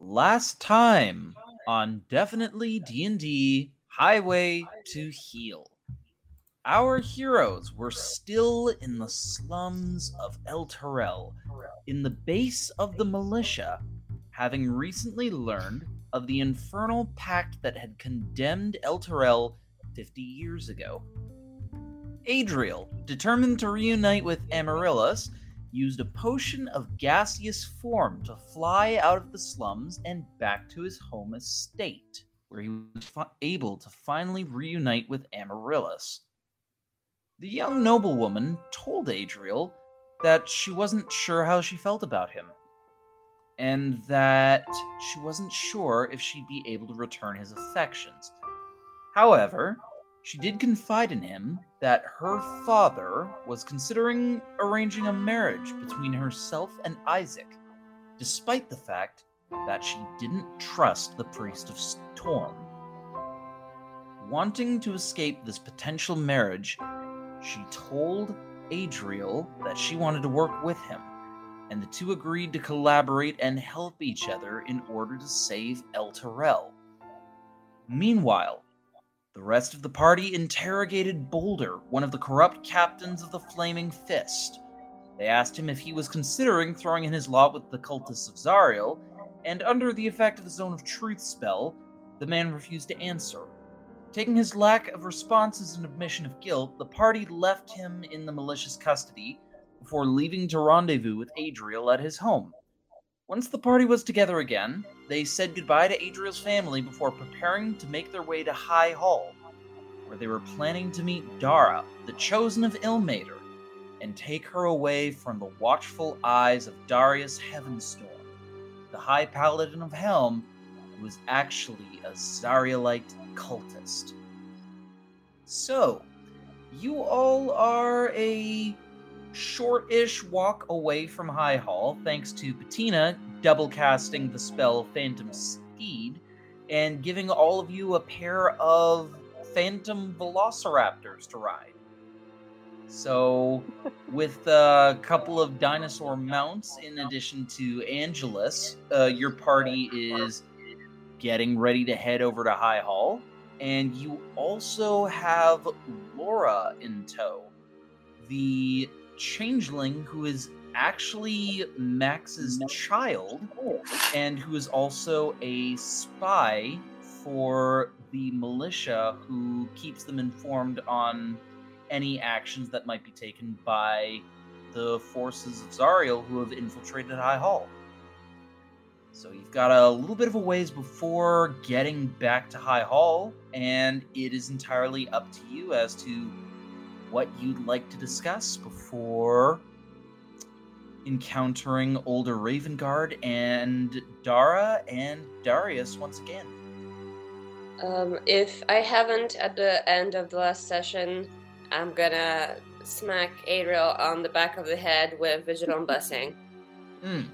last time on definitely d&d highway to heal. Our heroes were still in the slums of Elturel in the base of the militia having recently learned of the infernal pact that had condemned Elturel 50 years ago. Adriel determined to reunite with amaryllis used a potion of gaseous form to fly out of the slums and back to his home estate, where he was able to finally reunite with Amaryllis. The young noblewoman told Adriel that she wasn't sure how she felt about him, and that she wasn't sure if she'd be able to return his affections. However, she did confide in him that her father was considering arranging a marriage between herself and Isaac, despite the fact that she didn't trust the priest of Torm. Wanting to escape this potential marriage, she told Adriel that she wanted to work with him, and the two agreed to collaborate and help each other in order to save Elturel. Meanwhile, the rest of the party interrogated Boulder, one of the corrupt captains of the Flaming Fist. They asked him if he was considering throwing in his lot with the cultists of Zariel, and under the effect of the Zone of Truth spell, the man refused to answer. Taking his lack of response as an admission of guilt, the party left him in the malicious custody before leaving to rendezvous with Adriel at his home. Once the party was together again, they said goodbye to Adriel's family before preparing to make their way to High Hall, where they were planning to meet Dara, the chosen of Ilmater, and take her away from the watchful eyes of Darius Heavenstorm, the High Paladin of Helm, who was actually a Zarialite cultist. So, you all are a short-ish walk away from High Hall, thanks to Patina double casting the spell Phantom Steed and giving all of you a pair of Phantom Velociraptors to ride. So, with a couple of dinosaur mounts in addition to Angelus, uh, your party is getting ready to head over to High Hall. And you also have Laura in tow, the changeling who is actually Max's child, and who is also a spy for the militia who keeps them informed on any actions that might be taken by the forces of Zariel who have infiltrated High Hall. So you've got a little bit of a ways before getting back to High Hall, and it is entirely up to you as to what you'd like to discuss before encountering Ulder Ravengard and Dara and Darius once again. Um, if I haven't at the end of the last session, I'm gonna smack Adriel on the back of the head with Vigilant Blessing. Mm.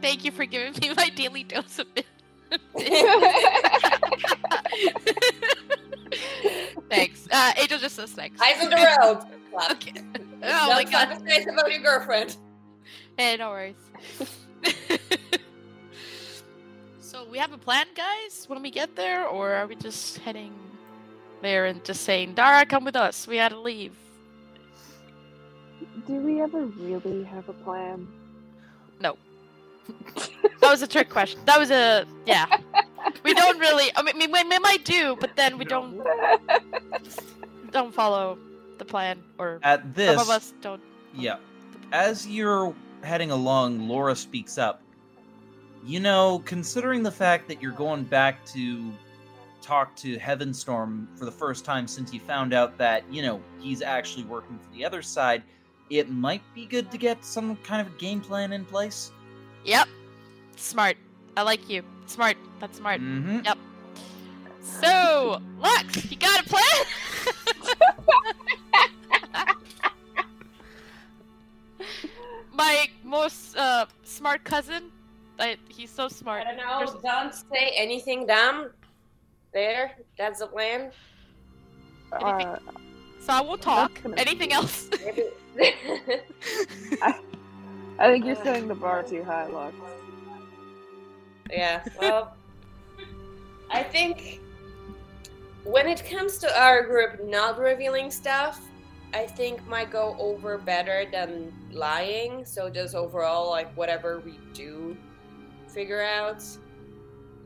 Thank you for giving me my daily dose of it. Thanks. Uh, Angel just says thanks. Eyes on the road. okay. Oh my god. Space about your girlfriend. Hey, no worries. so we have a plan, guys, when we get there, or are we just heading there and just saying, Dara, come with us. We had to leave. Do we ever really have a plan? No. that was a trick question. That was a yeah. We don't really. I mean, we, we might do, but then we don't don't follow the plan, or at this, some of us don't. Yeah. As you're heading along, Laura speaks up. You know, considering the fact that you're going back to talk to Heavenstorm for the first time since you found out that, you know, he's actually working for the other side, it might be good to get some kind of game plan in place. Yep. Smart. I like you. Smart. That's smart. Mm-hmm. Yep. So, Lux, you got a plan? my most uh, smart cousin. I, he's so smart. I don't know. There's... Don't say anything dumb. There, that's the plan. Uh, so I will talk. Anything else? I, I, think you're setting the bar too high, Lux. Yeah. Well, I think when it comes to our group not revealing stuff, I think might go over better than lying. So just overall, like whatever we do figure out,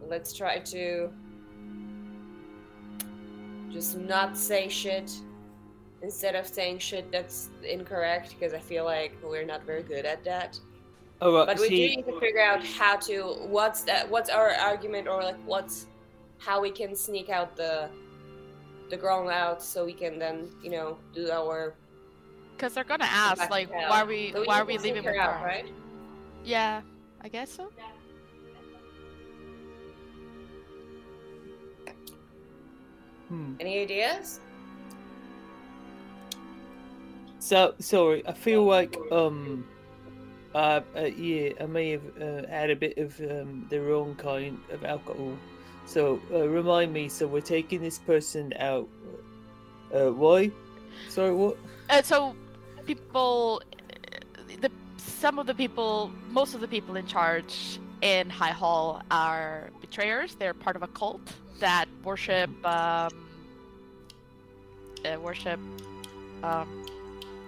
let's try to just not say shit instead of saying shit that's incorrect because I feel like we're not very good at that. Oh, All right. But we do need to figure out how to what's that what's our argument or like what's how we can sneak out the the girl out so we can then you know do our Because they're gonna ask, back like, down. why are we, So why are we leaving sneak with her out, her? right? Yeah, I guess so. hmm. Any ideas? So sorry, I feel like um, uh, uh yeah, I may have uh, had a bit of um the wrong kind of alcohol. So uh, remind me. So we're taking this person out. Uh, why? Sorry, what? Uh, so people, the some of the people, most of the people in charge in High Hall are betrayers. They're part of a cult that worship, um, uh, worship, um,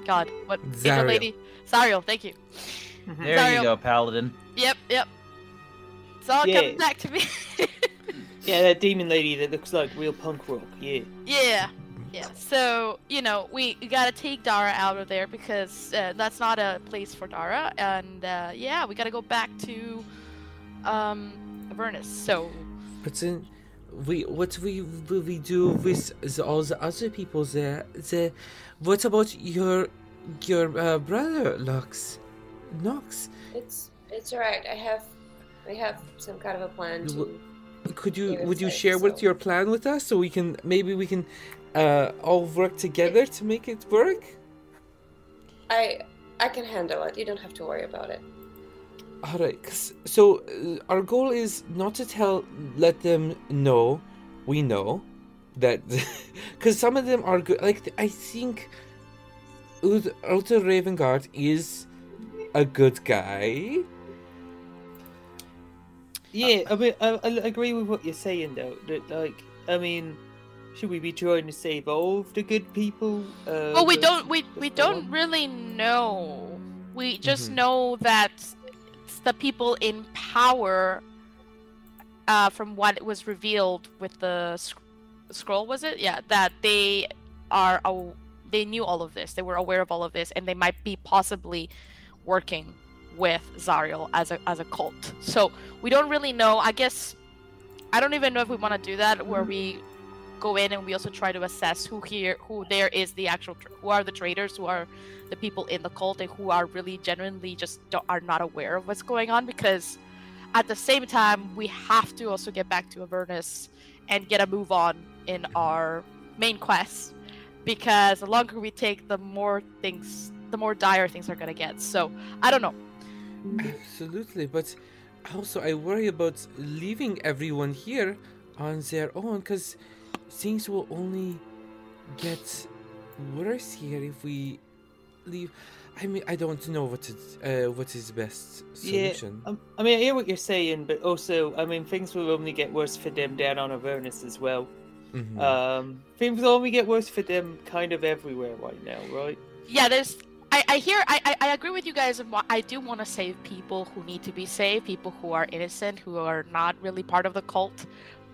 God, what? Angel Zariel. Lady, Zariel. Thank you. There Sorry, you go, Paladin. Yep, yep. It's all Yeah. coming back to me. Yeah, that demon lady that looks like real punk rock. Yeah. Yeah, yeah. So you know, we, we gotta take Dara out of there because uh, that's not a place for Dara, and uh, yeah, we gotta go back to um Avernus. So But then, we what we will we do with the, all the other people there? The what about your your uh, brother, Lux? Nox? It's it's alright. I have we have some kind of a plan You to will- Could you would you it's like share with so. your plan with us so we can maybe we can uh, all work together to make it work? I I can handle it. You don't have to worry about it. All right, 'cause- so uh, our goal is not to tell, let them know, we know that, because some of them are good. Like I think, Ut- Uther Ravengard is a good guy. Yeah, I mean, I, I agree with what you're saying though. That like, I mean, should we be trying to save all of the good people? Uh, well, we don't we we don't one? really know. We just Mhm. know that it's the people in power. Uh, from what was revealed with the sc- scroll, was it? Yeah, that they are aw- they knew all of this. They were aware of all of this, and they might be possibly working with Zariel as a as a cult. So we don't really know. I guess I don't even know if we want to do that, where we go in and we also try to assess who here, who there is the actual, tr- who are the traitors, who are the people in the cult, and who are really genuinely just are not aware of what's going on. Because at the same time, we have to also get back to Avernus and get a move on in our main quest. Because the longer we take, the more things, the more dire things are gonna get. So I don't know. Absolutely, but also I worry about leaving everyone here on their own because things will only get worse here if we leave. I mean, I don't know what is uh, what is best solution. Um, I mean, I hear what you're saying, but also, I mean, things will only get worse for them down on Avernus as well. Mhm. Um, things will only get worse for them kind of everywhere right now, right? yeah there's i, I hear I, I I agree with you guys and i do want to save people who need to be saved people who are innocent who are not really part of the cult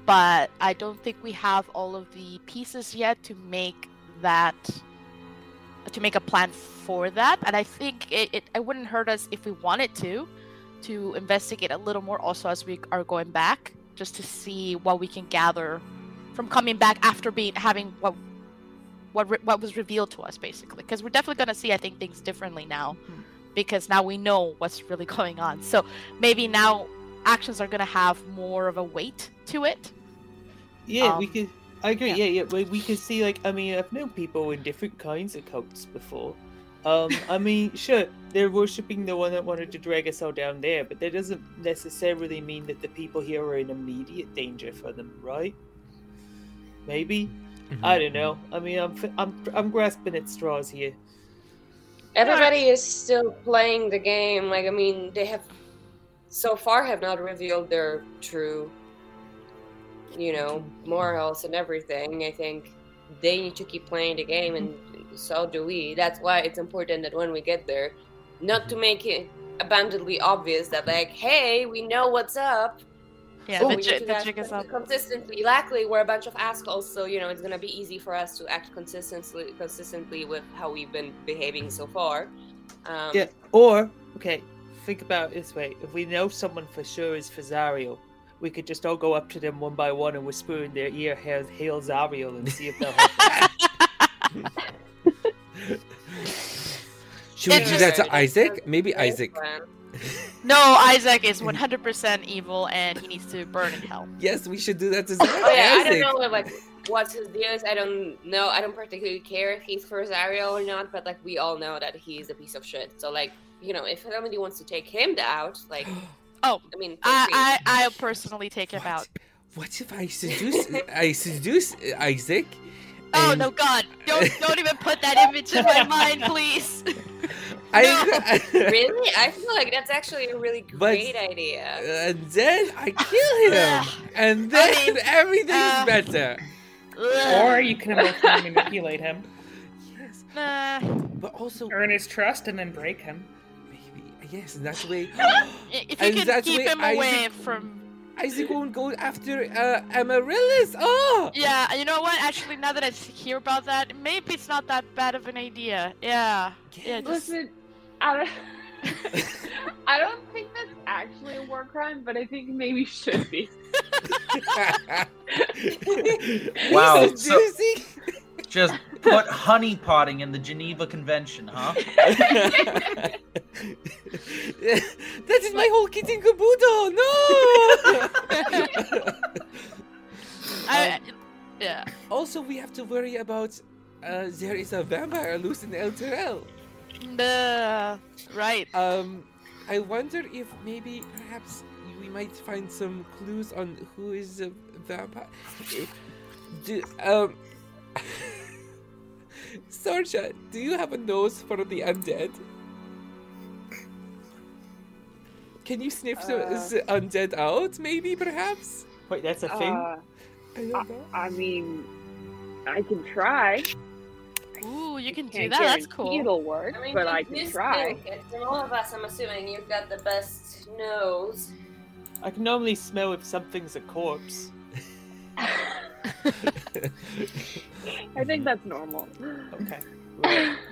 but i don't think we have all of the pieces yet to make that to make a plan for that. And i think it, it, it wouldn't hurt us if we wanted to to investigate a little more also as we are going back just to see what we can gather from coming back after being having what what re- what was revealed to us basically. Because we're definitely going to see i think things differently now hmm. because now we know what's really going on. So maybe now actions are going to have more of a weight to it Yeah, we Um, could. I agree. yeah. Yeah, yeah. we, we could see like I mean I've known people in different kinds of cults before. Um, I mean, sure, they're worshipping the one that wanted to drag us all down there, but that doesn't necessarily mean that the people here are in immediate danger for them, right? Maybe Mhm. I don't know. I mean, I'm f- I'm I'm grasping at straws here. Everybody is still playing the game. Like I mean, they have so far have not revealed their true, you know, morals and everything. I think they need to keep playing the game, and so do we. That's why it's important that when we get there, not to make it abundantly obvious that like, hey, we know what's up. Yeah, So the, we ji- need to the act jig is up. consistently. Luckily, we're a bunch of assholes, so you know it's gonna be easy for us to act consistently, consistently with how we've been behaving so far. Um, Yeah. Or okay, think about it this way: if we know someone for sure is Fazario, we could just all go up to them one by one and whisper in their ear, "Hail, hail Zariel," and see if they'll help. Should we do that to Isaac? Maybe Isaac. No, Isaac is 100% evil and he needs to burn in hell. Yes, we should do that to Oh yeah, I don't know like what his deal is. I don't know. I don't particularly care if he's for Zario or not, but like we all know that he's a piece of shit. So like you know, if somebody wants to take him out, like Oh, I mean, I, free. I, I'll personally take him out. What if I seduce I seduce Isaac? Oh and no, God! Don't, don't even put that image in my mind, please. I, really, I feel like that's actually a really But- great idea. and then I kill him, and then I mean, everything's uh, better. Or you can emotionally manipulate him, Yes, Nah. but also earn his trust, and then break him. Maybe yes, and that's way If And you can that's keep way him away Isaac- from. Isaac won't go after uh, Amaryllis. Oh, Yeah, you know what? Actually, now that I hear about that, maybe it's not that bad of an idea. Yeah. Yeah, just. Listen, I don't, I don't think that's actually a war crime, but I think maybe should be. Wow, He's so- seducing. Just put honey potting in the Geneva Convention, huh? that is my whole kit and caboodle. No. I, yeah. also, we have to worry about. Uh, there is a vampire loose in Elturel. The right. Um, I wonder if maybe perhaps we might find some clues on who is the vampire. Do, um, Sorcha, do you have a nose for the undead? Can you sniff some Uh. s- undead out? Maybe, perhaps. Wait, that's a thing. Uh, I don't know. I mean, I can try. Ooh, you can do that. That's cool. It'll work, I mean, but I can try. From all of us, I'm assuming you've got the best nose. I can normally smell if something's a corpse. I think that's normal. Okay. Right.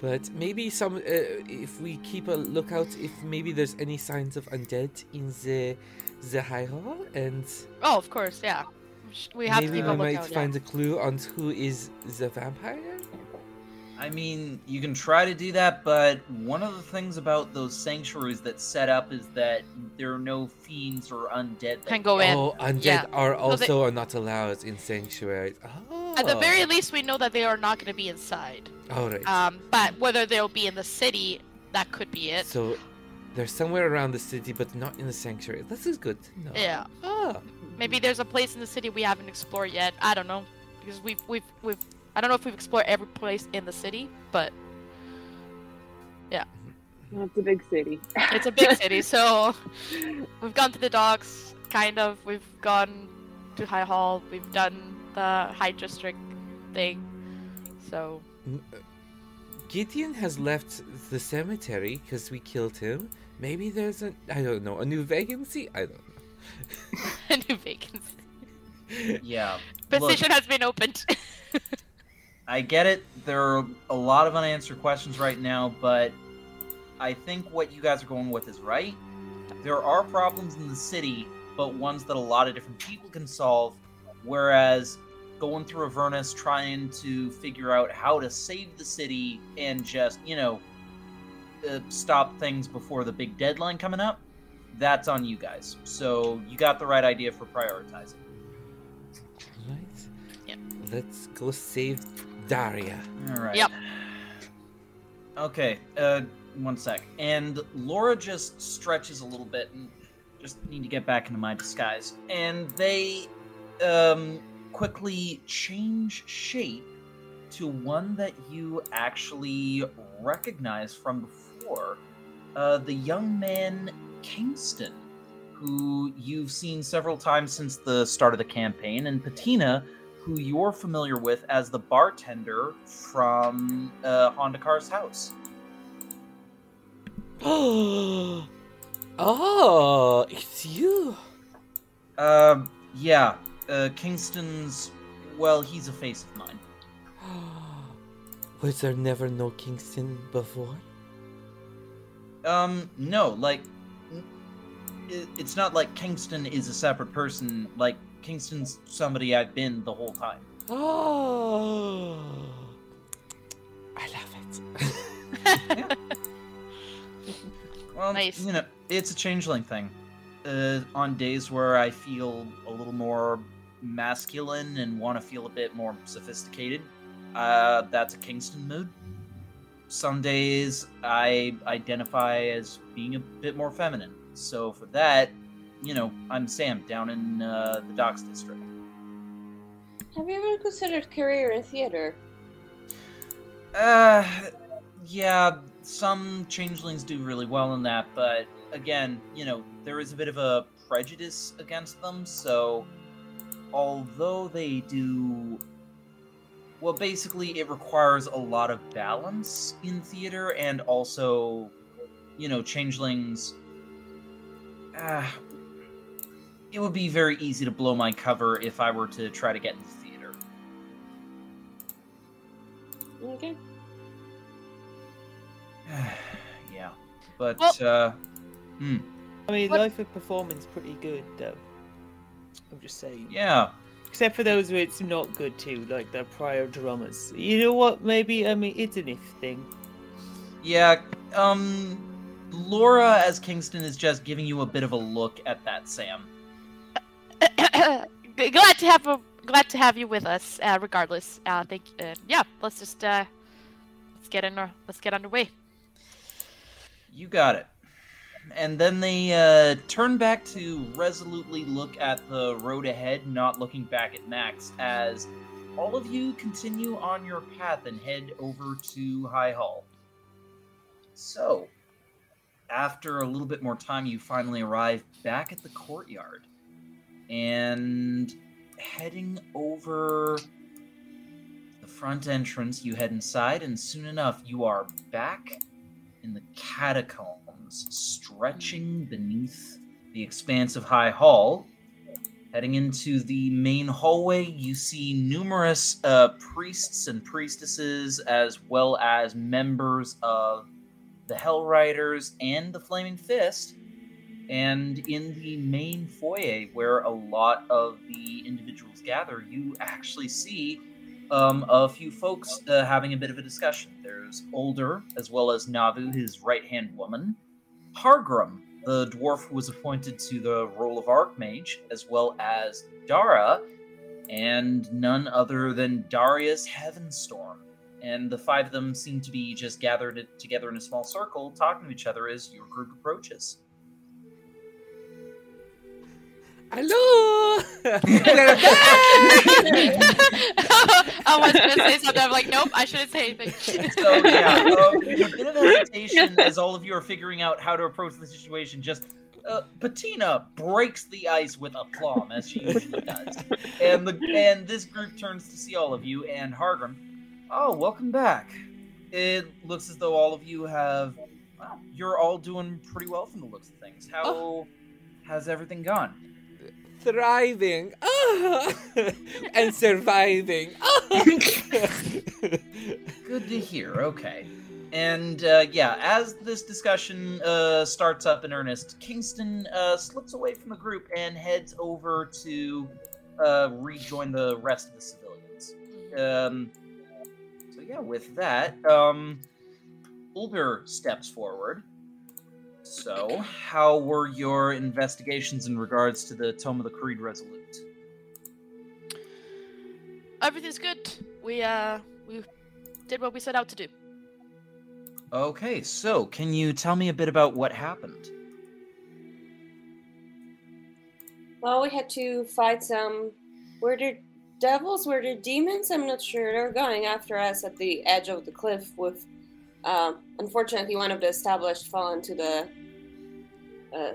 But maybe some, uh, if we keep a lookout, if maybe there's any signs of undead in the the high hall, and Oh, of course, yeah. We have maybe to keep a lookout. Maybe we might lookout. yeah. find a clue on who is the vampire. I mean, you can try to do that, but one of the things about those sanctuaries that set up is that there are no fiends or undead. that Can go in. Oh, undead yeah. are So they- also not allowed in sanctuaries. Oh. At the very least, we know that they are not going to be inside. All right. Um, but whether they'll be in the city, that could be it. So they're somewhere around the city, but not in the sanctuary. This is good to know. Yeah. Ah. Maybe there's a place in the city we haven't explored yet. I don't know because we've we've we've. I don't know if we've explored every place in the city, but yeah. It's a big city. it's a big city, so we've gone to the docks, kind of. We've gone to High Hall. We've done the High District thing. So uh, Gideon has left the cemetery because we killed him. Maybe there's a I don't know a new vacancy. I don't know. a new vacancy Yeah. Look, position has been opened. I get it. There are a lot of unanswered questions right now, but I think what you guys are going with is right. There are problems in the city, but ones that a lot of different people can solve. Whereas going through Avernus, trying to figure out how to save the city and just, you know, uh, stop things before the big deadline coming up, that's on you guys. So you got the right idea for prioritizing. Right. Yep. Let's go save Daria. All right. Yep. Okay, uh, one sec. And Laura just stretches a little bit and just need to get back into my disguise. And they um, quickly change shape to one that you actually recognize from before. uh, the young man Kingston, who you've seen several times since the start of the campaign, and Patina, who you're familiar with as the bartender from uh, Honda Car's house. oh, it's you. Um, yeah, uh, Kingston's. Well, he's a face of mine. Was there never no Kingston before? Um, no, like, it, it's not like Kingston is a separate person. Like, Kingston's somebody I've been the whole time. Oh, I love it. Well, Nice. you know, it's a changeling thing. Uh, on days where I feel a little more masculine and want to feel a bit more sophisticated, uh, that's a Kingston mood. Some days I identify as being a bit more feminine. So for that, you know, I'm Sam down in uh, the Docks District. Have you ever considered career in theater? Uh, yeah, some changelings do really well in that, but again, you know, there is a bit of a prejudice against them, so although they do. Well, basically, it requires a lot of balance in theater, and also, you know, changelings. Uh, it would be very easy to blow my cover if I were to try to get into the theater. Okay. yeah, but Well- uh, hmm, I mean, What- life of performance pretty good though. I'm just saying. yeah, Except for those where it's not good too, like the prior drummers. You know what? Maybe I mean it's an if thing. yeah. Um, Laura as Kingston is just giving you a bit of a look at that, Sam. glad to have a, glad to have you with us. Uh, regardless, uh, thank. Uh, yeah, let's just uh, let's get in. Let's get underway. You got it. And then they uh, turn back to resolutely look at the road ahead, not looking back at Max, as all of you continue on your path and head over to High Hall. So, after a little bit more time, you finally arrive back at the courtyard. And heading over the front entrance, you head inside, and soon enough, you are back in the catacombs, stretching beneath the expanse of High Hall. Heading into the main hallway, you see numerous uh, priests and priestesses, as well as members of the Hell Riders and the Flaming Fist. And in the main foyer, where a lot of the individuals gather, you actually see um, a few folks uh, having a bit of a discussion. There's Ulder, as well as Navu, his right hand woman, Hargrim, the dwarf who was appointed to the role of Archmage, as well as Dara, and none other than Darius Heavenstorm. And the five of them seem to be just gathered together in a small circle, talking to each other as your group approaches. Hello. I was gonna say something. I'm like, nope, I shouldn't say anything. So yeah, um, a bit of hesitation as all of you are figuring out how to approach the situation. Just uh, Patina breaks the ice with aplomb as she usually does, and the and this group turns to see all of you and Hargrim. Oh, welcome back. It looks as though all of you have. Well, you're all doing pretty well from the looks of things. How has everything gone? Thriving and surviving. Good to hear. Okay. And uh, yeah, as this discussion uh, starts up in earnest, Kingston uh, slips away from the group and heads over to uh, rejoin the rest of the civilians. Um, so yeah, with that, um, steps forward. So, how were your investigations in regards to the Tome of the Creed Resolute? Everything's good. We uh, we did what we set out to do. Okay, so can you tell me a bit about what happened? Well, we had to fight some. Were there devils? Were there demons? I'm not sure. They're going after us at the edge of the cliff with Um, unfortunately, one of the established fell into the uh,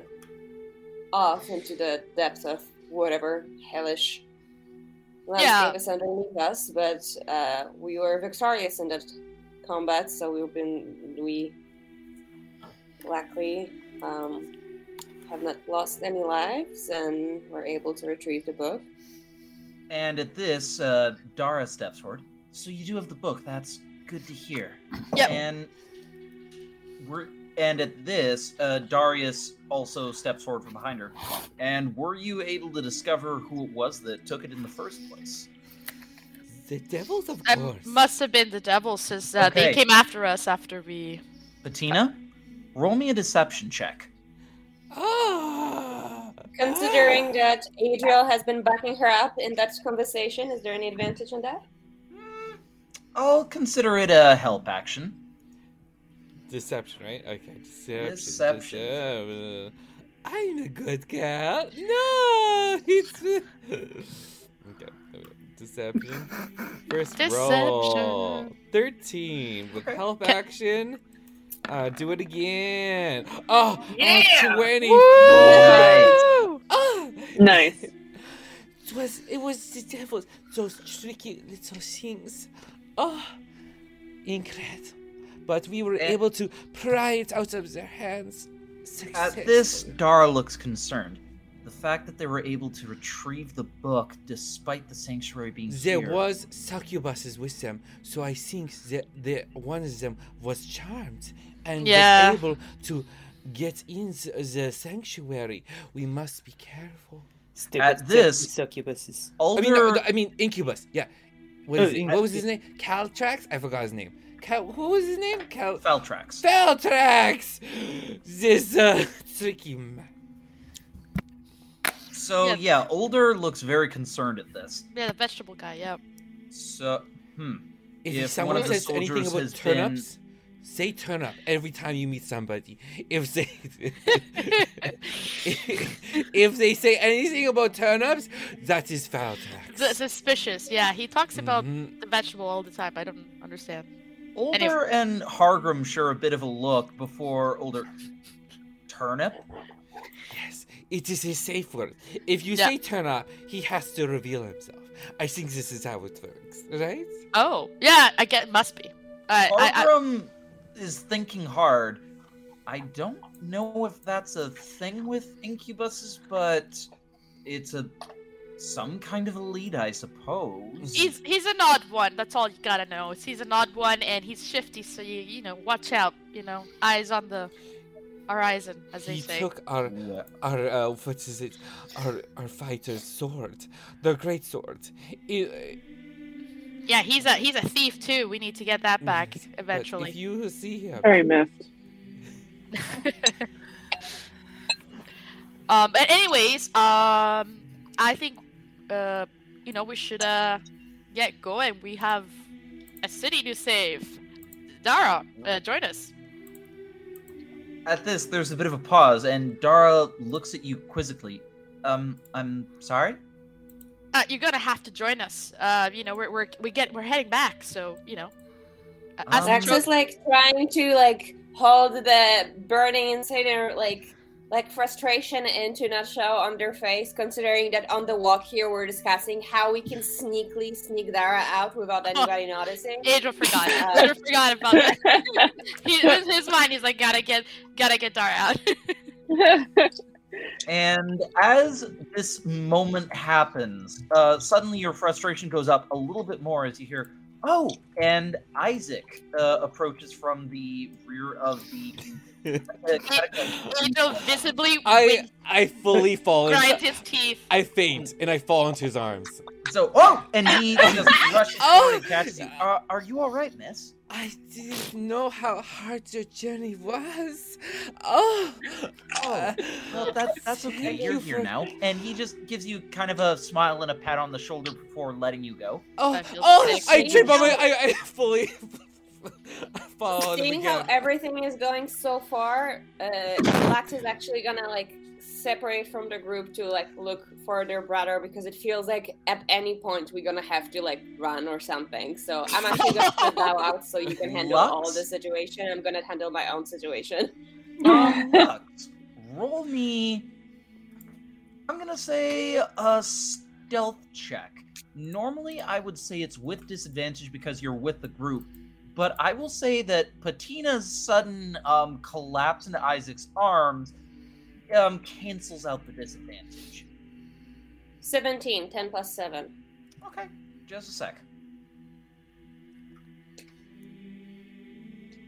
off into the depths of whatever hellish landscape Yeah. is underneath us. But uh, we were victorious in that combat, so we've been we luckily um, have not lost any lives, and we're able to retrieve the book. And at this, uh, Dara steps forward. So you do have the book. That's good to hear. Yep. And we're and at this, uh, Darius also steps forward from behind her. And were you able to discover who it was that took it in the first place? The devils, of It course. must have been the devil since uh, Okay. they came after us after we. Patina, roll me a deception check. Ah, Considering that Adriel has been backing her up in that conversation, is there any advantage in that? I'll consider it a help action. Deception, right? Okay, deception. Deception. deception. I'm a good cat. No, it's okay. there we go. Deception. First roll. Deception. Thirteen with help action. Uh, do it again. Oh, Yeah! oh, twenty. Woo! Ah, Nice. It was it was the devils, those tricky little things. Oh, incredible! But we were And- able to pry it out of their hands. At this, successfully. Dara looks concerned. The fact that they were able to retrieve the book despite the sanctuary being there here. was succubuses with them, so I think that the one of them was charmed and Yeah. was able to get in the, the sanctuary. We must be careful. Stupid At this- succubuses. Ulder, I mean, no, no, I mean incubus. Yeah. What, is it? in- what was his name? Caltrax? I forgot his name. Cal, who was his name? Cal. Feltrax. Feltrax! This uh, tricky man. So Yeah. yeah, Ulder looks very concerned at this. Yeah, the vegetable guy. Yeah. So, hmm. If, If one someone of the says anything soldiers about has been- turnips, say turnip every time you meet somebody. If they if they say anything about turnips, that is Feltrax. S- suspicious. Yeah, he talks about Mhm. the vegetable all the time. I don't understand. Ulder and Hargrim share a bit of a look before Ulder. Turnip? Yes, it is a safe word. If you Yeah. say turnip, he has to reveal himself. I think this is how it works, right? Oh, yeah. I get must be. I, I, I, Hargrim is thinking hard. I don't know if that's a thing with incubuses, but it's a some kind of a lead, I suppose. he's he's an odd one. That's all you gotta know. is He's an odd one, and he's shifty. So you you know, watch out. You know, eyes on the horizon, as they He say. took our Yeah. our uh, what is it? Our our fighter's sword, the great sword. I- Yeah, he's a he's a thief too. We need to get that back But eventually. if you see him, Very missed. um. But anyways, um, I think, uh, you know, we should uh get going. We have a city to save. Dara, uh, join us. At this, there's a bit of a pause, and Dara looks at you quizzically. Um, I'm sorry. Uh, you're gonna have to join us. Uh, you know, we're we're we get we're heading back, so you know. a- Um, a Zax is like trying to like hold the burning inside her like like frustration into a nutshell on their face, considering that on the walk here we're discussing how we can sneakily sneak Dara out without anybody noticing. Adriel forgot. Uh, Adriel forgot about that. he, in his mind, he's like, gotta get gotta get Dara out. And as this moment happens, uh, suddenly your frustration goes up a little bit more as you hear, "Oh!" And Isaac uh, approaches from the rear of the. catacomb. Visibly I I fully fall. grinds Into, his teeth. I faint and I fall into his arms. So, oh! And he just rushes Oh! forward and catches you. Uh, are you all right, Miss? I didn't know how hard your journey was. Oh, Oh, Well, that's that's okay. Thank You're here for- now, and he just gives you kind of a smile and a pat on the shoulder before letting you go. Oh, I feel oh! I trip on my. I, I fully fall Seeing how everything is going so far, uh, Lax is actually gonna like separate from the group to like look for their brother because it feels like at any point we're gonna have to like run or something. So I'm actually gonna put that out so you can handle all the situation. I'm gonna handle my own situation. Um, Lux, roll me. I'm gonna say a stealth check. Normally, I would say it's with disadvantage because you're with the group, but I will say that Patina's sudden um, collapse into Isaac's arms um, cancels out the disadvantage. 17, 10 plus 7. Okay, just a sec.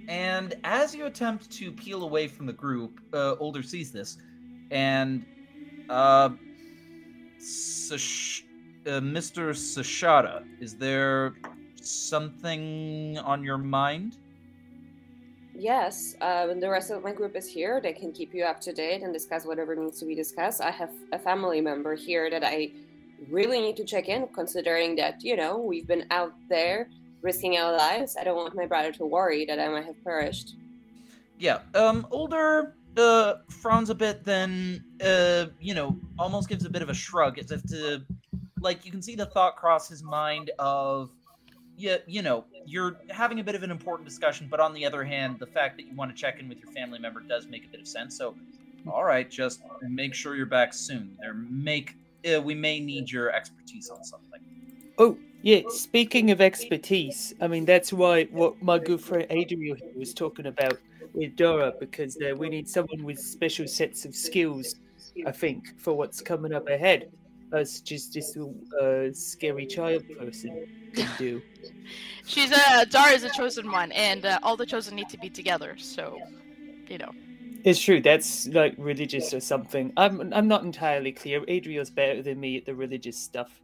And as you attempt to peel away from the group, uh, Ulder sees this, and uh, Sash- uh, Mr. Sashada, is there something on your mind? Yes, uh, the rest of my group is here, they can keep you up to date and discuss whatever needs to be discussed. I have a family member here that I really need to check in, considering that, you know, we've been out there risking our lives. I don't want my brother to worry that I might have perished. Yeah, um, Ulder uh, frowns a bit, then, uh, you know, almost gives a bit of a shrug as if to, like, you can see the thought cross his mind of, yeah, you know, you're having a bit of an important discussion, but on the other hand, the fact that you want to check in with your family member does make a bit of sense. So, all right, just make sure you're back soon. There make uh, we may need your expertise on something. Oh, yeah. Speaking of expertise, I mean that's why what my good friend Adriel was talking about with Dora, because uh, we need someone with special sets of skills. I think for what's coming up ahead, as just this uh, scary child person can do. She's a Dara is a chosen one, and uh, all the chosen need to be together. So, you know. It's true. That's like religious or something. I'm I'm not entirely clear. Adriel's better than me at the religious stuff.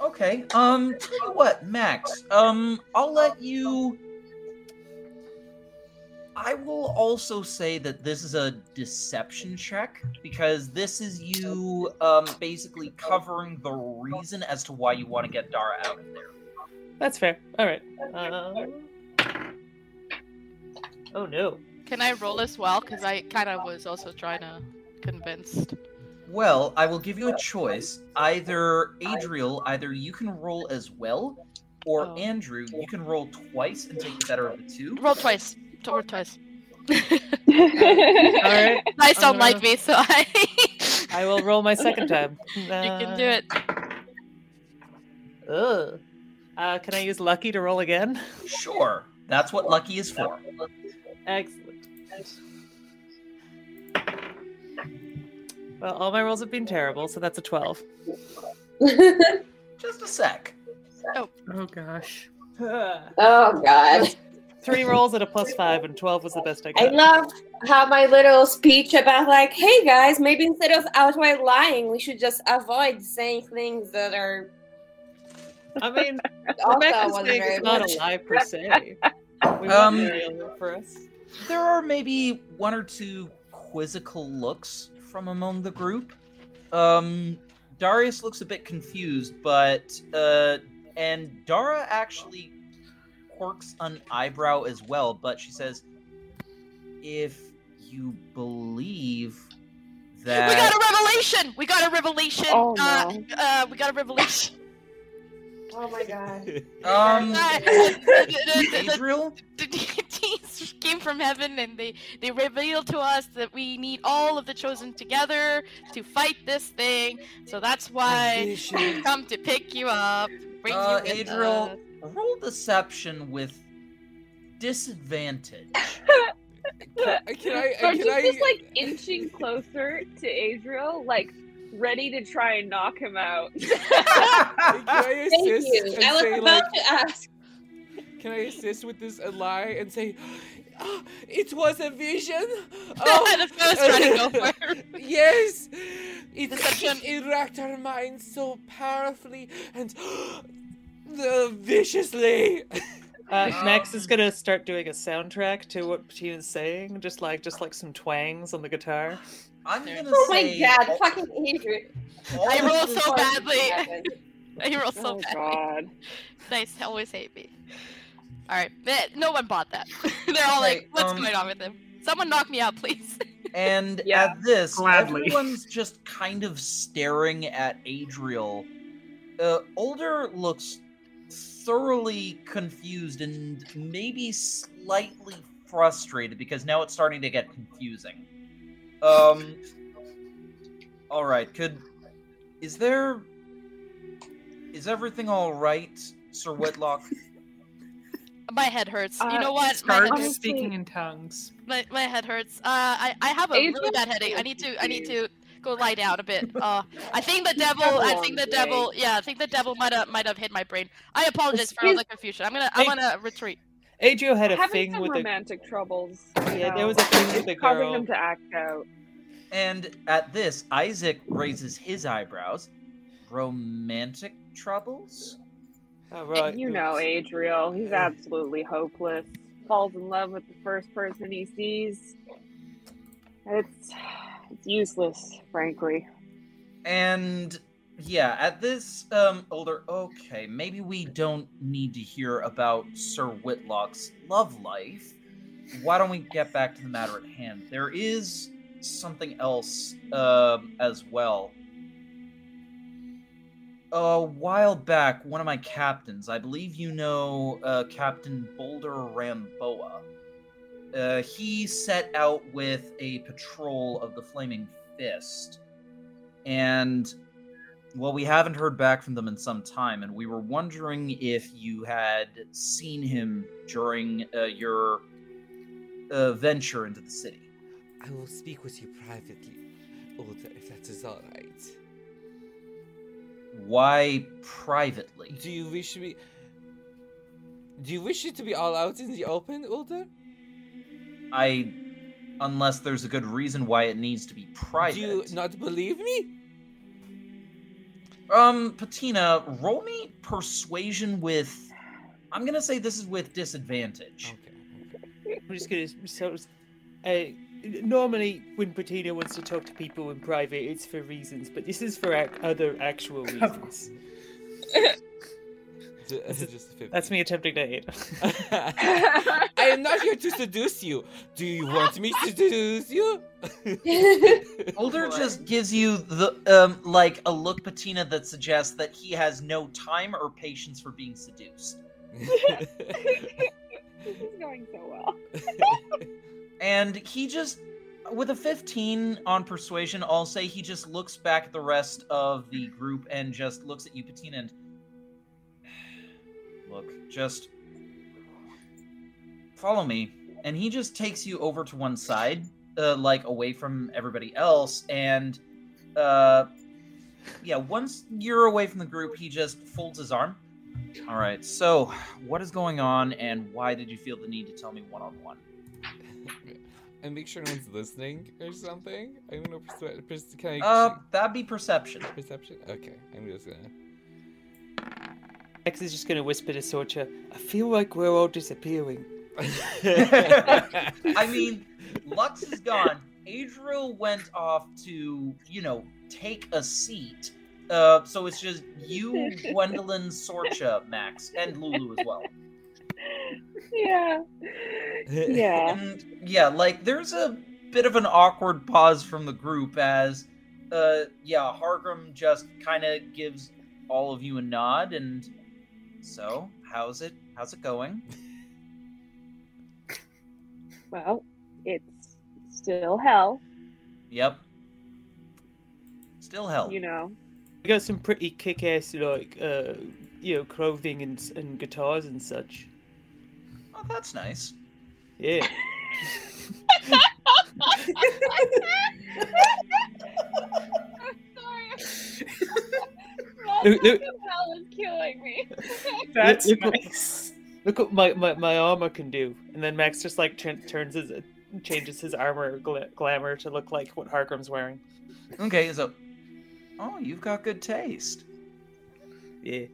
Okay. Um. Tell you what, Max. Um. I'll let you. I will also say that this is a deception check because this is you um basically covering the reason as to why you want to get Dara out of there. That's fair. All right. Uh... Oh no. Can I roll as well? Because I kind of was also trying to convince. Well, I will give you a choice. Either Adriel, either you can roll as well, or Oh. Andrew, you can roll twice and take the better of the two. Roll twice. To- Roll twice. All right. Dice don't Uh, like me, so I. I will roll my second time. you can do it. Ugh. Uh, can I use lucky to roll again? Sure. That's what lucky is for. Excellent. Well, all my rolls have been terrible, so that's a 12. Just a sec. Oh, Oh gosh. oh god. Three rolls at a plus five, and 12 was the best I got. I love how my little speech about like, hey guys, maybe instead of outright lying, we should just avoid saying things that are I mean, also Rebecca's wasn't saying it's not a lie per se. We um, for us. There are maybe one or two quizzical looks from among the group. Um, Darius looks a bit confused, but uh, and Dara actually quirks an eyebrow as well. But she says, "If you believe that We got a revelation. We got a revelation. Oh, uh, no. uh, we got a revelation. Oh my god. um, Uh, the- the- the- the- Adriel, the deities came from heaven and they they revealed to us that we need all of the chosen together to fight this thing. So that's why we Vision. come to pick you up. Bring Uh, you with Adriel, us. Roll deception with disadvantage." Can I? Can I? So Can she's I just like inching closer to Adriel, like ready to try and knock him out. can I Thank assist you. I was say about like? to ask. Can I assist with this a lie and say, "Ah, it was a vision? Oh, That's what I was trying to go for. yes, it, Deception. it racked our minds so powerfully and the viciously. Uh, Max is gonna start doing a soundtrack to what Patina's saying, just like just like some twangs on the guitar. I'm gonna Oh my god, all- fucking Adrian. I roll so badly. Happened. You roll so oh bad. god. Nice, always hate me. All right, no one bought that. They're all like, "What's um, going on with him? Someone knock me out, please." And Yeah, at this, gladly. everyone's just kind of staring at Adriel. Uh, Ulder looks thoroughly confused and maybe slightly frustrated because now it's starting to get confusing. Um. All right. Could is there is everything all right, Sir Whitlock? My head hurts. you Uh, know what? My head, Honestly- speaking in tongues. my, my head hurts. Uh, I, I have a really bad headache. I need to I need to go lie down a bit. Uh, I think the devil. I think the devil. Yeah, I think the devil might have might have hit my brain. I apologize for all the confusion. I'm gonna I'm gonna retreat. Adriel had a Having thing some with the romantic troubles. you yeah. There was a thing with the it's causing girl. them to act out. And at this, Isaac raises his eyebrows. Romantic troubles? Oh, right. You know, Adriel, he's absolutely hopeless. Falls in love with the first person he sees. It's it's useless, frankly. And yeah, at this um Ulder okay, maybe we don't need to hear about Sir Whitlock's love life. Why don't we get back to the matter at hand? There is something else um as well. A while back, one of my captains, I believe you know uh, Captain Boulder Ramboa, uh, he set out with a patrol of the Flaming Fist. And, well, we haven't heard back from them in some time, and we were wondering if you had seen him during uh, your uh, venture into the city. I will speak with you privately, Ulder, if that is all right. Why privately? Do you wish me? Do you wish it to be all out in the open, Ulder? I. Unless there's a good reason why it needs to be private. Do you not believe me? Um, Patina, roll me persuasion with. I'm gonna say this is with disadvantage. Okay. I'm just gonna so. Uh, normally, when Patina wants to talk to people in private, it's for reasons, but this is for ac- other actual reasons. That's me attempting to hit. I am not here to seduce you. Do you want me to seduce you? Ulder just gives you the um like a look, Patina, that suggests that he has no time or patience for being seduced. this is going so well. And he just with a 15 on persuasion, I'll say he just looks back at the rest of the group and just looks at you, Patina, and look, just follow me. And he just takes you over to one side, uh, like away from everybody else, and uh, yeah, once you're away from the group, he just folds his arm. All right, so what is going on, and why did you feel the need to tell me one on one? and make sure no one's listening or something. I'm gonna persuade. Pers- can I Uh, that'd be perception. perception? Okay, I'm just gonna. X is just gonna whisper to Sorcha, I feel like we're all disappearing. I mean, Lux is gone. Adriel went off to, you know, take a seat. Uh, so it's just you, Gwendolyn, Sorcha, Max, and Lulu as well. Yeah. Yeah. And yeah, like there's a bit of an awkward pause from the group as, uh, yeah, Hargrim just kind of gives all of you a nod, and so how's it? How's it going? Well, it's still hell, Yep. Still hell. you know. We got some pretty kick-ass, like, uh, you know, clothing and, and guitars and such. Oh, that's nice. Yeah. Look- look- hell is killing me. That's look what- nice. Look what my, my, my armor can do. And then Max just, like, turn turns his, changes his armor gla- glamour to look like what Hargrim's wearing. Okay, so. Oh, you've got good taste. Yeah.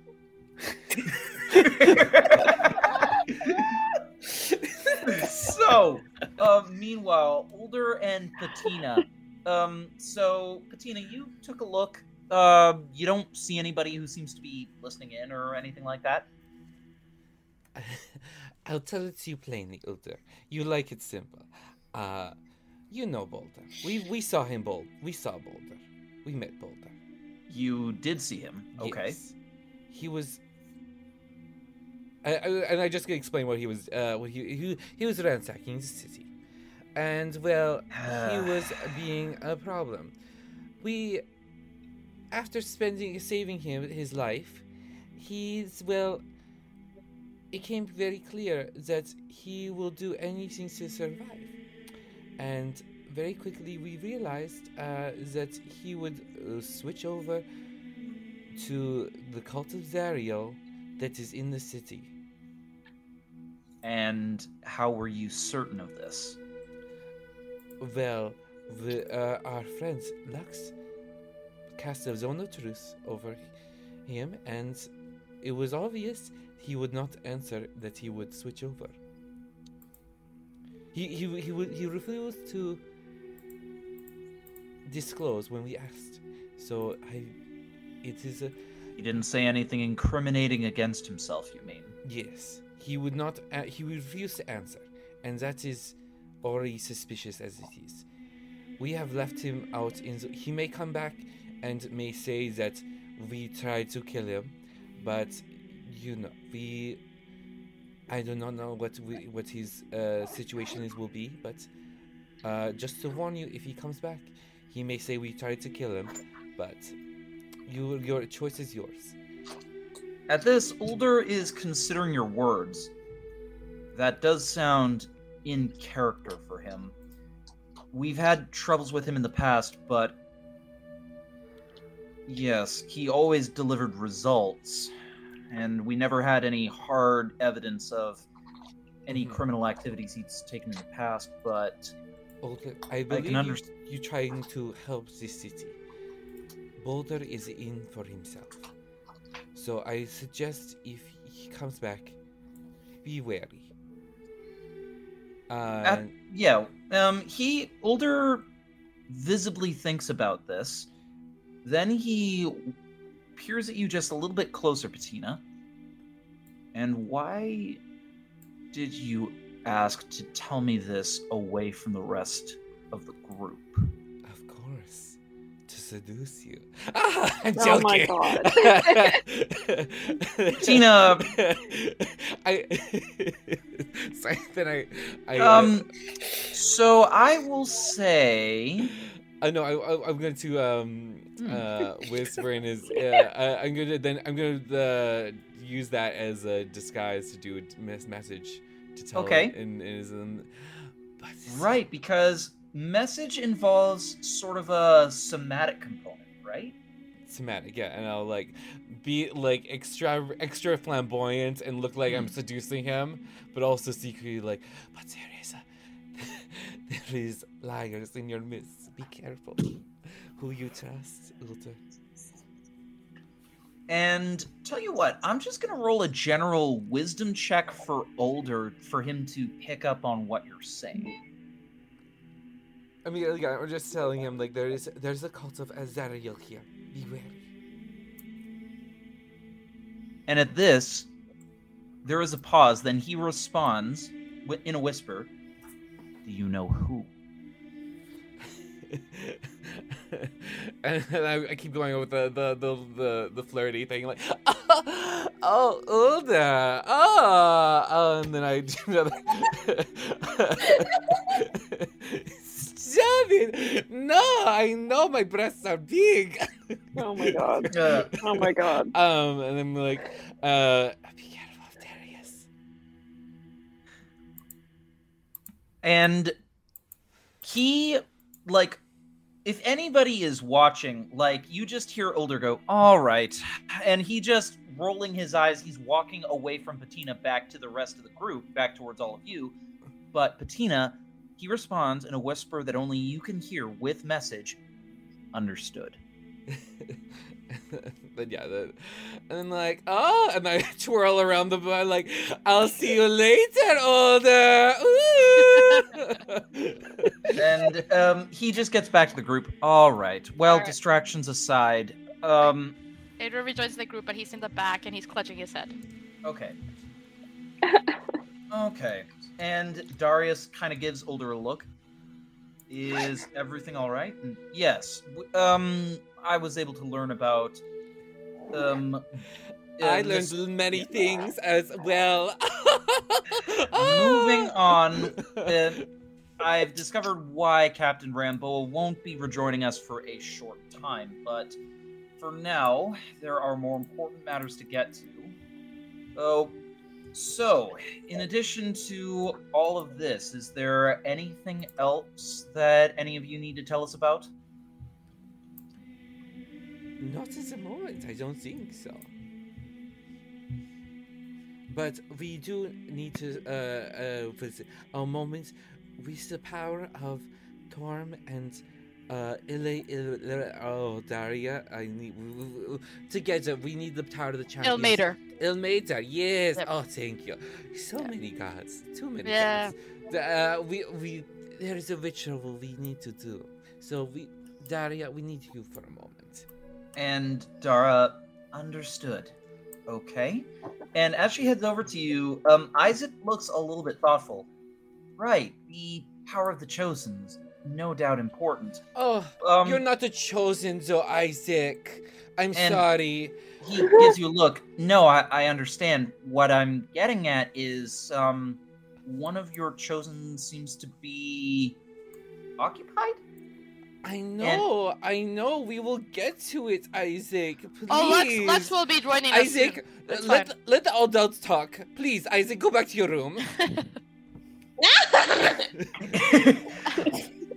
so, uh, meanwhile, Ulder and Patina. Um, so Patina, you took a look. Um, you don't see anybody who seems to be listening in or anything like that. I'll tell it to you plainly, Ulder. You like it simple. Uh, You know Boulder. We we saw him Boulder. We saw Boulder. We met Boulder. You did see him. Okay. Yes. He was. I, I, and I just gonna explain what he was. Uh, what he he he was ransacking the city, and well, he was being a problem. We, after spending saving him his life, he's well. It came very clear that he will do anything to survive, and very quickly we realized uh, that he would uh, switch over to the cult of Zariel that is in the city. And how were you certain of this? Well, the, uh, our friends Lux cast a zone of truth over him, and it was obvious he would not answer that he would switch over. He he he would he refused to disclose when we asked. So I, it is a He didn't say anything incriminating against himself, you mean? yes. He would not. Uh, he would refuse to answer, and that is already suspicious as it is. We have left him out in. The, he may come back and may say that we tried to kill him, but you know we. I do not know what we, what his uh, situation is will be, but uh, just to warn you, if he comes back, he may say we tried to kill him, but you your choice is yours. At this, Ulder is considering your words. That does sound in character for him. We've had troubles with him in the past, but yes, he always delivered results, and we never had any hard evidence of any Mhm. criminal activities he's taken in the past. But Boulder, I believe can you're trying to help the city. Boulder is in for himself. So I suggest if he comes back, be wary. At- And yeah, um, he Ulder visibly thinks about this. Then he peers at you just a little bit closer, Patina. And why did you ask to tell me this away from the rest of the group? of course, to seduce you. Ah, I'm Oh my god, Tina- I. Sorry, then I. I Um, so I will say, I know. I, I, I'm going to um. Uh whisper in his. Uh, I'm gonna then I'm gonna uh, use that as a disguise to do a mes- message to tell. Okay. him In, in his, um, right, because message involves sort of a somatic component, right? Semantic, yeah, and I'll like be like extra extra flamboyant and look like Hmm. I'm seducing him, but also secretly like, but there is a there is liars in your midst. Be careful who you trust, Ulder. And tell you what, I'm just gonna roll a general wisdom check for Ulder for him to pick up on what you're saying. I mean, like, I'm just telling him like there is there's a cult of Zariel here. Be wary. And at this, there is a pause. Then he responds in a whisper, "Do you know who?" and I, I keep going with the the the the, the flirty thing, like, oh, Ulder, oh, oh, and then I do another. Stop it! No, I know my breasts are big. Oh my god. Oh my god. Um, and then like, uh, and he like if anybody is watching like you just hear Ulder go all right. And he just rolling his eyes he's walking away from patina back to the rest of the group back towards all of you. But patina he responds in a whisper that only you can hear with message understood then yeah, the, and then like oh, and I twirl around the bar like I'll see you later, Ulder. And um, he just gets back to the group all right well All right. distractions aside um Adrian rejoins the group, but he's in the back and he's clutching his head. Okay. okay. And Darius kind of gives Ulder a look. Is everything all right? Yes. Um, I was able to learn about. Um, I uh, Miss- learned many things as well. Moving on, uh, I've discovered why Captain Rambo won't be rejoining us for a short time, but for now, there are more important matters to get to. Oh, so, in addition to all of this, is there anything else that any of you need to tell us about? Not at the moment, I don't think so. But we do need to, uh, uh, visit a moment with the power of Torm and, uh, Ile, Ile, Ile- oh, Daria, I need, together, we need the power of the champions. Ilmater. Ilmater, yes. Yep. Oh, thank you. So Yeah. many gods, too many Yeah. gods. Uh, we, we, there is a ritual we need to do. So we, Daria, we need you for a moment. And Dara understood. Okay. And as she heads over to you, um, Isaac looks a little bit thoughtful. Right, the power of the chosen's no doubt important. Oh, Um, you're not the chosen, though, Isaac. I'm sorry. he gives you a look. No, I, I understand. What I'm getting at is, um, one of your chosen seems to be occupied. I know, I know. We will get to it, Isaac. Please. Oh, Lux, Lux will be joining us. Isaac, let, fine. let the adults talk. Please, Isaac, go back to your room.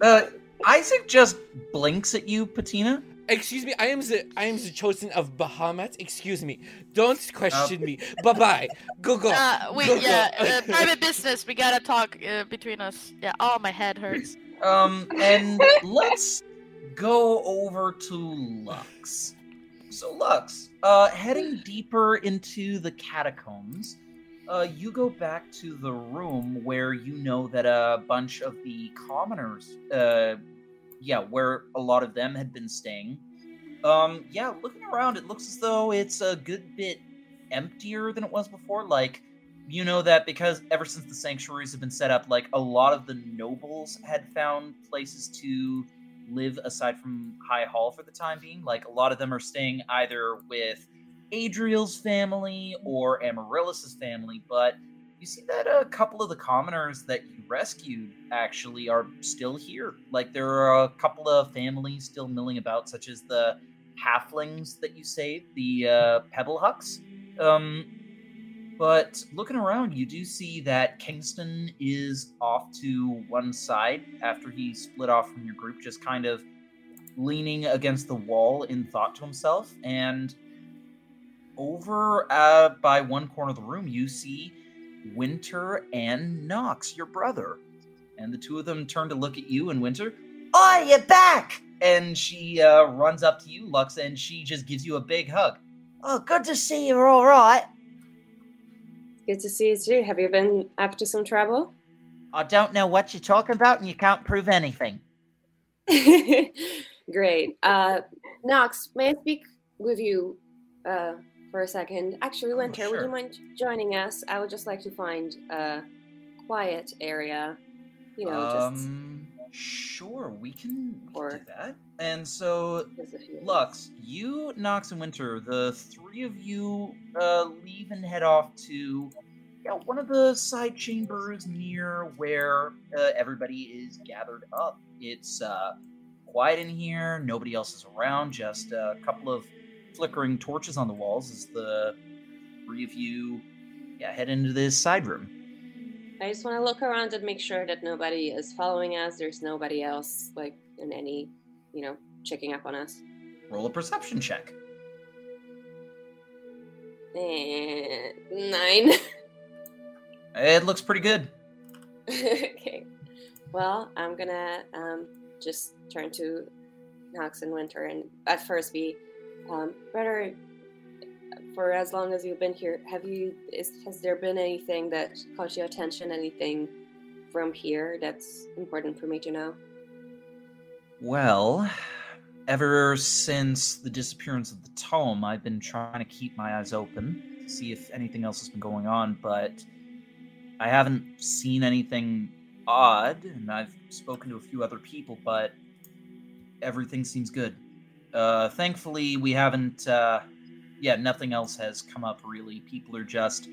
uh, Isaac just blinks at you, Patina. Excuse me, I am the I am the chosen of Bahamut. Excuse me. Don't Uh, question me. Bye bye. Go go. Uh, we Go, go. yeah, uh, private business. We gotta talk uh, between us. Yeah. Oh, my head hurts. Um, and let's go over to Lux. So, Lux, uh, heading deeper into the catacombs, uh, you go back to the room where you know that a bunch of the commoners, uh, yeah, where a lot of them had been staying. Um, yeah, looking around, it looks as though it's a good bit emptier than it was before. Like, you know that because ever since the sanctuaries have been set up, like a lot of the nobles had found places to live aside from High Hall for the time being. Like a lot of them are staying either with Adriel's family or Amaryllis's family, but you see that a couple of the commoners that you rescued actually are still here. Like there are a couple of families still milling about, such as the halflings that you saved, the uh, Pebble Hucks. Um, but looking around, you do see that Kingston is off to one side after he split off from your group, just kind of leaning against the wall in thought to himself. And over uh, by one corner of the room, you see Winter and Knox, your brother. And the two of them turn to look at you, and Winter, Oh, you're back! And she uh, runs up to you, Lux, and she just gives you a big hug. Oh, good to see you're all right. Good to see you too. Have you been up to some trouble? I don't know what you're talking about, and you can't prove anything. Great. Uh, Knox, may I speak with you uh, for a second? Actually, Oh, Winter, would you mind joining us? I would just like to find a quiet area. You know, just, um, sure, we can, we can Or- do that. And so. Lux, you, Nox, and Winter, the three of you uh, leave and head off to yeah, one of the side chambers near where uh, everybody is gathered up. It's uh, quiet in here, nobody else is around, just a couple of flickering torches on the walls as the three of you yeah, head into this side room. I just want to look around and make sure that nobody is following us. There's nobody else, like, in any, you know, checking up on us. Roll a perception check. And nine. It looks pretty good. okay. Well, I'm gonna um, just turn to Knox and Winter and at first be, um, brother. For as long as you've been here, have you? Is, has there been anything that caught your attention? Anything from here that's important for me to know? Well, ever since the disappearance of the tome, I've been trying to keep my eyes open to see if anything else has been going on, but I haven't seen anything odd, and I've spoken to a few other people, but everything seems good. Uh, thankfully, we haven't. Uh, yeah, nothing else has come up really. People are just,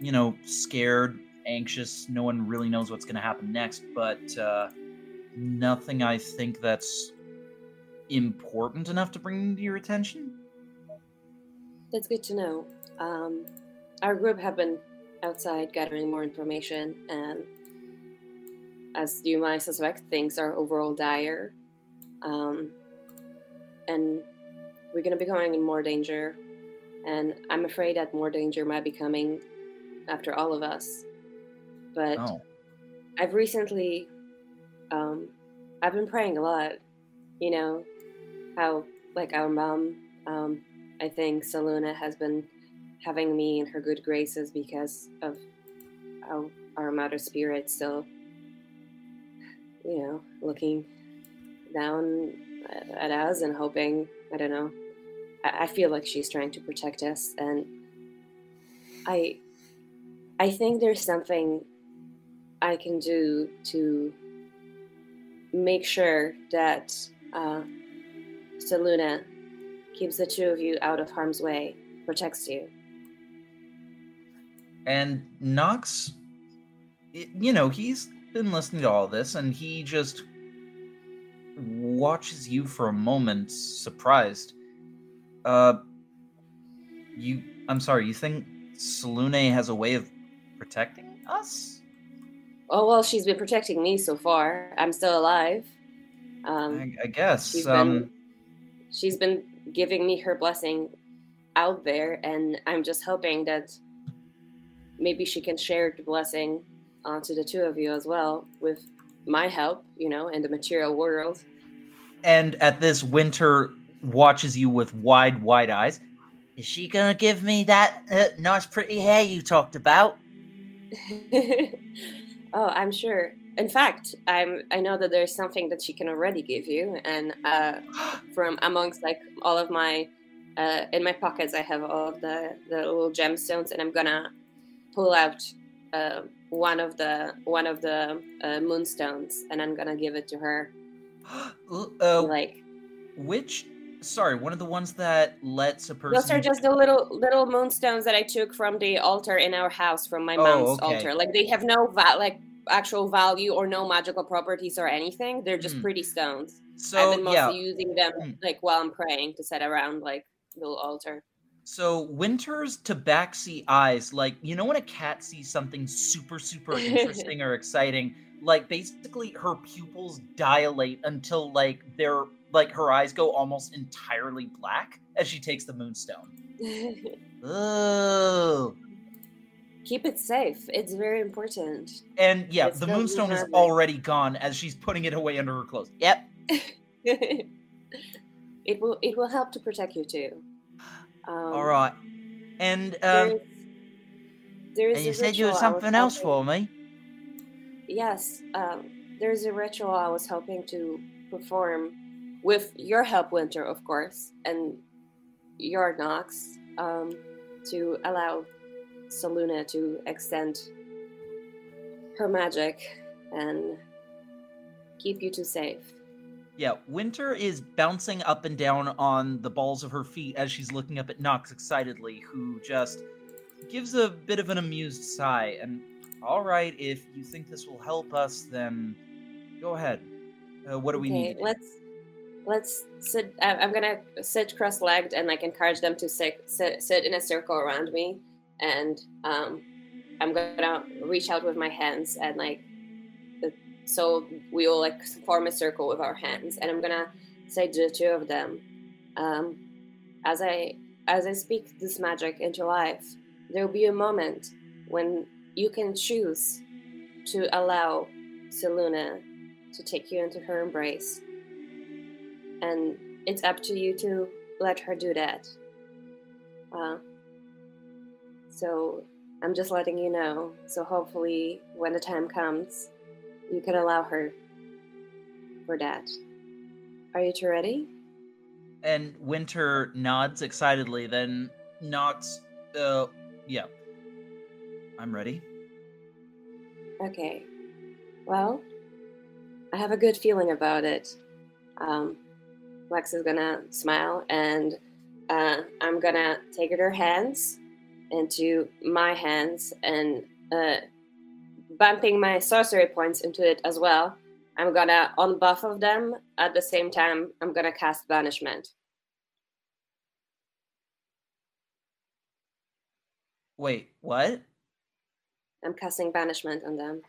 you know, scared, anxious. No one really knows what's going to happen next, but uh, nothing I think that's important enough to bring to your attention. That's good to know. Um, our group have been outside gathering more information, and as you might suspect, things are overall dire. Um, and we're going to be going in more danger. And I'm afraid that more danger might be coming after all of us. But Oh, I've recently, um, I've been praying a lot. You know, how like our mom, um, I think Selûne has been having me in her good graces because of how our mother spirit still, you know, looking down at us and hoping. I don't know. I, feel like she's trying to protect us, and I, I think there's something I can do to make sure that uh, Selûne keeps the two of you out of harm's way, protects you. and Knox, you know, he's been listening to all this, and he just watches you for a moment, surprised. Uh, you. I'm sorry. You think Selûne has a way of protecting us? Oh well, she's been protecting me so far. I'm still alive. Um, I, I guess. she's Um, been she's been giving me her blessing out there, and I'm just hoping that maybe she can share the blessing onto the two of you as well with my help, you know, in the material world. and at this, Winter watches you with wide, wide eyes. Is she gonna give me that uh, nice, pretty hair you talked about? oh, I'm sure. In fact, I'm. I know that there's something that she can already give you, and uh, from amongst like all of my, uh, in my pockets, I have all of the the little gemstones, and I'm gonna pull out uh, one of the one of the uh, moonstones, and I'm gonna give it to her. uh, like which? Sorry, one of the ones that lets a person. those are just the little little moonstones that I took from the altar in our house from my Oh, mom's okay. altar. Like they have no va- like actual value or no magical properties or anything. They're just Hmm. pretty stones. So I've been mostly yeah, using them Hmm. like while I'm praying to set around like little altar. So Winter's tabaxi eyes, like you know when a cat sees something super, super interesting or exciting, like basically her pupils dilate until like they're like her eyes go almost entirely black as she takes the moonstone. Oh. Keep it safe. It's very important. And yeah, It's the moonstone is already gone as she's putting it away under her clothes. Yep. it will it will help to protect you too. Um, All right. And um is- there is and you said you had ritual I was something else for me. Yes, um, there's a ritual I was hoping to perform with your help, Winter, of course, and your Nox, um, to allow Selûne to extend her magic and keep you two safe. Yeah, Winter is bouncing up and down on the balls of her feet as she's looking up at Nox excitedly, who just gives a bit of an amused sigh. And all right, if you think this will help us, then go ahead. Uh, what do we okay, need? let's let's sit. I'm gonna sit cross-legged and like encourage them to sit sit, sit in a circle around me, and um, I'm gonna reach out with my hands and like, so we will like form a circle with our hands, and I'm gonna say to the two of them, um, as I as I speak this magic into life, there will be a moment when you can choose to allow Selûne to take you into her embrace. And it's up to you to let her do that. Uh, so I'm just letting you know. So hopefully, when the time comes, you can allow her for that. Are you two ready? And Winter nods excitedly, then Nox, uh, yeah. I'm ready. Okay. Well, I have a good feeling about it. Um, Lex is gonna smile, and uh, I'm gonna take her hands into my hands and uh, bumping my sorcery points into it as well. I'm gonna on both of them at the same time. I'm gonna cast banishment. Wait, what? I'm casting banishment on them.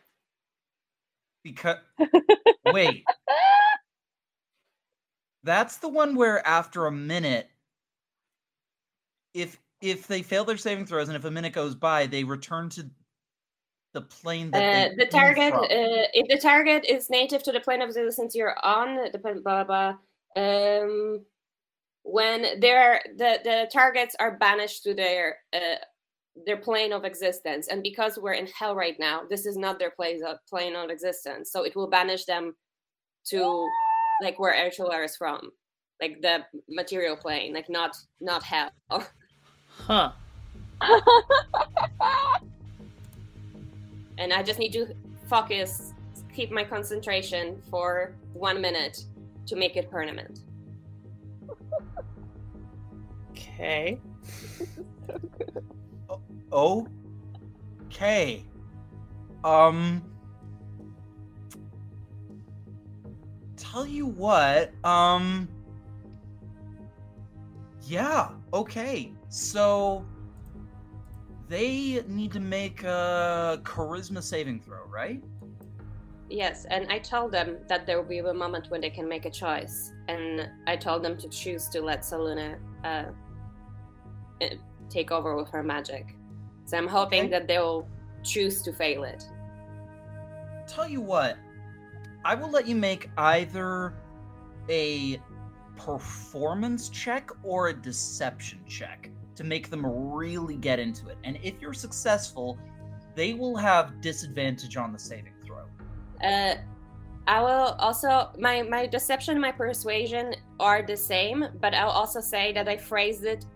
Because wait, that's the one where after a minute, if if they fail their saving throws and if a minute goes by, they return to the plane that Uh, they the target, uh, if the target is native to the plane of existence you're on, the blah blah blah. Um, when they're the the targets are banished to their uh, their plane of existence, and because we're in hell right now, this is not their place of plane of existence, so it will banish them to like where Elturel is from, like the material plane, like not not hell. Huh. and I just need to focus, keep my concentration for one minute to make it permanent. Okay. Okay. Um. Tell you what. Um. Yeah. Okay. So they need to make a charisma saving throw, right? Yes, and I told them that there will be a moment when they can make a choice, and I told them to choose to let Selûne uh, eh, take over with her magic. So I'm hoping Okay. that they will choose to fail it. Tell you what. I will let you make either a performance check or a deception check to make them really get into it. And if you're successful, they will have disadvantage on the saving throw. Uh, I will also my my deception and my persuasion are the same, but I'll also say that I phrased it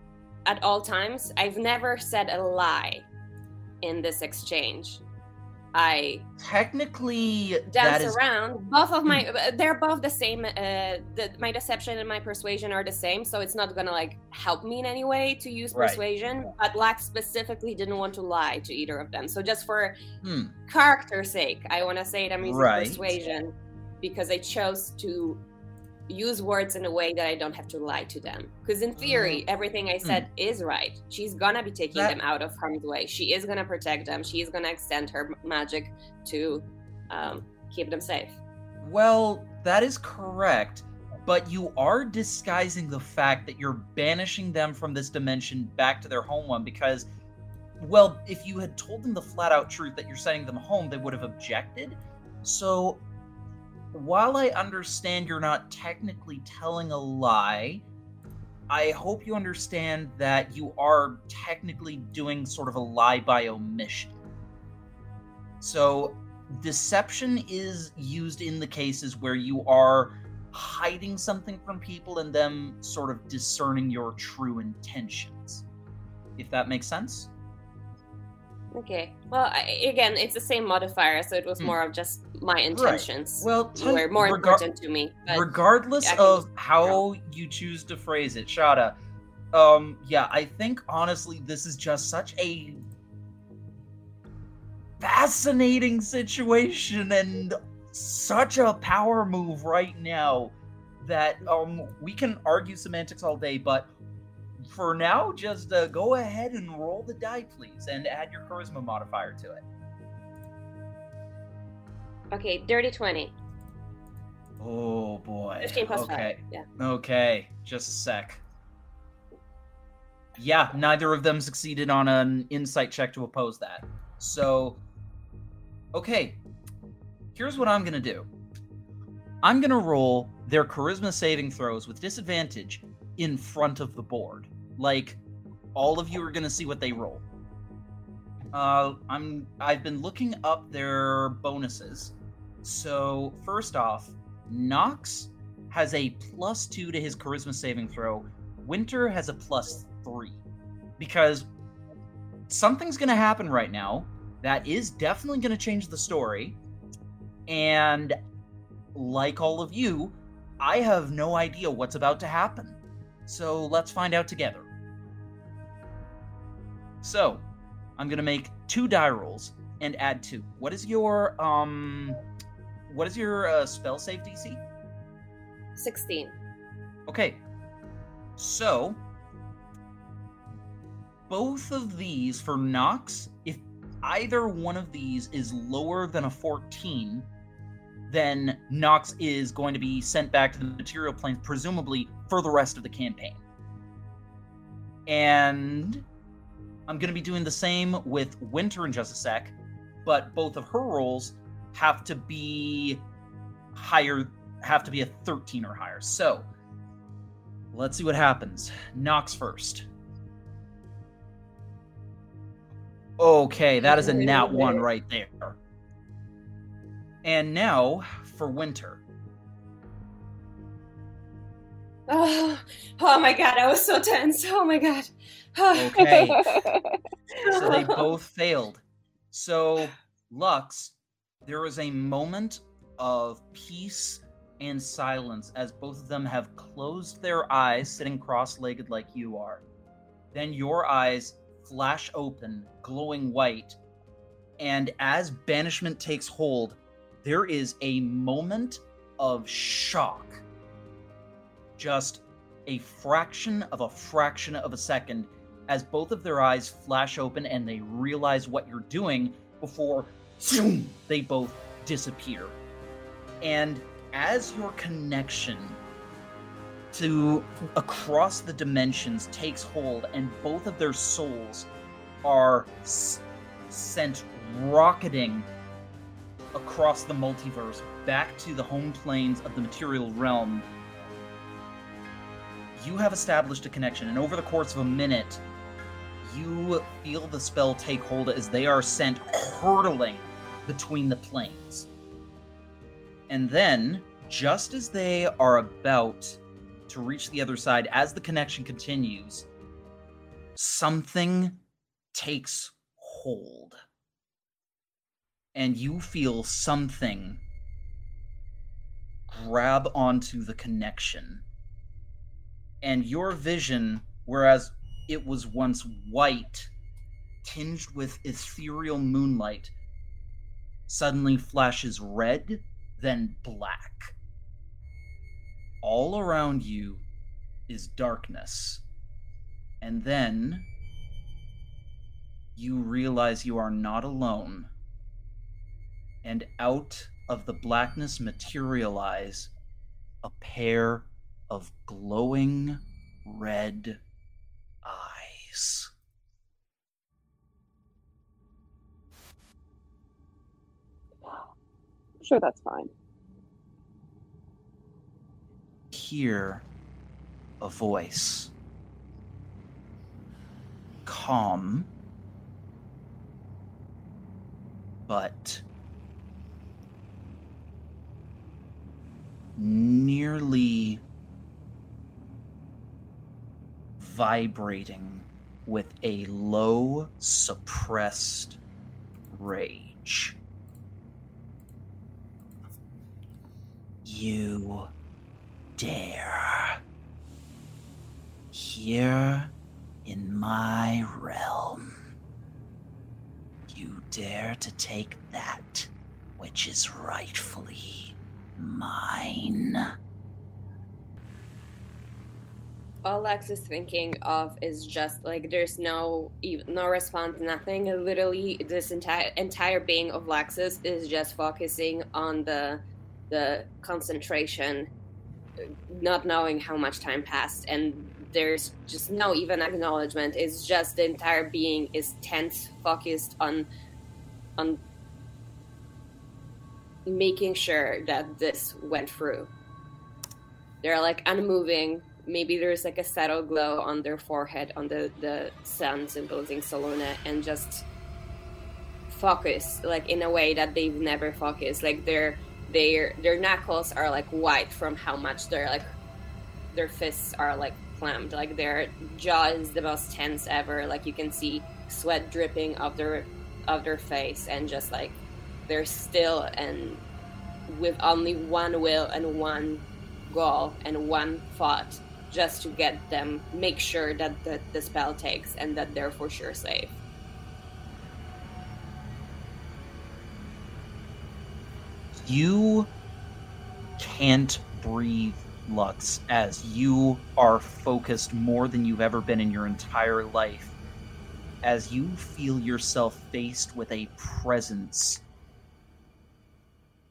at all times. I've never said a lie in this exchange. I Technically, dance is Hmm. around. Both of my they're both the same. Uh, the, my deception and my persuasion are the same, so it's not gonna like help me in any way to use Right. persuasion. But Lack specifically didn't want to lie to either of them, so just for hmm, character sake, I want to say it. I'm using Right. persuasion because I chose to use words in a way that I don't have to lie to them. Because in theory, everything I said is right. She's gonna be taking That- them out of harm's way. She is gonna protect them. She is gonna extend her magic to um, keep them safe. Well, that is correct, but you are disguising the fact that you're banishing them from this dimension back to their home one because, well, if you had told them the flat out truth that you're sending them home, they would have objected. So, while I understand you're not technically telling a lie, I hope you understand that you are technically doing sort of a lie by omission. So, deception is used in the cases where you are hiding something from people and them sort of discerning your true intentions. If that makes sense? Okay. Well, I, again, it's the same modifier, so it was Hmm. more of just my intentions Right. Well, were more regar- important to me. Regardless of how you choose to phrase it, Shada. Um, yeah, I think honestly this is just such a fascinating situation and such a power move right now that um we can argue semantics all day, but for now, just uh, go ahead and roll the die, please, and add your charisma modifier to it. okay, dirty twenty. Oh boy. 15 plus okay. 5. Yeah. Okay, just a sec. Yeah, neither of them succeeded on an insight check to oppose that. So, okay, here's what I'm gonna do I'm gonna roll their charisma saving throws with disadvantage in front of the board. Like, all of you are gonna see what they roll. Uh, I'm I've been looking up their bonuses. So first off, Nox has a plus two to his charisma saving throw. Winter has a plus three. Because something's to happen right now that is definitely to change the story. And like all of you, I have no idea what's about to happen. So let's find out together. So, I'm going to make two die rolls and add two. What is your um what is your uh, spell save DC? 16. Okay. So, both of these for Nox, if either one of these is lower than a 14, then Nox is going to be sent back to the material plane, presumably for the rest of the campaign. And I'm going to be doing the same with Winter in just a sec, but both of her rolls have to be higher, have to be a 13 or higher. So, let's see what happens. Knox first. Okay, that is a nat one right there. And now for Winter. Oh, oh my god, I was so tense. Oh my god. Okay. so they both failed. So, Lux, there was a moment of peace and silence as both of them have closed their eyes, sitting cross legged like you are. Then your eyes flash open, glowing white, and as banishment takes hold, there is a moment of shock. Just a fraction of a fraction of a second as both of their eyes flash open and they realize what you're doing before they both disappear. And as your connection to across the dimensions takes hold and both of their souls are s- sent rocketing across the multiverse back to the home planes of the material realm you have established a connection and over the course of a minute you feel the spell take hold as they are sent hurtling between the planes. And then just as they are about to reach the other side as the connection continues something takes hold. And you feel something grab onto the connection. And your vision whereas it was once white tinged with ethereal moonlight suddenly flashes red then black. All around you is darkness. And then you realize you are not alone. And out of the blackness materialize a pair of glowing red eyes. sure, that's fine. Hear a voice. Calm, but nearly vibrating with a low, suppressed rage. You dare. Here in my realm, you dare to take that which is rightfully mine. All Lex is thinking of is just like there's no no response, nothing. Literally, this entire entire being of Lexus is just focusing on the the concentration, not knowing how much time passed, and there's just no even acknowledgement. It's just the entire being is tense, focused on on making sure that this went through. They're like unmoving. Maybe there's like a subtle glow on their forehead, on the the sun symbolizing Selûne and just focus like in a way that they've never focused. Like their their their knuckles are like white from how much they're like their fists are like clamped. Like their jaw is the most tense ever. Like you can see sweat dripping off their of their face, and just like they're still and with only one will and one goal and one thought just to get them make sure that the, the spell takes and that they're for sure safe. You can't breathe lux as you are focused more than you've ever been in your entire life. As you feel yourself faced with a presence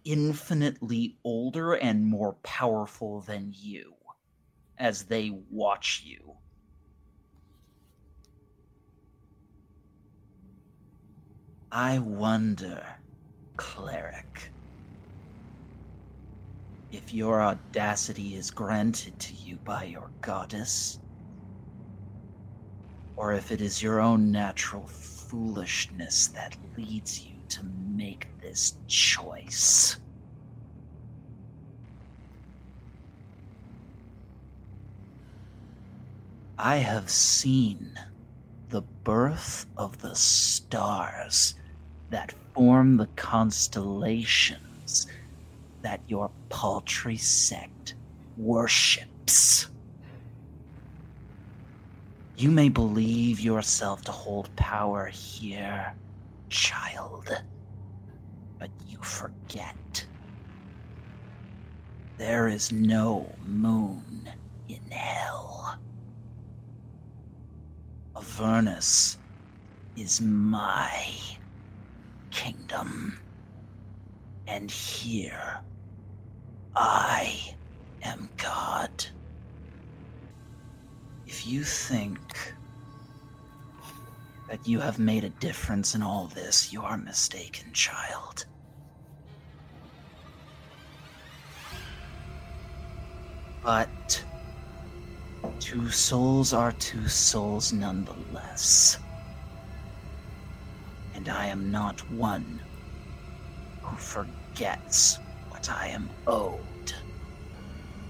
infinitely older and more powerful than you as they watch you i wonder cleric if your audacity is granted to you by your goddess, or if it is your own natural foolishness that leads you to make this choice. I have seen the birth of the stars that form the constellations that your paltry sect worships. You may believe yourself to hold power here, child, but you forget. There is no moon in hell. Avernus is my kingdom. And here I am God. If you think that you have made a difference in all this, you are mistaken, child. But two souls are two souls nonetheless. And I am not one who forgets what I am owed.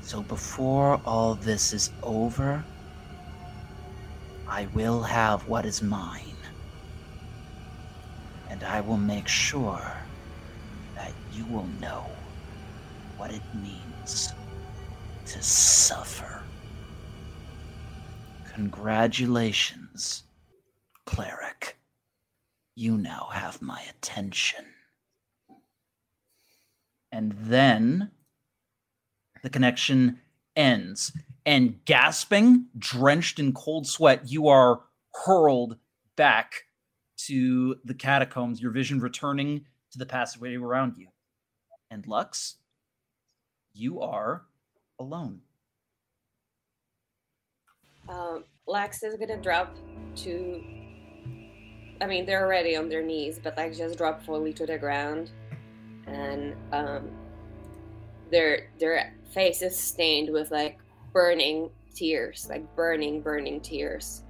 So before all this is over, I will have what is mine. And I will make sure that you will know what it means to suffer. Congratulations, cleric. You now have my attention. And then the connection ends. And gasping, drenched in cold sweat, you are hurled back to the catacombs, your vision returning to the passageway around you. And Lux, you are alone. Um, Lex is gonna drop to. I mean, they're already on their knees, but like just drop fully to the ground, and um, their their face is stained with like burning tears, like burning, burning tears,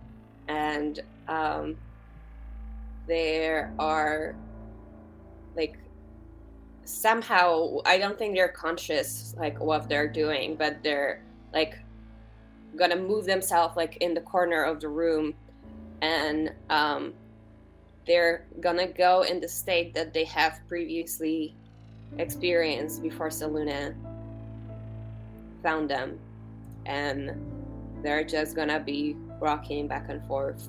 and um, there are like somehow I don't think they're conscious like what they're doing, but they're like gonna move themselves like in the corner of the room. And um, they're gonna go in the state that they have previously experienced before Selûne found them. And they're just gonna be rocking back and forth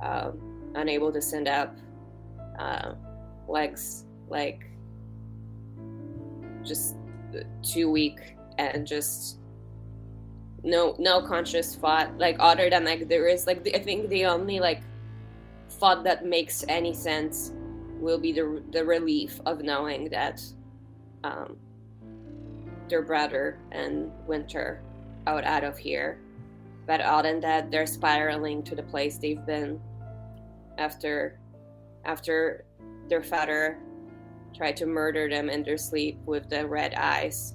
um, unable to stand up uh, legs like just too weak and just no no conscious thought like other than like there is like the, i think the only like thought that makes any sense will be the the relief of knowing that um their brother and winter out out of here. But other than that they're spiraling to the place they've been after after their father tried to murder them in their sleep with the red eyes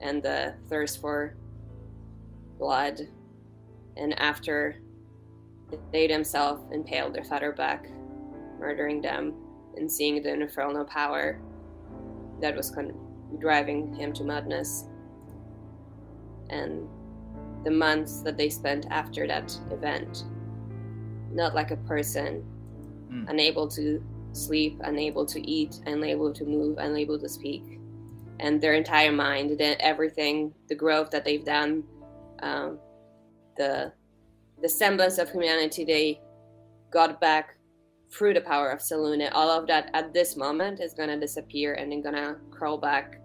and the thirst for blood. And after they themselves impaled their father back, murdering them and seeing the infernal power that was con- driving him to madness. And the months that they spent after that event, not like a person, Mm. unable to sleep, unable to eat, unable to move, unable to speak. And their entire mind, everything, the growth that they've done, um, the the semblance of humanity they got back through the power of Selûne, all of that at this moment is gonna disappear and they're gonna crawl back,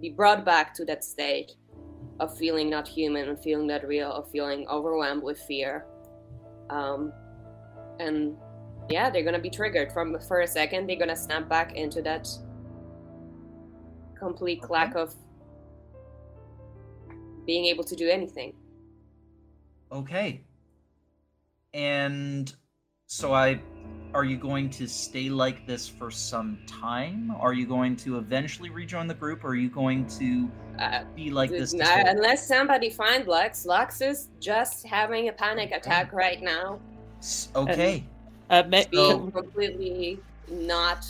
be brought back to that state of feeling not human, of feeling not real, of feeling overwhelmed with fear. Um, and yeah, they're gonna be triggered from for a second. They're gonna snap back into that complete Okay. lack of being able to do anything. Okay. And so I are you going to stay like this for some time? Are you going to eventually rejoin the group or are you going to Uh, be like this? N- this whole- unless somebody find Lux, Lux is just having a panic attack right now. S- okay. Uh, ma- Being completely not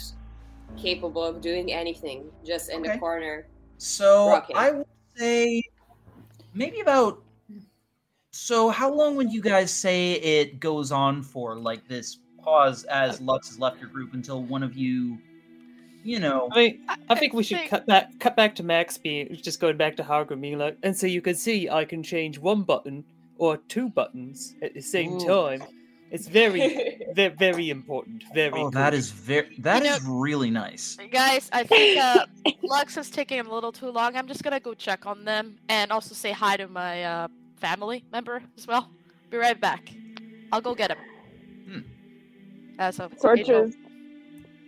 capable of doing anything, just in the corner. So Rocking. I would say maybe about so how long would you guys say it goes on for like this pause as Lux has left your group until one of you you know I mean, I think we should think- cut back cut back to Max being just going back to Hargrim being like, and so you can see I can change one button or two buttons at the same Ooh. time. It's very, very, very important. Very. Oh, cool. that is very that You is really nice. Guys, I think uh, Lux is taking a little too long. I'm just gonna go check on them and also say hi to my uh, family member as well. Be right back. I'll go get him. Hmm. Uh, so, Sorge is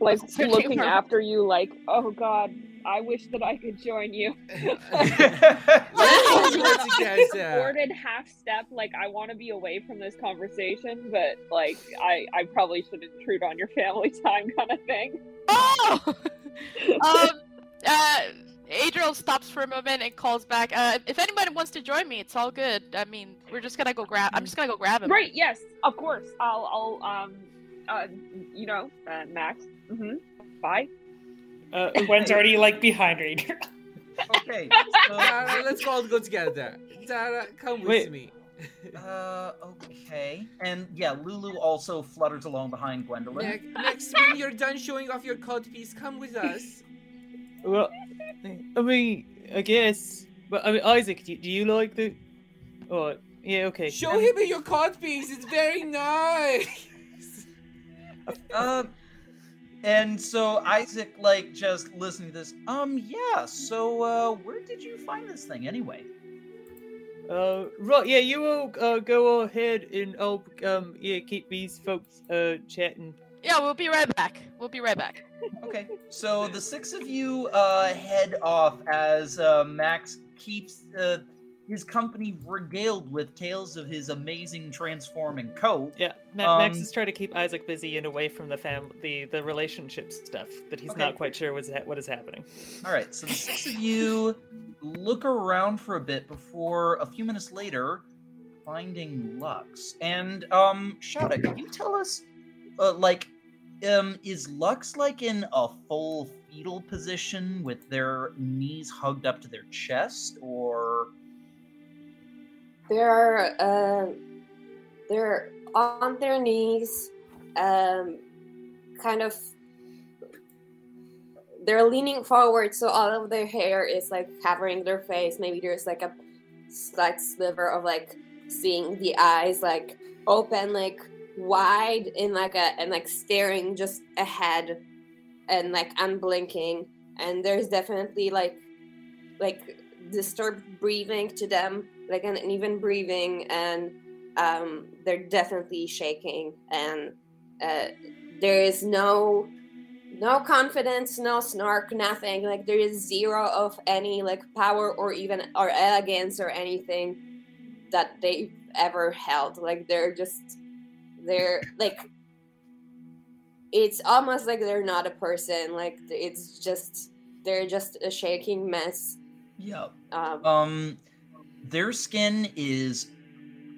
like Searching looking for- after you, like, oh god, I wish that I could join you. Let's go Like, together. Supported half step, like I want to be away from this conversation, but like I, I probably should intrude on your family time, kind of thing. Oh! um, uh, Adriel stops for a moment and calls back. Uh, if anybody wants to join me, it's all good. I mean, we're just gonna go grab. I'm just gonna go grab him. Right? Yes, of course. I'll, I'll, um, uh, you know, uh, Max. Mm-hmm. Bye. Uh, Gwen's already like behind Raider. okay. So, Dara, let's all go together. Dara, come with Wait. me. uh okay. And yeah, Lulu also flutters along behind Gwendolyn. Ne- next, when you're done showing off your code piece, come with us. Well, I mean, I guess. But I mean, Isaac, do, do you like the? Oh, yeah, okay. Show Um, him your code piece. It's very nice. Uh, and so Isaac, like, just listening to this. Um, yeah. So, uh, where did you find this thing anyway? Uh, right, yeah, you will uh, go ahead and I'll um, yeah, keep these folks uh chatting. Yeah, we'll be right back. We'll be right back. Okay. So the six of you uh head off as uh, Max keeps uh, his company regaled with tales of his amazing transforming coat. Yeah, Ma- Max Um, is trying to keep Isaac busy and away from the fam the the relationship stuff that he's Okay. not quite sure what's ha- what is happening. All right. So the six of you look around for a bit before a few minutes later finding Lux. And um, Shada, can you tell us, uh, like, um, is Lux like in a full fetal position with their knees hugged up to their chest, or They're uh, they're on their knees, um, kind of. They're leaning forward, so all of their hair is like covering their face. Maybe there's like a slight sliver of like seeing the eyes like open, like wide, in like a and like staring just ahead, and like unblinking. And there's definitely like like disturbed breathing to them like an even breathing and um, they're definitely shaking and uh, there is no no confidence no snark nothing. Like there is zero of any like power or even or elegance or anything that they've ever held. Like they're just they're like it's almost like they're not a person. Like it's just they're just a shaking mess. Yeah, um, Um, their skin is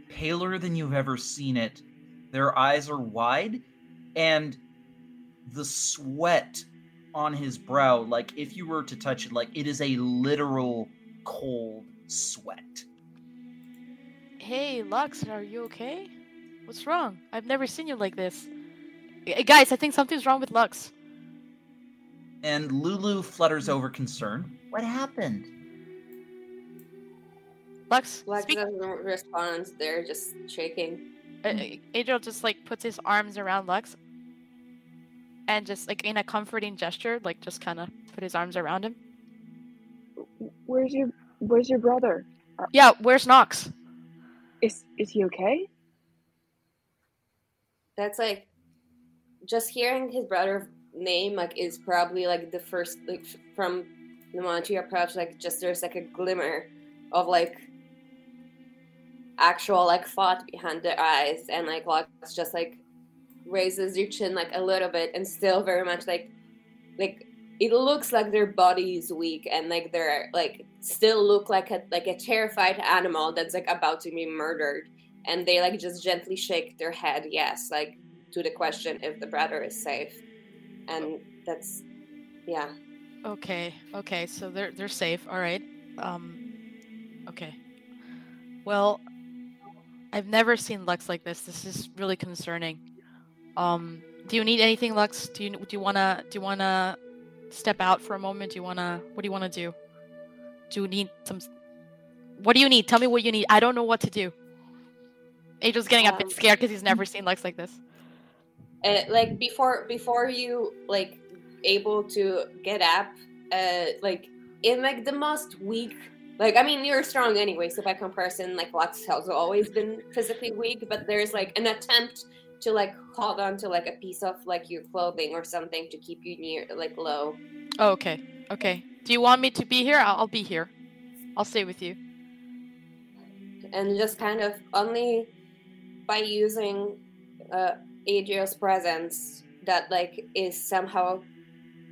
paler than you've ever seen it. Their eyes are wide, and the sweat on his brow, like if you were to touch it, like it is a literal cold sweat. Hey, Lux, are you okay? What's wrong? I've never seen you like this. "Eh, guys, I think something's wrong with Lux. And Lulu flutters over concern. What happened? Lux, Lex speak. doesn't respond. They're just shaking. Uh, Adriel just like puts his arms around Lux and just like in a comforting gesture, like just kind of put his arms around him. Where's your Where's your brother? Yeah, where's Knox? Is Is he okay? That's like just hearing his brother name like is probably like the first like from the moment you approach like just there's like a glimmer of like actual like thought behind their eyes and like Lux just like raises your chin like a little bit and still very much like like it looks like their body is weak and like they're like still look like a like a terrified animal that's like about to be murdered and they like just gently shake their head yes like to the question if the brother is safe and that's yeah Okay, okay, so they're they're safe. All right. Um, okay. Well, I've never seen Lux like this. This is really concerning. Um, do you need anything, Lux? Do you do you wanna do you wanna step out for a moment? Do you wanna what do you wanna do? Do you need some? What do you need? Tell me what you need. I don't know what to do. Angel's getting a bit Um, scared because he's never seen Lux like this. uh, like before before you like able to get up uh like in like the most weak like i mean you're strong anyway so by comparison like lux has always been physically weak but there's like an attempt to like hold on to like a piece of like your clothing or something to keep you near like low Oh, okay, okay. Do you want me to be here? I'll, I'll be here. I'll stay with you. and just kind of only by using uh Adriel's presence that like is somehow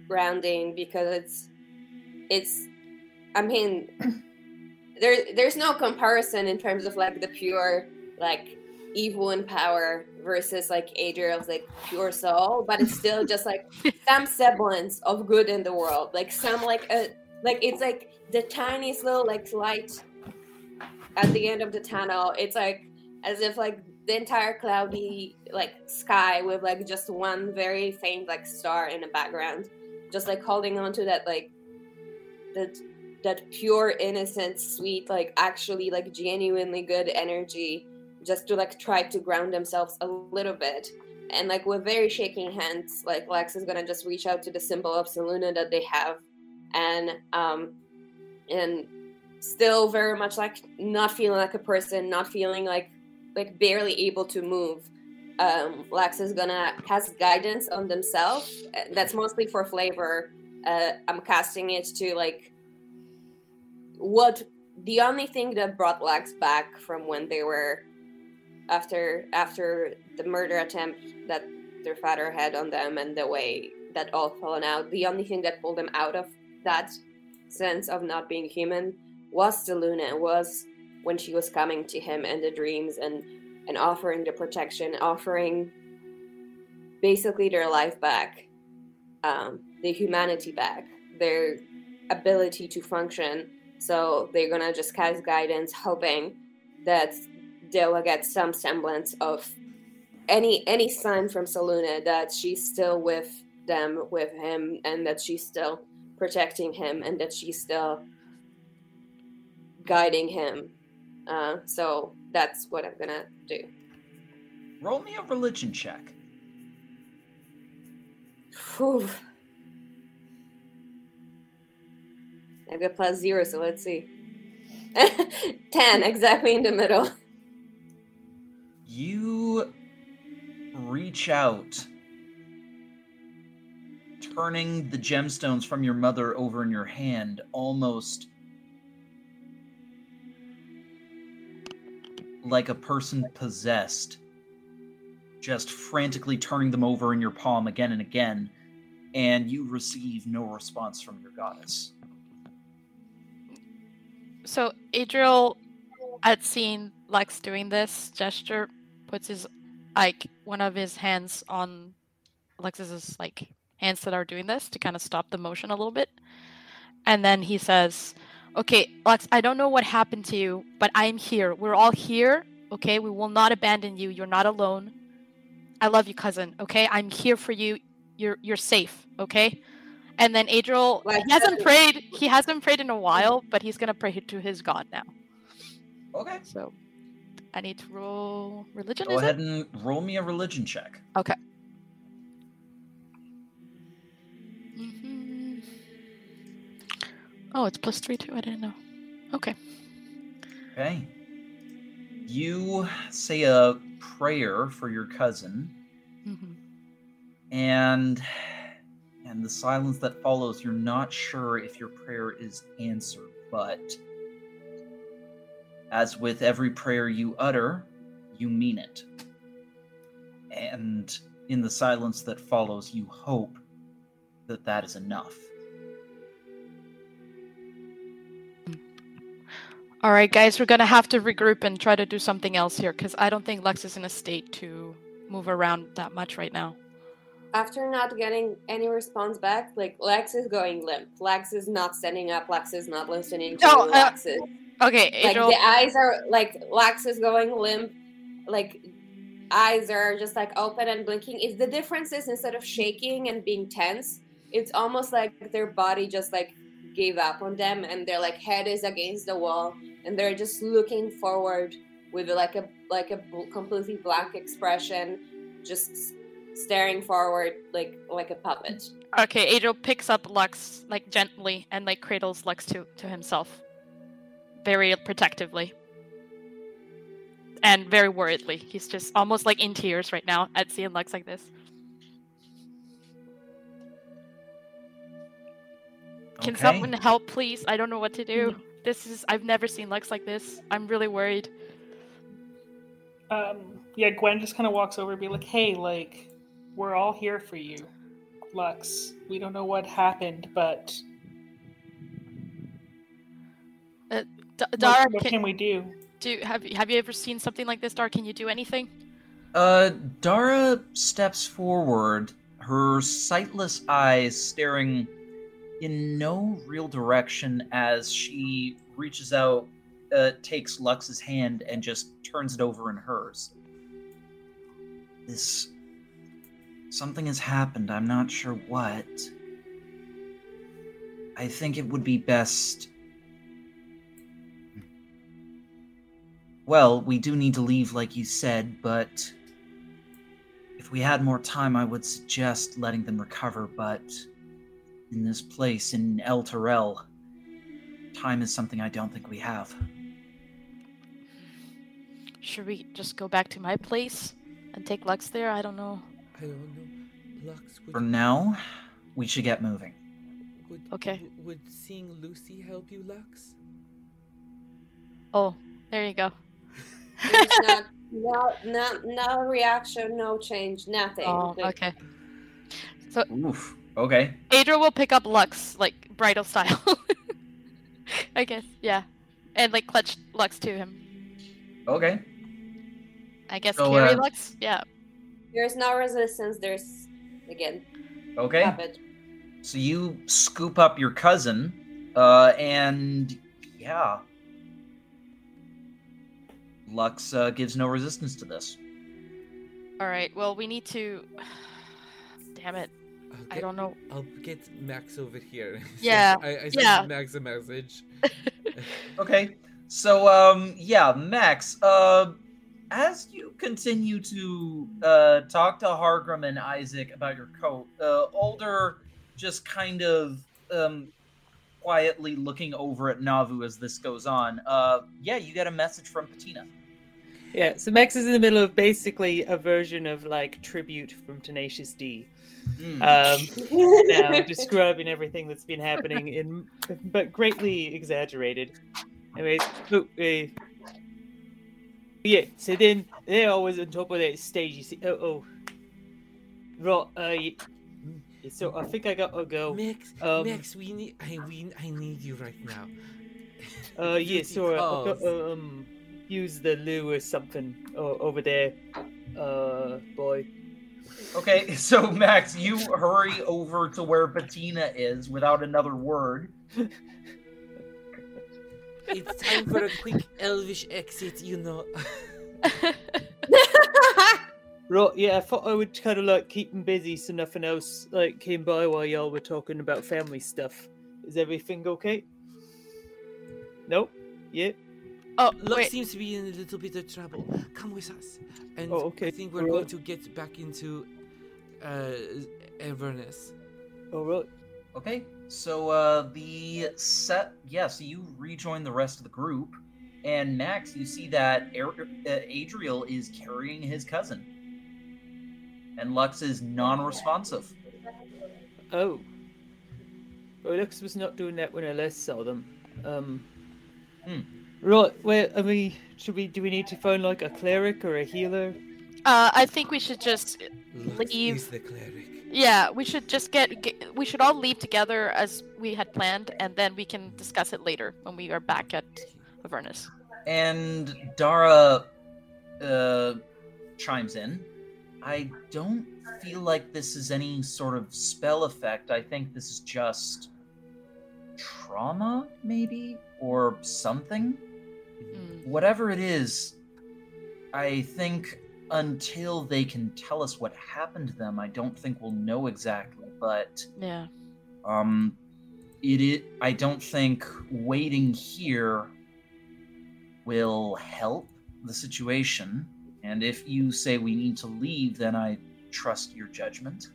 grounding because it's it's I mean there there's no comparison in terms of like the pure like evil and power versus like Adriel's like pure soul, but it's still just like some semblance of good in the world. Like some like a like it's like the tiniest little like light at the end of the tunnel. It's like as if like the entire cloudy like sky with like just one very faint like star in the background, just like holding on to that like that that pure innocent sweet like actually like genuinely good energy just to like try to ground themselves a little bit. And like with very shaking hands like lex is gonna just reach out to the symbol of Selûne that they have. And um and still very much like not feeling like a person not feeling like like barely able to move. Um lex is gonna cast guidance on themselves. That's mostly for flavor. Uh i'm casting it to like what the only thing that brought lex back from when they were after after the murder attempt that their father had on them and the way that all fallen out the only thing that pulled them out of that sense of not being human was Selûne. Was when she was coming to him in the dreams and and offering the protection offering basically their life back um, the humanity back their ability to function so they're gonna just cast guidance hoping that they will get some semblance of any any sign from Selûne that she's still with them with him and that she's still protecting him and that she's still guiding him uh, so that's what i'm gonna do Roll me a religion check. Whew. I got plus zero so let's see 10 exactly in the middle You reach out, turning the gemstones from your mother over in your hand, almost like a person possessed, just frantically turning them over in your palm again and again, and you receive no response from your goddess. So Adriel, at seeing Lex doing this gesture, puts his like one of his hands on Lex's like hands that are doing this to kind of stop the motion a little bit, and then he says, "Okay, Lex, I don't know what happened to you, but I'm here. We're all here. Okay, we will not abandon you. You're not alone. I love you, cousin. Okay, I'm here for you. You're you're safe. Okay. And then Adriel, Like he hasn't that- prayed. He hasn't prayed in a while, but he's gonna pray to his god now. Okay. So, I need to roll religion. Go is ahead it? and roll me a religion check. Okay. Mhm. Oh, it's plus three too. I didn't know. Okay. Okay. You say a prayer for your cousin, hmm and and the silence that follows, you're not sure if your prayer is answered, but as with every prayer you utter, you mean it. And in the silence that follows, you hope that that is enough. All right, guys, we're gonna have to regroup and try to do something else here because I don't think Lex is in a state to move around that much right now. After not getting any response back, like Lex is going limp. Lex is not standing up. Lex is not listening to Oh, uh, Lex is Okay, like the eyes are like Lex is going limp. Like eyes are just like open and blinking. If the difference is instead of shaking and being tense, it's almost like their body just like gave up on them and their like head is against the wall and they're just looking forward with like a like a completely blank expression, just staring forward like like a puppet. Okay, Adriel picks up Lux like gently and like cradles Lux to to himself, very protectively and very worriedly. He's just almost like in tears right now at seeing Lux like this. Can someone help, please? I don't know what to do. This is I've never seen Lux like this. I'm really worried. Um, yeah, Gwen just kind of walks over and be like, "Hey, like, we're all here for you, Lux. We don't know what happened, but D- what, Dara, what can, can we do?" do have you have you ever seen something like this, Dara? Can you do anything? Uh, Dara steps forward, her sightless eyes staring in no real direction as she reaches out, uh, takes Lux's hand, and just turns it over in hers. This. Something has happened. I'm not sure what. I think it would be best. Well, we do need to leave, like you said, but if we had more time, I would suggest letting them recover. But in this place, in Elturel, time is something I don't think we have. Should we just go back to my place and take Lux there? I don't know. I don't know. Lux, would, For now, we should get moving. would, Okay. Would seeing Lucy help you, Lux? Oh, there you go. There's not no no no reaction, no change, nothing. oh, okay. So Oof. Okay. Adriel will pick up Lux like bridal style. I guess, yeah, and like clutch Lux to him. Okay. I guess So, carry uh, Lux. Yeah. There's no resistance. There's again Okay. puppet. So you scoop up your cousin, uh, and yeah. Lux uh, gives no resistance to this. All right. Well, we need to. Damn it! I'll I don't know. I'll get Max over here. So Yeah, I, I sent yeah. Max a message. Okay. So um yeah, Max, uh as you continue to uh talk to Hargrim and Isaac about your coat, uh Ulder just kind of um quietly looking over at Navu as this goes on. Uh yeah, you get a message from Patina. Yeah, so Max is in the middle of basically a version of like tribute from Tenacious D. Hmm. Um, now describing everything that's been happening in, but greatly exaggerated. Anyways, so, uh, yeah. So then they're always on top of that stage. You see, oh, oh, right. Uh, so I think I got a go. Max, Um, Max, we need. I we I need you right now. Uh, yeah. Duty So I gotta um use the loo or something o- over there. Uh, boy. Okay, so Max, you hurry over to where Patina is without another word. It's time for a quick elvish exit, you know. Right, yeah, I thought I would kind of like keep him busy so nothing else like came by while y'all were talking about family stuff. Is everything okay? Nope. Yeah. Oh, Lux wait. seems to be in a little bit of trouble. Come with us. And Oh, okay. I think we're Alright. going to get back into uh, Avernus. All right. Okay, so uh, the set, yeah, so you rejoin the rest of the group, and Max, you see that Ar- uh, Adriel is carrying his cousin, and Lux is non-responsive. Oh. Well, Lux was not doing that when I last saw them. Um. Hmm. Right. Well, I mean, should we? Do we need to find like a cleric or a healer? Uh, I think we should just Lux Leave. is the cleric. Yeah, we should just get, get we should all leave together as we had planned, and then we can discuss it later when we are back at Avernus. And Dara uh, chimes in. I don't feel like this is any sort of spell effect. I think this is just trauma, maybe, or something. Mm. whatever it is, I think until they can tell us what happened to them, I don't think we'll know exactly. But Yeah. um, it, it I don't think waiting here will help the situation. And if you say we need to leave, then I trust your judgment.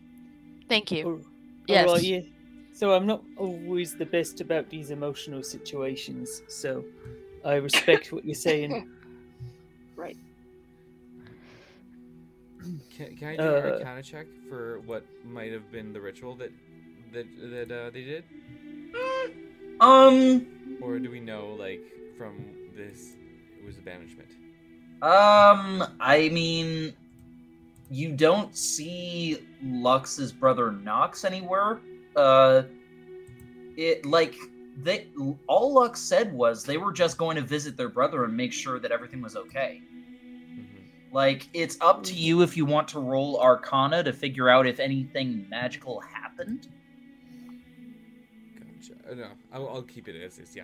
Thank you. Or, Yes. All right, yeah. So I'm not always the best about these emotional situations. So I respect what you're saying. Can, can I do Uh, an Arcana check for what might have been the ritual that that that uh, they did, Um, or do we know like from this it was a banishment? Um, I mean, you don't see Lux's brother Knox anywhere. Uh, it like they all Lux said was they were just going to visit their brother and make sure that everything was okay. Like it's up to you if you want to roll Arcana to figure out if anything magical happened. Gotcha. Uh, no, I'll, I'll keep it as is. Yeah.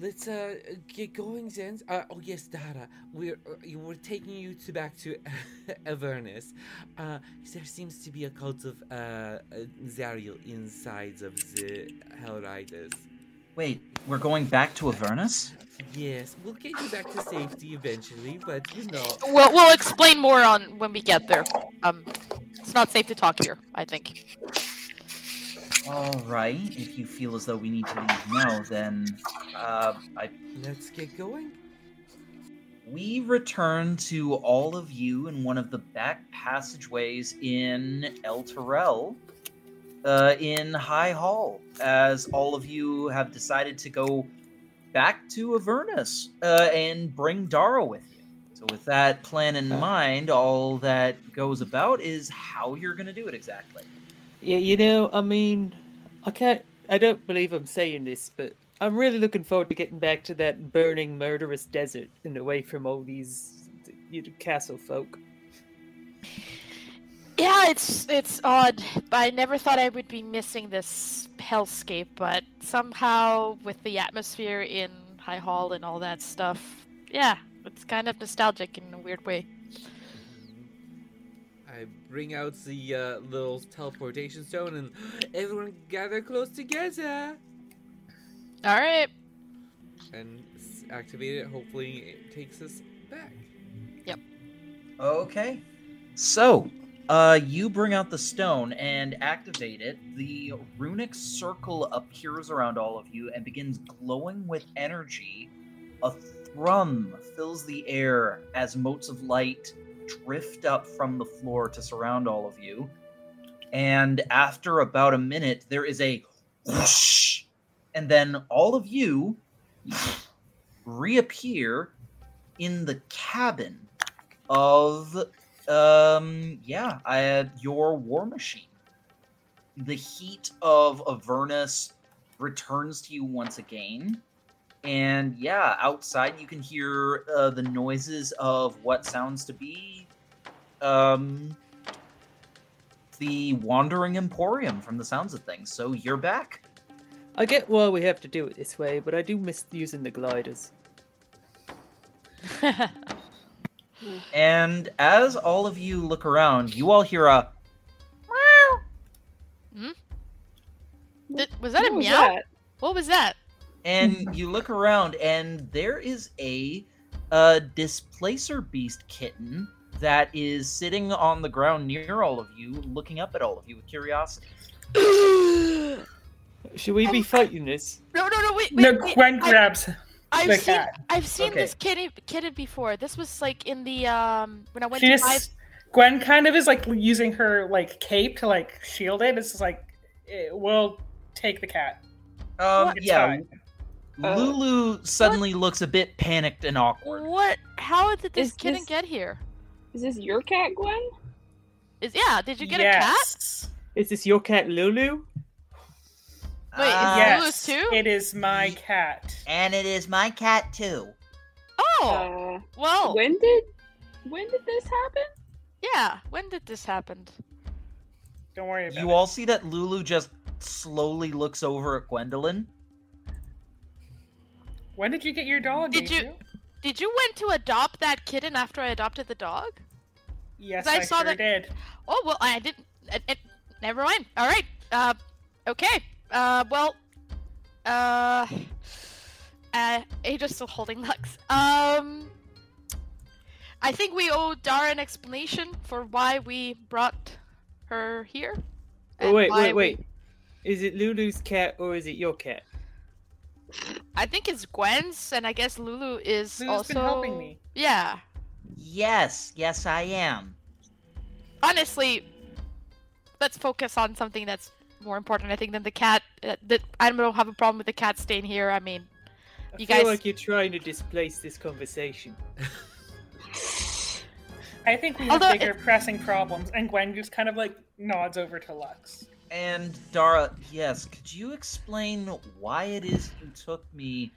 Let's uh get going, then. Uh, oh yes, Dara, we're uh, we're taking you to back to Avernus. Uh, there seems to be a cult of uh, uh Zariel inside of the Hellriders. Wait, we're going back to Avernus? Yes, we'll get you back to safety eventually, but you know. We'll we'll explain more on when we get there. Um, it's not safe to talk here. I think. All right. If you feel as though we need to leave now, then uh, I Let's get going. We return to all of you in one of the back passageways in Elturel, uh, in High Hall, as all of you have decided to go back to Avernus uh, and bring Dara with you. So, with that plan in mind, all that goes about is how you're going to do it exactly. Yeah, you know, I mean, I can't. I don't believe I'm saying this, but I'm really looking forward to getting back to that burning, murderous desert and away from all these you know, castle folk. Yeah, it's it's odd. I never thought I would be missing this hellscape, but somehow with the atmosphere in High Hall and all that stuff, yeah, it's kind of nostalgic in a weird way. I bring out the uh, little teleportation stone and everyone gather close together All right. and activate it. Hopefully, it takes us back. Yep. Okay. So, uh, you bring out the stone and activate it. The runic circle appears around all of you and begins glowing with energy. A thrum fills the air as motes of light drift up from the floor to surround all of you. And after about a minute, there is a whoosh, and then all of you reappear in the cabin of um yeah I had your war machine. The heat of avernus returns to you once again. And yeah outside you can hear uh, the noises of what sounds to be um the wandering emporium from the sounds of things. So you're back. I get why we have to do it this way, but I do miss using the gliders. And as all of you look around, you all hear a Did, was that a What was meow? that? What was that? and you look around and there is a uh displacer beast kitten that is sitting on the ground near all of you looking up at all of you with curiosity Should we be fighting this? No, no, no, wait, wait, No, wait. Gwen I- grabs I've the seen, cat. I've seen Okay. this kitty, kitten before. This was like in the um when I went She to just buy. Gwen kind of is like using her like cape to like shield it. It's just like eh, we'll take the cat. um It's yeah fine. Uh, lulu suddenly looks a bit panicked and awkward What? How did this Is kitten this- get here? Is this your cat, Gwen? Is yeah? Did you get a cat? yes. Is this your cat, Lulu? Wait, is Uh, Lulu's too? It is my cat. and it is my cat too Oh, Uh, well, when did when did this happen? yeah. When did this happen? Don't worry about you it. all see that lulu just slowly looks over at gwendolyn When did you get your dog? Did you- Adriel? Did you went to adopt that kitten after I adopted the dog? Yes, I I, saw sure that- did. Oh well, I didn't. It, it, never mind. All right. Uh, okay. Uh, well. Uh. Uh, Ada's still holding Lux. Um. I think we owe Dara an explanation for why we brought her here. Oh, and wait, wait, we- wait. Is it Lulu's cat or is it your cat? I think it's Gwen's, and I guess Lulu is Lulu's also. been helping me. Yeah. yes yes i am honestly, let's focus on something that's more important, I think, than the cat. Uh, that I don't have a problem with the cat staying here. I mean, I You feel guys- like you're trying to displace this conversation. I think we have Although bigger pressing problems, and Gwen just kind of like nods over to Lux. And Dara, yes, could you explain why it is you took me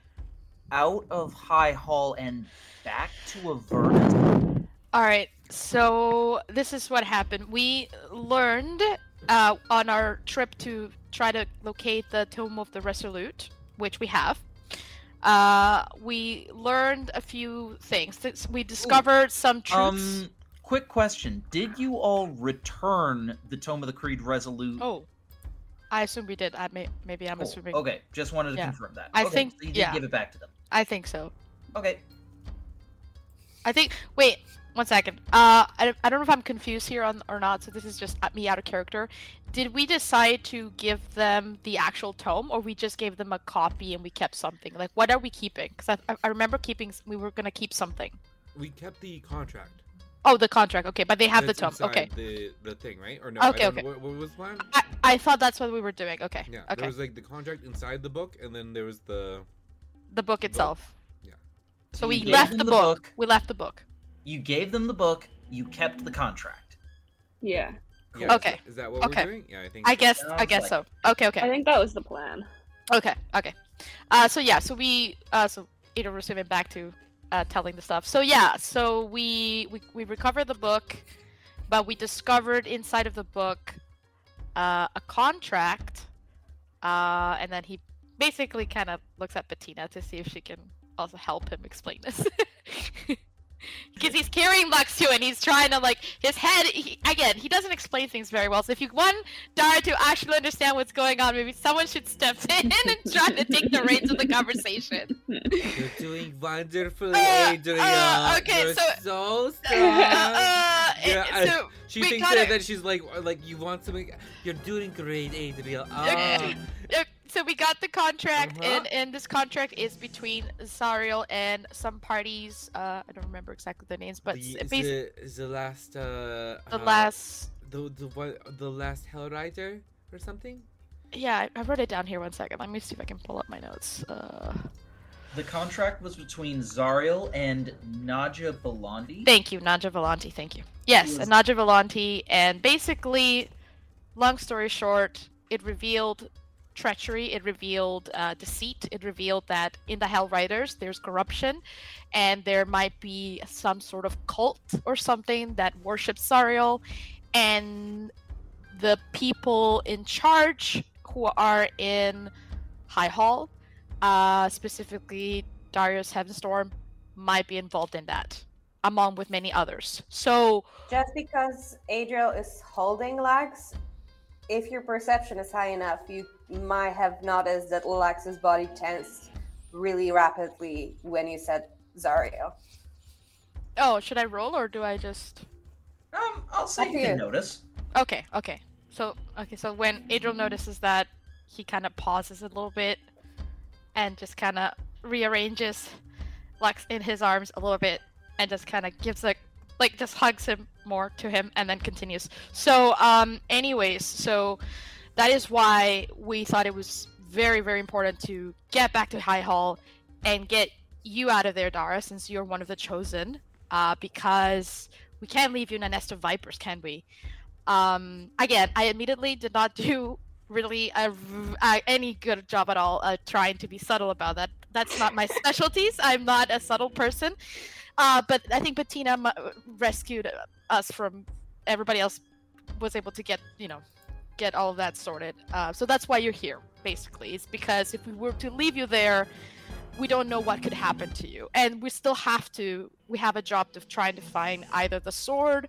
out of High Hall and back to Avernus? all right. So this is what happened. We learned uh, on our trip to try to locate the Tome of the Resolute, which we have. Uh, we learned a few things. We discovered some truths. Um, quick question: Did you all return the Tome of the Creed Resolute? oh, I assume we did. I may maybe I'm Cool. assuming. Okay, just wanted to Yeah. confirm that. I Okay, think- so you did yeah. give it back to them. I think so. Okay. I think. Wait, one second. Uh, I, I don't know if I'm confused here on or not. So this is just me out of character. Did we decide to give them the actual tome, or we just gave them a copy and we kept something? Like, what are we keeping? Because I, I remember keeping. We were gonna keep something. We kept the contract. Oh, the contract. Okay, but they have That's the tome. Okay. The the thing, right? Or no? Okay, don't okay. know. What, what was the plan? I, I thought that's what we were doing. Okay. Yeah. Okay. There was like the contract inside the book, and then there was the. The book itself. Yeah. So we left the the book. book. We left the book. You gave them the book. You kept the contract. Yeah, Yeah, Okay. Is that, is that what Okay. we're doing? Yeah, I think. I so. guess. I guess like so. Okay. Okay. I think that was the plan. Okay, okay. Uh, so yeah, so we, uh, so Ada resuming back to uh, telling the stuff. So yeah, so we, we we recovered the book, but we discovered inside of the book uh, a contract, uh, and then he basically kind of looks at Bettina to see if she can also help him explain this. Because he's carrying Lux too, and he's trying to like his head. He, again, he doesn't explain things very well. So if you want Dara to actually understand what's going on, maybe someone should step in and try to take the reins of the conversation. You're doing wonderfully, Uh, Adrian. uh, okay, You're so- so Uh, uh, Yeah, so she thinks that, that she's like, like you want something. You're doing great, Adriel. Ah. Uh, so we got the contract, Uh-huh. and and this contract is between Zariel and some parties. Uh, I don't remember exactly the names, but the, it's is the, is the last uh, the uh, last. the the one the last Hell Rider or something. Yeah, I, I wrote it down here. One second. Let me see if I can pull up my notes. Uh, The contract was between Zariel and Naja Balandi. Thank you, Naja Volanti. Thank you. Yes, was- and Naja Volanti, and basically, long story short, it revealed treachery. It revealed uh, deceit. It revealed that in the Hell Riders there's corruption, and there might be some sort of cult or something that worships Zariel, and the people in charge who are in High Hall, uh, specifically Darius Heavenstorm, might be involved in that. among with many others. So Just because Adriel is holding Lux, if your perception is high enough, you might have noticed that Lux's body tensed really rapidly when you said Zariel. oh, should I roll or do I just Um, I'll say Up you can notice. Okay, okay. So okay, so when Adriel notices that, he kind of pauses a little bit, and just kind of rearranges Lux in his arms a little bit, and just kind of gives a like just hugs him more to him, and then continues. So um, anyways, so that is why we thought it was very very important to get back to High Hall and get you out of there, Dara, since you're one of the chosen. Uh, because we can't leave you in a nest of vipers, can we? um again i admittedly did not do really a, uh, any good job at all uh, trying to be subtle about that that's not my specialties i'm not a subtle person uh but i think bettina rescued us from everybody else was able to get you know get all of that sorted. Uh, so that's why you're here basically it's because if we were to leave you there we don't know what could happen to you. And we still have to we have a job of trying to find either the sword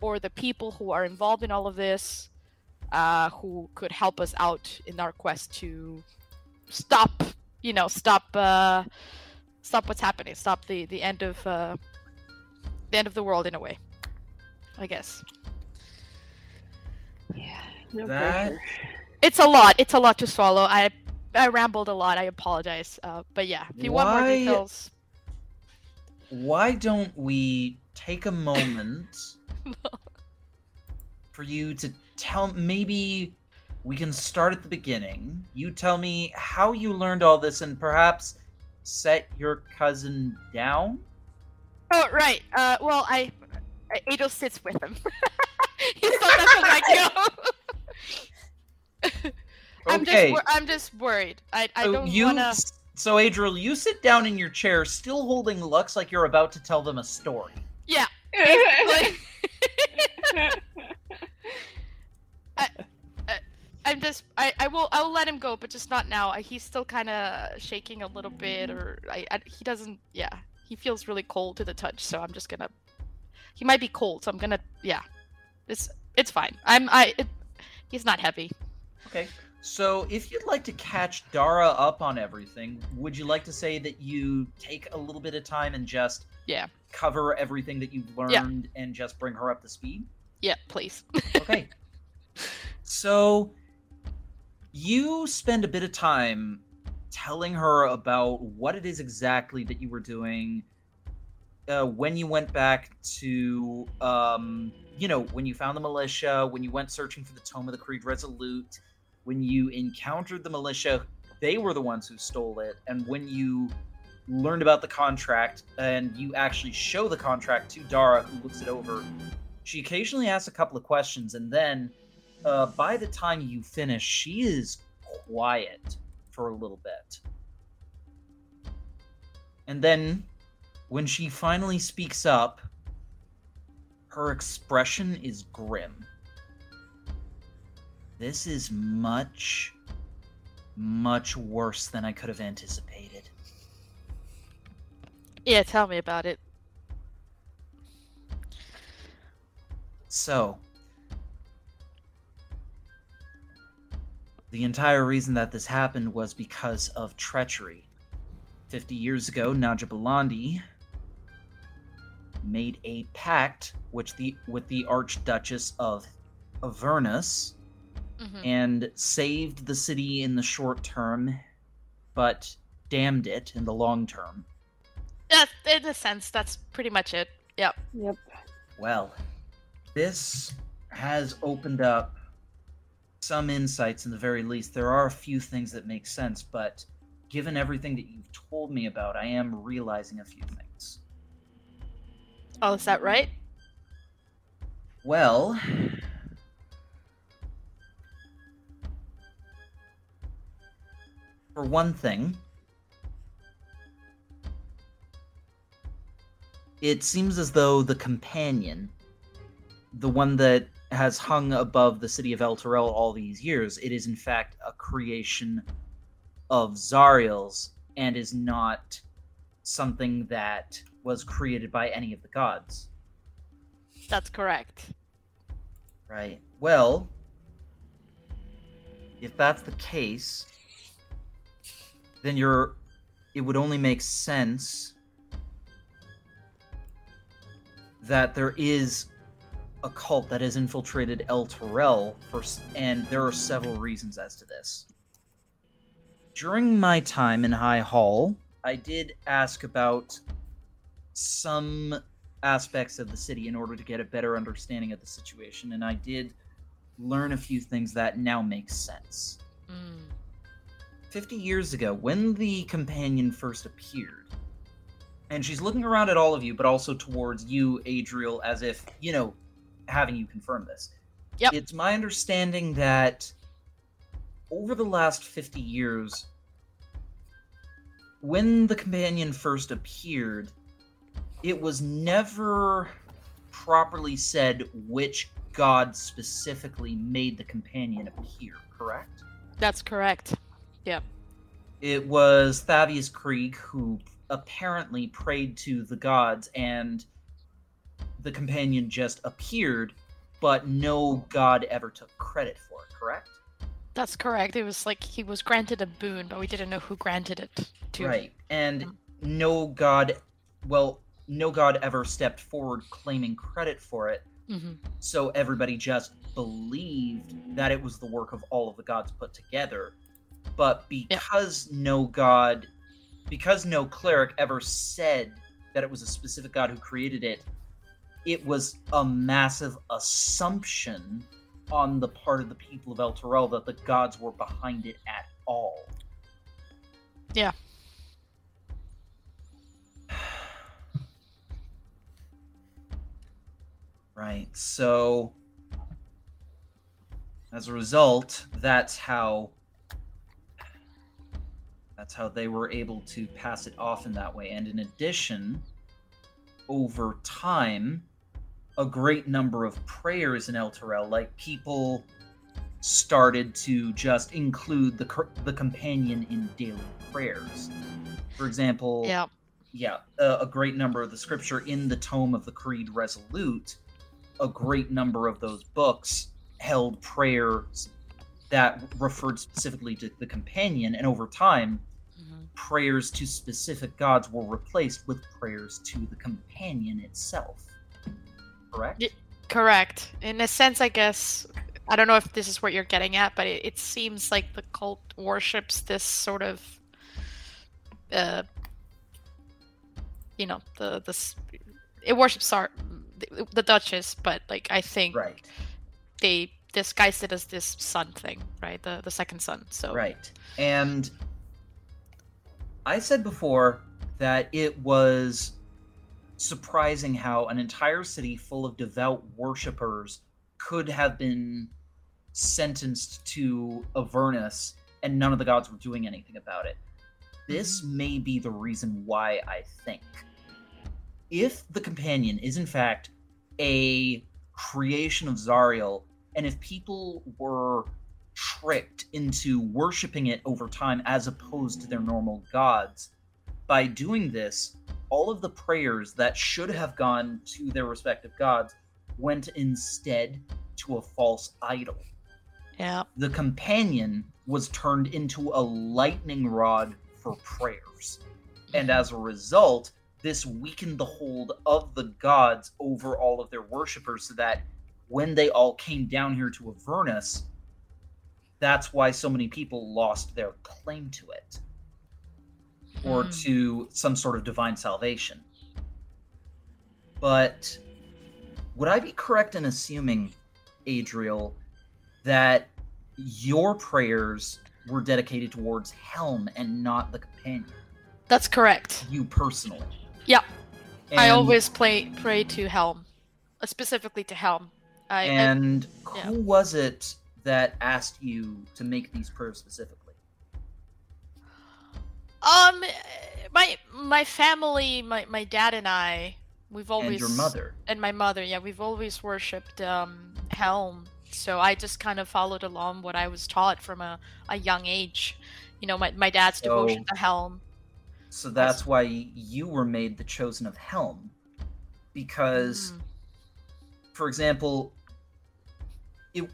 or the people who are involved in all of this uh, who could help us out in our quest to stop you know stop uh, stop what's happening stop the the end of uh, the end of the world in a way i guess. Yeah, no That- pressure. it's a lot. It's a lot to swallow. I i rambled a lot. I apologize. Uh, but yeah if you want more details. Why don't we take a moment for you to tell maybe we can start at the beginning. You tell me how you learned all this and perhaps set your cousin down? oh right. Uh, well i Adel sits with him. He's not that go I'm Okay. just wor- I'm just worried. I I so don't you wanna. so Adriel, you sit down in your chair still holding Lux like you're about to tell them a story. Yeah. basically. I'm just I I will I will let him go, but just not now. He's still kind of shaking a little bit, or I, I he doesn't. Yeah, he feels really cold to the touch. So I'm just gonna. He might be cold, so I'm gonna. Yeah, it's it's fine. I'm I. It, he's not heavy. Okay. So, if you'd like to catch Dara up on everything, would you like to say that you take a little bit of time and just Yeah. cover everything that you've learned and just bring her up to speed? Yeah, please. Okay. so, you spend a bit of time telling her about what it is exactly that you were doing uh, when you went back to, um, you know, when you found the militia, when you went searching for the Tome of the Creed Resolute, when you encountered the militia, they were the ones who stole it, and when you learned about the contract and you actually show the contract to Dara, who looks it over, she occasionally asks a couple of questions, and then uh, by the time you finish, she is quiet for a little bit. And then, when she finally speaks up, her expression is grim. This is much, much worse than I could have anticipated. Yeah, tell me about it. So, the entire reason that this happened was because of treachery. Fifty years ago, Naja Balandi made a pact which the with the Archduchess of Avernus hmm and saved the city in the short term, but damned it in the long term. Yeah, in a sense, that's pretty much it. Yep. Yep. Well, this has opened up some insights in the very least. There are a few things that make sense, but given everything that you've told me about, I am realizing a few things. Oh, is that right? Well, for one thing, it seems as though the companion, the one that has hung above the city of Elturel all these years, it is in fact a creation of Zariel's and is not something that was created by any of the gods. That's correct. Right. Well, if that's the case, then you're it would only make sense that there is a cult that has infiltrated Elturel first, and there are several reasons as to this. During my time in High Hall, I did ask about some aspects of the city in order to get a better understanding of the situation, and I did learn a few things that now make sense. Mm. 50 years ago, when the companion first appeared, and she's looking around at all of you, but also towards you, Adriel, as if, you know, having you confirm this. Yep. It's my understanding that over the last 50 years, when the companion first appeared, it was never properly said which god specifically made the companion appear, correct? That's correct. Yep. It was Thavius Kreeg who apparently prayed to the gods and the companion just appeared, but no god ever took credit for it, correct? That's correct. It was like he was granted a boon, but we didn't know who granted it to. Right. And Mm. no god, well, no god ever stepped forward claiming credit for it, hmm so everybody just believed that it was the work of all of the gods put together. But because no god, because no cleric ever said that it was a specific god who created it, it was a massive assumption on the part of the people of Elturel that the gods were behind it at all. Yeah. Right. So as a result, that's how that's how they were able to pass it off in that way. And in addition, over time, a great number of prayers in Elturel, like people started to just include the the companion in daily prayers. For example, Yeah. yeah, a, a great number of the scripture in the tome of the Creed Resolute, a great number of those books held prayers that referred specifically to the companion, and over time, Mhm. prayers to specific gods were replaced with prayers to the companion itself. Correct? Y- Correct. In a sense, I guess. I don't know if this is what you're getting at, but it, it seems like the cult worships this sort of, uh, you know, the this. It worships our the, Duchess, but like I think Right. they disguised it as this son thing, right? The the second son. So Right. And I said before that it was surprising how an entire city full of devout worshippers could have been sentenced to Avernus and none of the gods were doing anything about it. This mm-hmm. may be the reason why I think. If the companion is in fact a creation of Zariel, and if people were tricked into worshiping it over time as opposed to their normal gods. By doing this, all of the prayers that should have gone to their respective gods went instead to a false idol. yeah, The companion was turned into a lightning rod for prayers. And mm-hmm. as a result, this weakened the hold of the gods over all of their worshippers so that when they all came down here to Avernus, that's why so many people lost their claim to it or Hmm. to some sort of divine salvation. But would I be correct in assuming, Adriel, that your prayers were dedicated towards Helm and not the companion? that's correct. You personally? Yeah. I always play pray to Helm, uh, specifically to Helm. I, I And yeah. who was it that asked you to make these prayers specifically? Um, my my family, my my dad and I, we've always And your mother. and my mother, yeah, we've always worshipped um Helm. So I just kind of followed along what I was taught from a, a young age. You know, my my dad's devotion So- to Helm. So that's why you were made the chosen of Helm. Because, Mm. for example, it,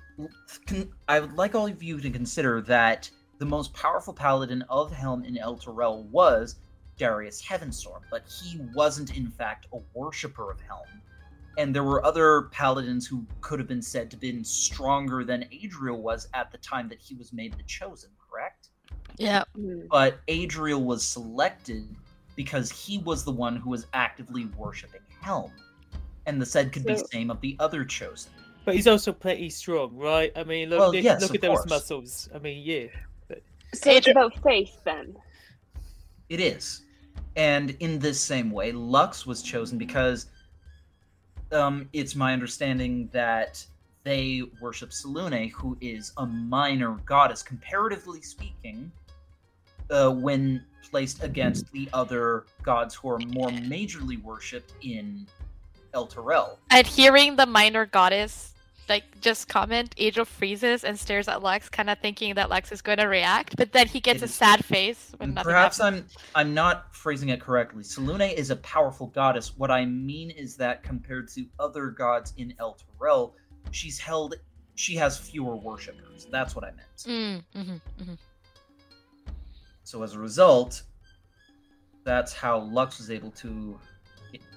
can, I would like all of you to consider that the most powerful paladin of Helm in Elturel was Darius Heavenstorm, but he wasn't, in fact, a worshipper of Helm. And there were other paladins who could have been said to have been stronger than Adriel was at the time that he was made the chosen, correct? Yeah. Hmm. but Adriel was selected because he was the one who was actively worshiping Helm. And the said could be So- same of the other chosen. But he's also pretty strong, right? I mean, look, Well, look, yes, look of at those muscles. I mean, yeah. So it's about faith then. It is. And in this same way, Lux was chosen because um, it's my understanding that they worship Selûne, who is a minor goddess, comparatively speaking, uh, when placed against the other gods who are more majorly worshipped in Elturel. And hearing the minor goddess like just comment, Angel freezes and stares at Lex, kind of thinking that Lex is going to react, but then he gets It a sad face Perhaps happens. I'm I'm not phrasing it correctly. Selûne is a powerful goddess. What I mean is that compared to other gods in El Terrell, she's held she has fewer worshippers. That's what I meant. Mm, mhm, mhm. So as a result, that's how Lux was able to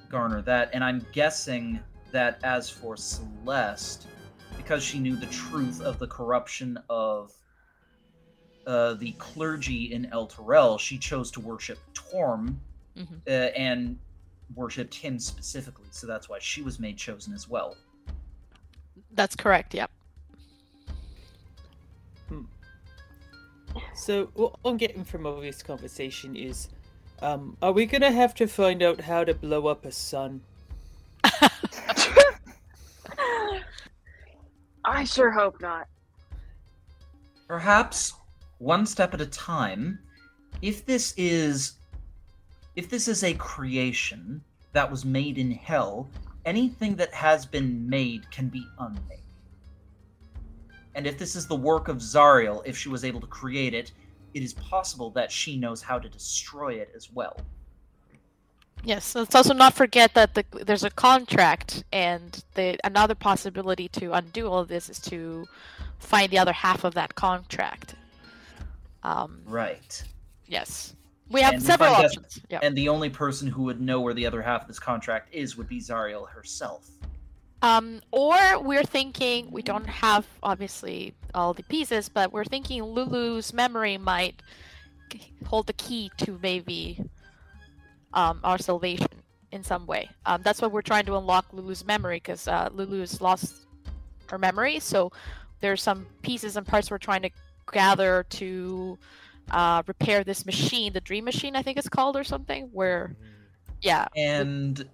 garner that. And I'm guessing that as for Celeste, because she knew the truth of the corruption of uh, the clergy in Elturel, she chose to worship Torm Mhm. uh, and worshipped him specifically. So that's why she was made chosen as well. That's correct. Yep. So what I'm getting from all this conversation is, um, are we gonna have to find out how to blow up a sun? I sure hope not. perhaps one step at a time if this is if this is a creation that was made in hell anything that has been made can be unmade and if this is the work of zariel if she was able to create it it is possible that she knows how to destroy it as well Yes. Let's also not forget that the, there's a contract, and the another possibility to undo all of this is to find the other half of that contract. Um, right yes. We have And several guess- options. Yeah. and the only person who would know where the other half of this contract is would be zariel herself Um, or we're thinking we don't have obviously all the pieces, but we're thinking Lulu's memory might hold the key to maybe um, our salvation in some way. Um, that's why we're trying to unlock Lulu's memory because uh, Lulu's lost her memory. So there's some pieces and parts we're trying to gather to uh, repair this machine, the Dream Machine, I think it's called, or something. Where, yeah, And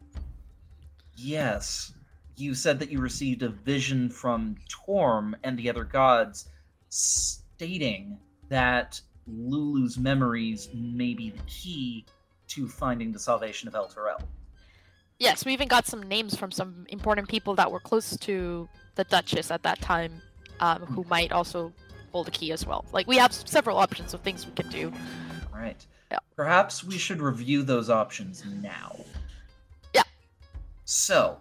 yes, you said that you received a vision from Torm and the other gods stating that Lulu's memories may be the key to finding the salvation of Elturel. Yes, we even got some names from some important people that were close to the Duchess at that time, um, who might also hold a key as well. Like we have several options of things we can do. Right. Yeah. Perhaps we should review those options now. Yeah. So,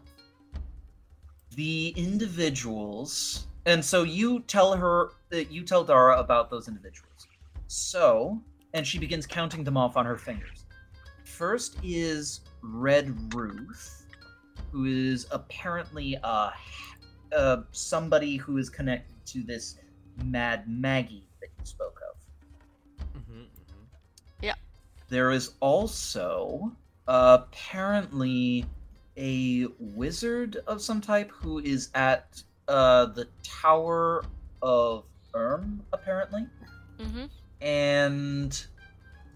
the individuals, and so you tell her that you tell Dara about those individuals. So, and she begins counting them off on her fingers. First is Red Ruth, who is apparently uh, uh somebody who is connected to this Mad Maggie that you spoke of. Mhm, mhm. There is also uh, apparently a wizard of some type who is at uh, the Tower of Erm, apparently. hmm And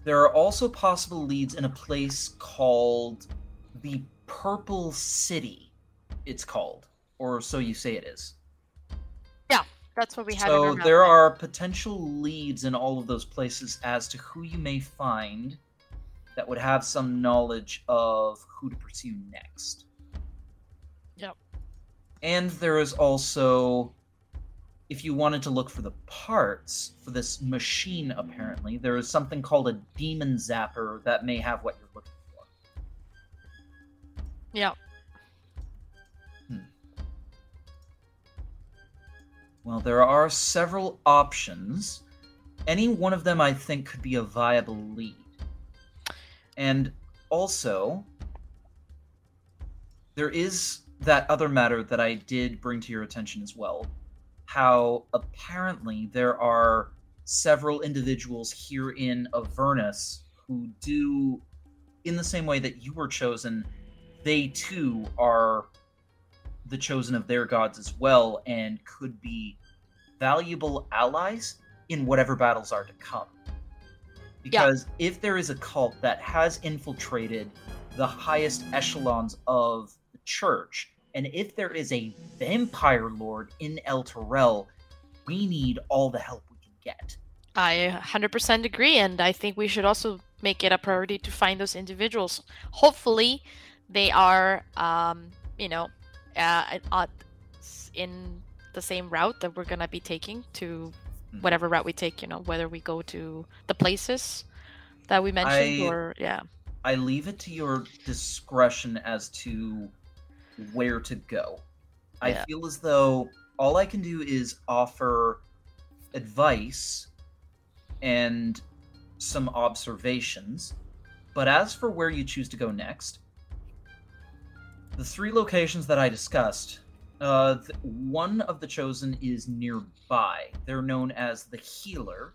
there are also possible leads in a place called the Purple City, it's called. Or so you say it is. Yeah, that's what we had. So there are potential leads in all of those places as to who you may find that would have some knowledge of who to pursue next. Yep. And there is also if you wanted to look for the parts for this machine, apparently, there is something called a demon zapper that may have what you're looking for. Yeah. Hmm. Well, there are several options. Any one of them I think could be a viable lead. And also, there is that other matter that I did bring to your attention as well. How apparently there are several individuals here in Avernus who do, in the same way that you were chosen, they too are the chosen of their gods as well and could be valuable allies in whatever battles are to come. Because if there is a cult that has infiltrated the highest echelons of the church, and if there is a vampire lord in Elturel, we need all the help we can get. I 100% agree, and I think we should also make it a priority to find those individuals. Hopefully, they are, um, you know, uh, in the same route that we're gonna be taking to. Mm-hmm. whatever route we take. You know, whether we go to the places that we mentioned, I- or yeah, I leave it to your discretion as to where to go. I Yeah. feel as though all I can do is offer advice and some observations. But as for where you choose to go next, the three locations that I discussed, uh, th- one of the chosen is nearby. They're known as the Healer.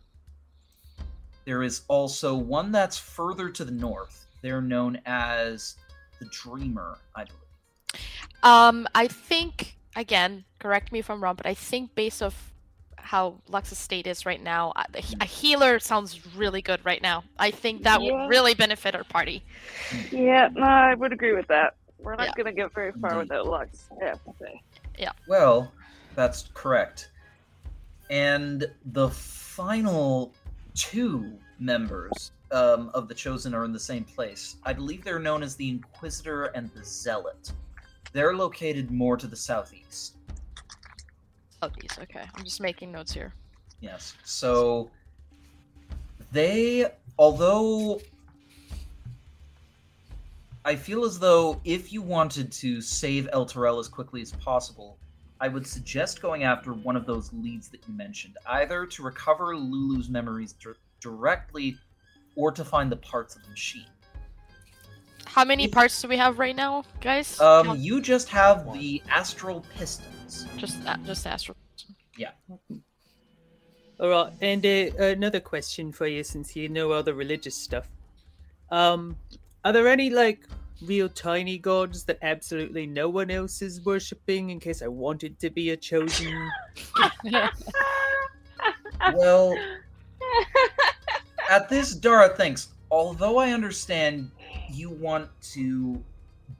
There is also one that's further to the north. They're known as the Dreamer, I believe. Um, I think again, correct me if I'm wrong, but I think based off how Lux's state is right now, uh, a healer sounds really good right now. I think that Yeah. would really benefit our party. Yeah, no, I would agree with that. We're not Yeah. gonna get very far Indeed. without Lux. I have to say. Well, that's correct. And the final two members um, of the Chosen are in the same place. I believe they're known as the Inquisitor and the Zealot. They're located more to the southeast. These. Okay, I'm just making notes here. Yes. So they, although I feel as though if you wanted to save Elturel as quickly as possible, I would suggest going after one of those leads that you mentioned, either to recover Lulu's memories dir- directly or to find the parts of the machine. How many parts do we have right now, guys? Um, Count- you just have the astral pistons. just uh, just astral. Yeah. All right, and uh, another question for you, since you know all the religious stuff. Um, are there any like real tiny gods that absolutely no one else is worshiping? In case I wanted to be a chosen. Well, at this, Dara thinks, although I understand you want to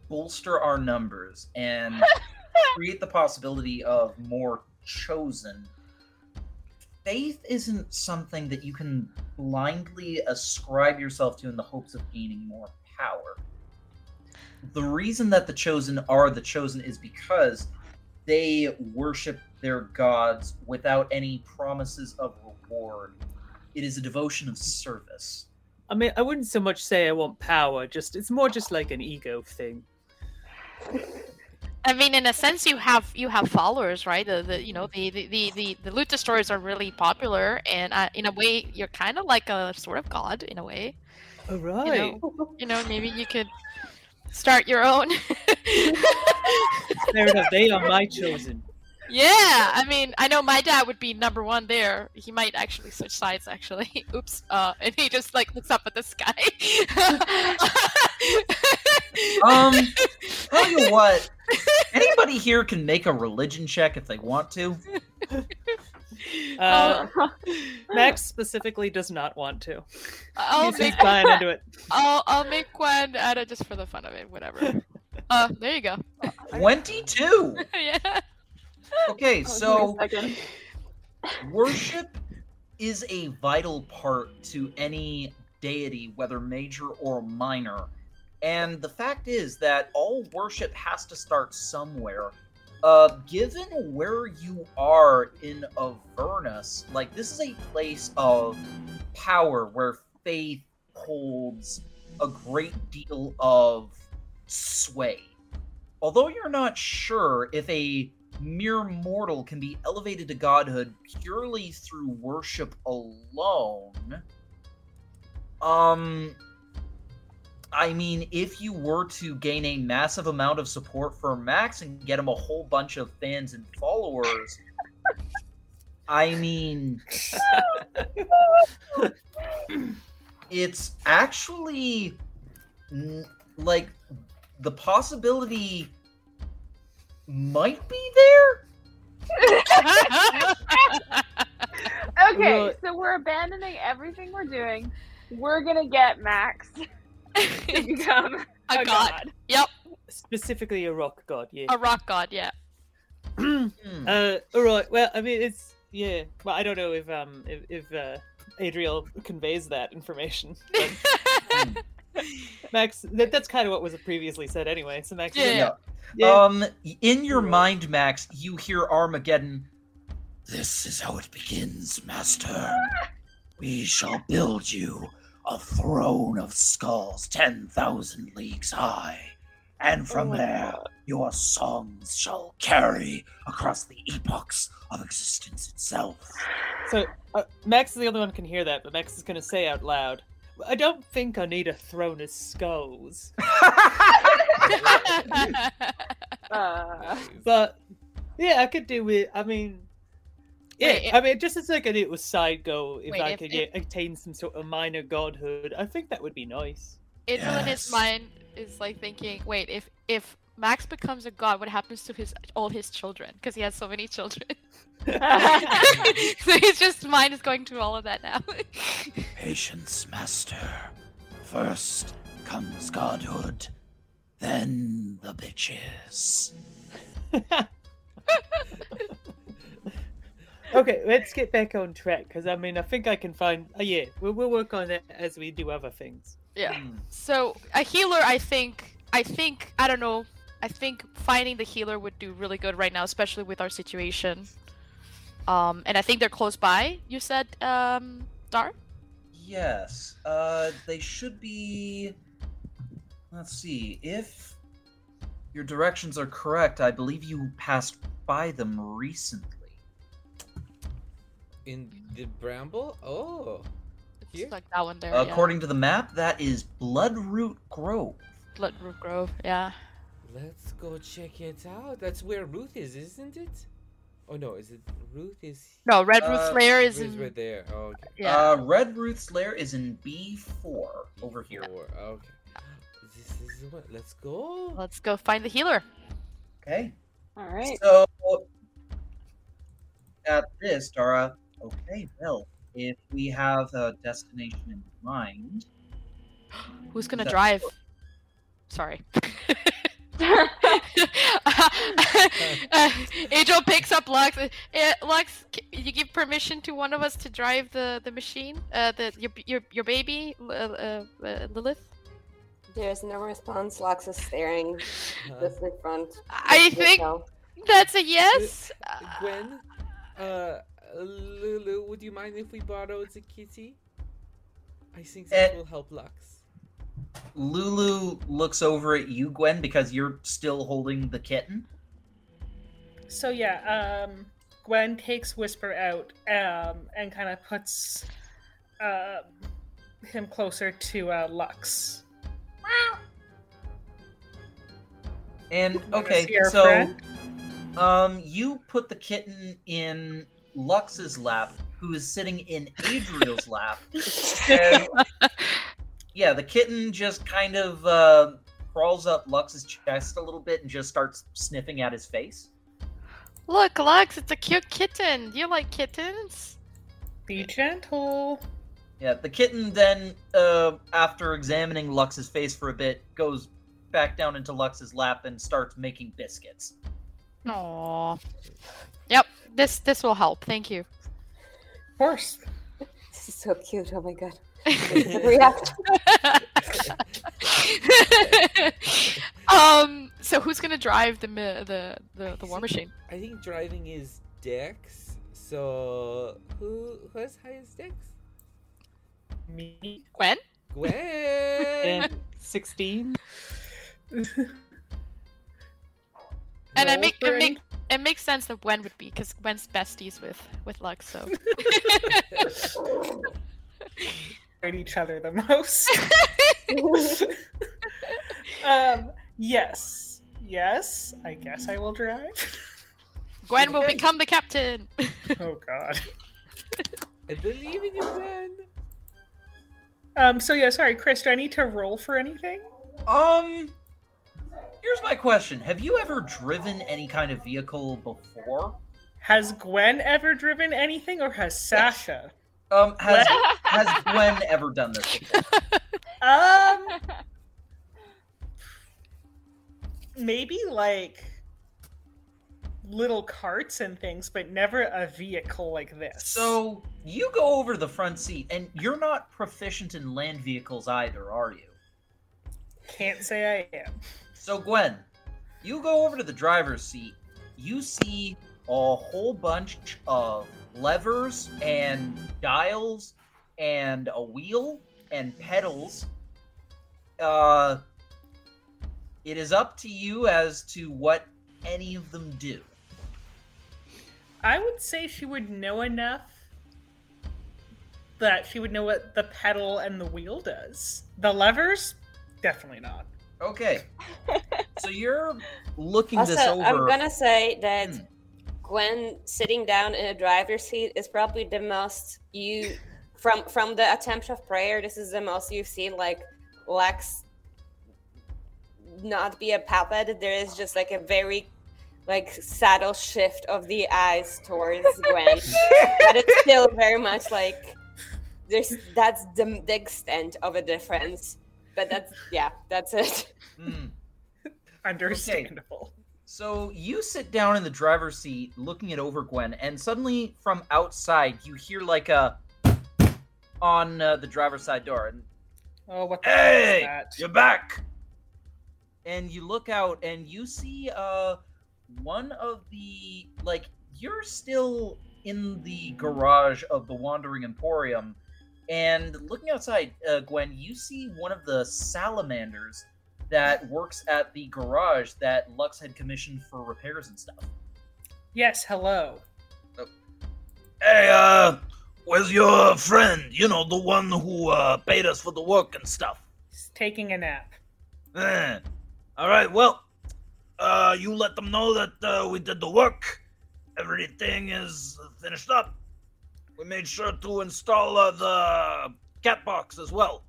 bolster our numbers and create the possibility of more chosen, faith isn't something that you can blindly ascribe yourself to in the hopes of gaining more power. The reason that the chosen are the chosen is because they worship their gods without any promises of reward. It is a devotion of service. I mean, I wouldn't so much say I want power. Just it's more just like an ego thing. I mean, in a sense, you have you have followers, right? The, the you know the the the the, the loot destroyers are really popular, and uh, in a way, you're kind of like a sort of god in a way. All You right. know, you know, maybe you could start your own. Fair enough. They are my chosen. yeah, I mean, I know my dad would be number one there. He might actually switch sides. Actually, oops. Uh, and he just like looks up at the sky. Um, tell you what, anybody here can make a religion check if they want to. Uh, Max specifically does not want to. I'll He's make just buying into it. I'll I'll make one add it just for the fun of it. Whatever. Uh, there you go. 22! yeah. Okay, so give me a second. worship is a vital part to any deity, whether major or minor. And the fact is that all worship has to start somewhere. Uh, given where you are in Avernus, like this is a place of power where faith holds a great deal of sway. Although you're not sure if a mere mortal can be elevated to godhood purely through worship alone, um, I mean, if you were to gain a massive amount of support for Max and get him a whole bunch of fans and followers, I mean, it's actually like the possibility might be there. Okay, Right. so we're abandoning everything we're doing. We're gonna get Max to become A a, god. Yep, Specifically a rock god, yeah. a rock god. Yeah. Uh, all right. Well, I mean, it's yeah. Well, I don't know if um if, if uh, Adriel conveys that information. But Max, that, that's kind of what was previously said anyway. So Max, Yeah. Yeah. yeah. Um, in your mind, Max, you hear Armageddon. This is how it begins, Master. We shall build you a throne of skulls ten thousand leagues high, and from Oh there God. your songs shall carry across the epochs of existence itself. So uh, Max is the only one can hear that, but Max is gonna say out loud. I don't think I need a throne of skulls, Uh, but yeah, I could do it. I mean, yeah, Wait, I mean, just as like a little side goal, if Wait, I if- could if- get, attain some sort of minor godhood, I think that would be nice. Adriel in his mind is like thinking, wait, if if Max becomes a god, what happens to his all his children? Because he has so many children. so his just mind is going through all of that now. Patience, Master. First comes godhood, then the bitches. Okay, let's get back on track because I mean, I think I can find. Oh yeah, we'll, we'll work on it as we do other things. yeah. Hmm. So a healer, I think, I think, I don't know. I think finding the healer would do really good right now, especially with our situation. Um, and I think they're close by. You said, um, Dar. Yes. Uh, they should be. Let's see. If your directions are correct, I believe you passed by them recently. In the bramble? Oh. It's Here? like that one there. yeah. According to the map, that is Bloodroot Grove. Bloodroot Grove. Yeah. Let's go check it out. That's where Ruth is, isn't it? Oh no, is it Ruth is No, Red Root Uh, Slayer is Ruth's in. right there. Oh, okay. Yeah. Uh, Red Ruth's lair is in B4 over here. Four, Okay. This is the one. Let's go. Let's go find the healer. Okay. all right. So at this, Dara. Okay, well, if we have a destination in mind, Who's gonna That- drive? Sorry. uh, Angel picks up Lux. Uh, Lux, you give permission to one of us to drive the the machine? Uh, the your your your baby, uh, uh, uh, Lilith. There's no response. Lux is staring Uh, just in front. I think that's a yes. Gwen, uh, Lulu, would you mind if we borrowed the kitty? I think that Eh. will help Lux. Lulu looks over at you, Gwen, because you're still holding the kitten. So yeah, um, Gwen takes Whisper out um, and kind of puts uh, him closer to uh, Lux. And okay, so friend? um, you put the kitten in Lux's lap, who is sitting in Adriel's lap. And, yeah, the kitten just kind of uh, crawls up Lux's chest a little bit and just starts sniffing at his face. Look, Lux, it's a cute kitten. Do you like kittens? Be gentle. Yeah, the kitten then, uh, after examining Lux's face for a bit, goes back down into Lux's lap and starts making biscuits. Aww. Yep, this this will help. Thank you. Of course. This is so cute. Oh my god. React. Um. So who's gonna drive the the the, the war machine? I think driving is Dex. So who who has highest Dex? Me. Gwen. Gwen. Sixteen. And I make for it make it makes sense that Gwen would be because Gwen's besties with with Lux. So hurt each other the most. um, yes, yes. I guess I will drive. Gwen will become the captain. oh God. I believe in you, Gwen. Um. So yeah. Sorry, Chris. Do I need to roll for anything? Um, here's my question: Have you ever driven any kind of vehicle before? Has Gwen ever driven anything, or has Sasha? Um, has has Gwen ever done this before? Um. Maybe like little carts and things, but never a vehicle like this. So you go over the front seat, and you're not proficient in land vehicles either, are you? can't say I am. So Gwen, you go over to the driver's seat. You see a whole bunch of levers and dials and a wheel and pedals. Uh, it is up to you as to what any of them do. I would say she would know enough that she would know what the pedal and the wheel does. The levers, definitely not. Okay. so you're looking Also, this over. I'm gonna say that Hmm. Gwen sitting down in a driver's seat is probably the most you from from the attempt of prayer. This is the most you've seen like Lex not be a puppet. There is just like a very like subtle shift of the eyes towards Gwen, but it's still very much like there's that's the, the extent of a difference. But that's yeah, that's it. Hmm. Understandable. So you sit down in the driver's seat, looking it over, Gwen, and suddenly from outside you hear like a on uh, the driver's side door, and Oh, what the hey, that? you're back. And you look out, and you see uh one of the like you're still in the garage of the Wandering Emporium, and looking outside, uh, Gwen, you see one of the salamanders that works at the garage that Lux had commissioned for repairs and stuff. Yes, hello. Hey, uh, where's your friend? You know, the one who uh, paid us for the work and stuff. He's taking a nap. Eh. All right, well, uh, you let them know that uh, we did the work. Everything is finished up. We made sure to install uh, the cat box as well.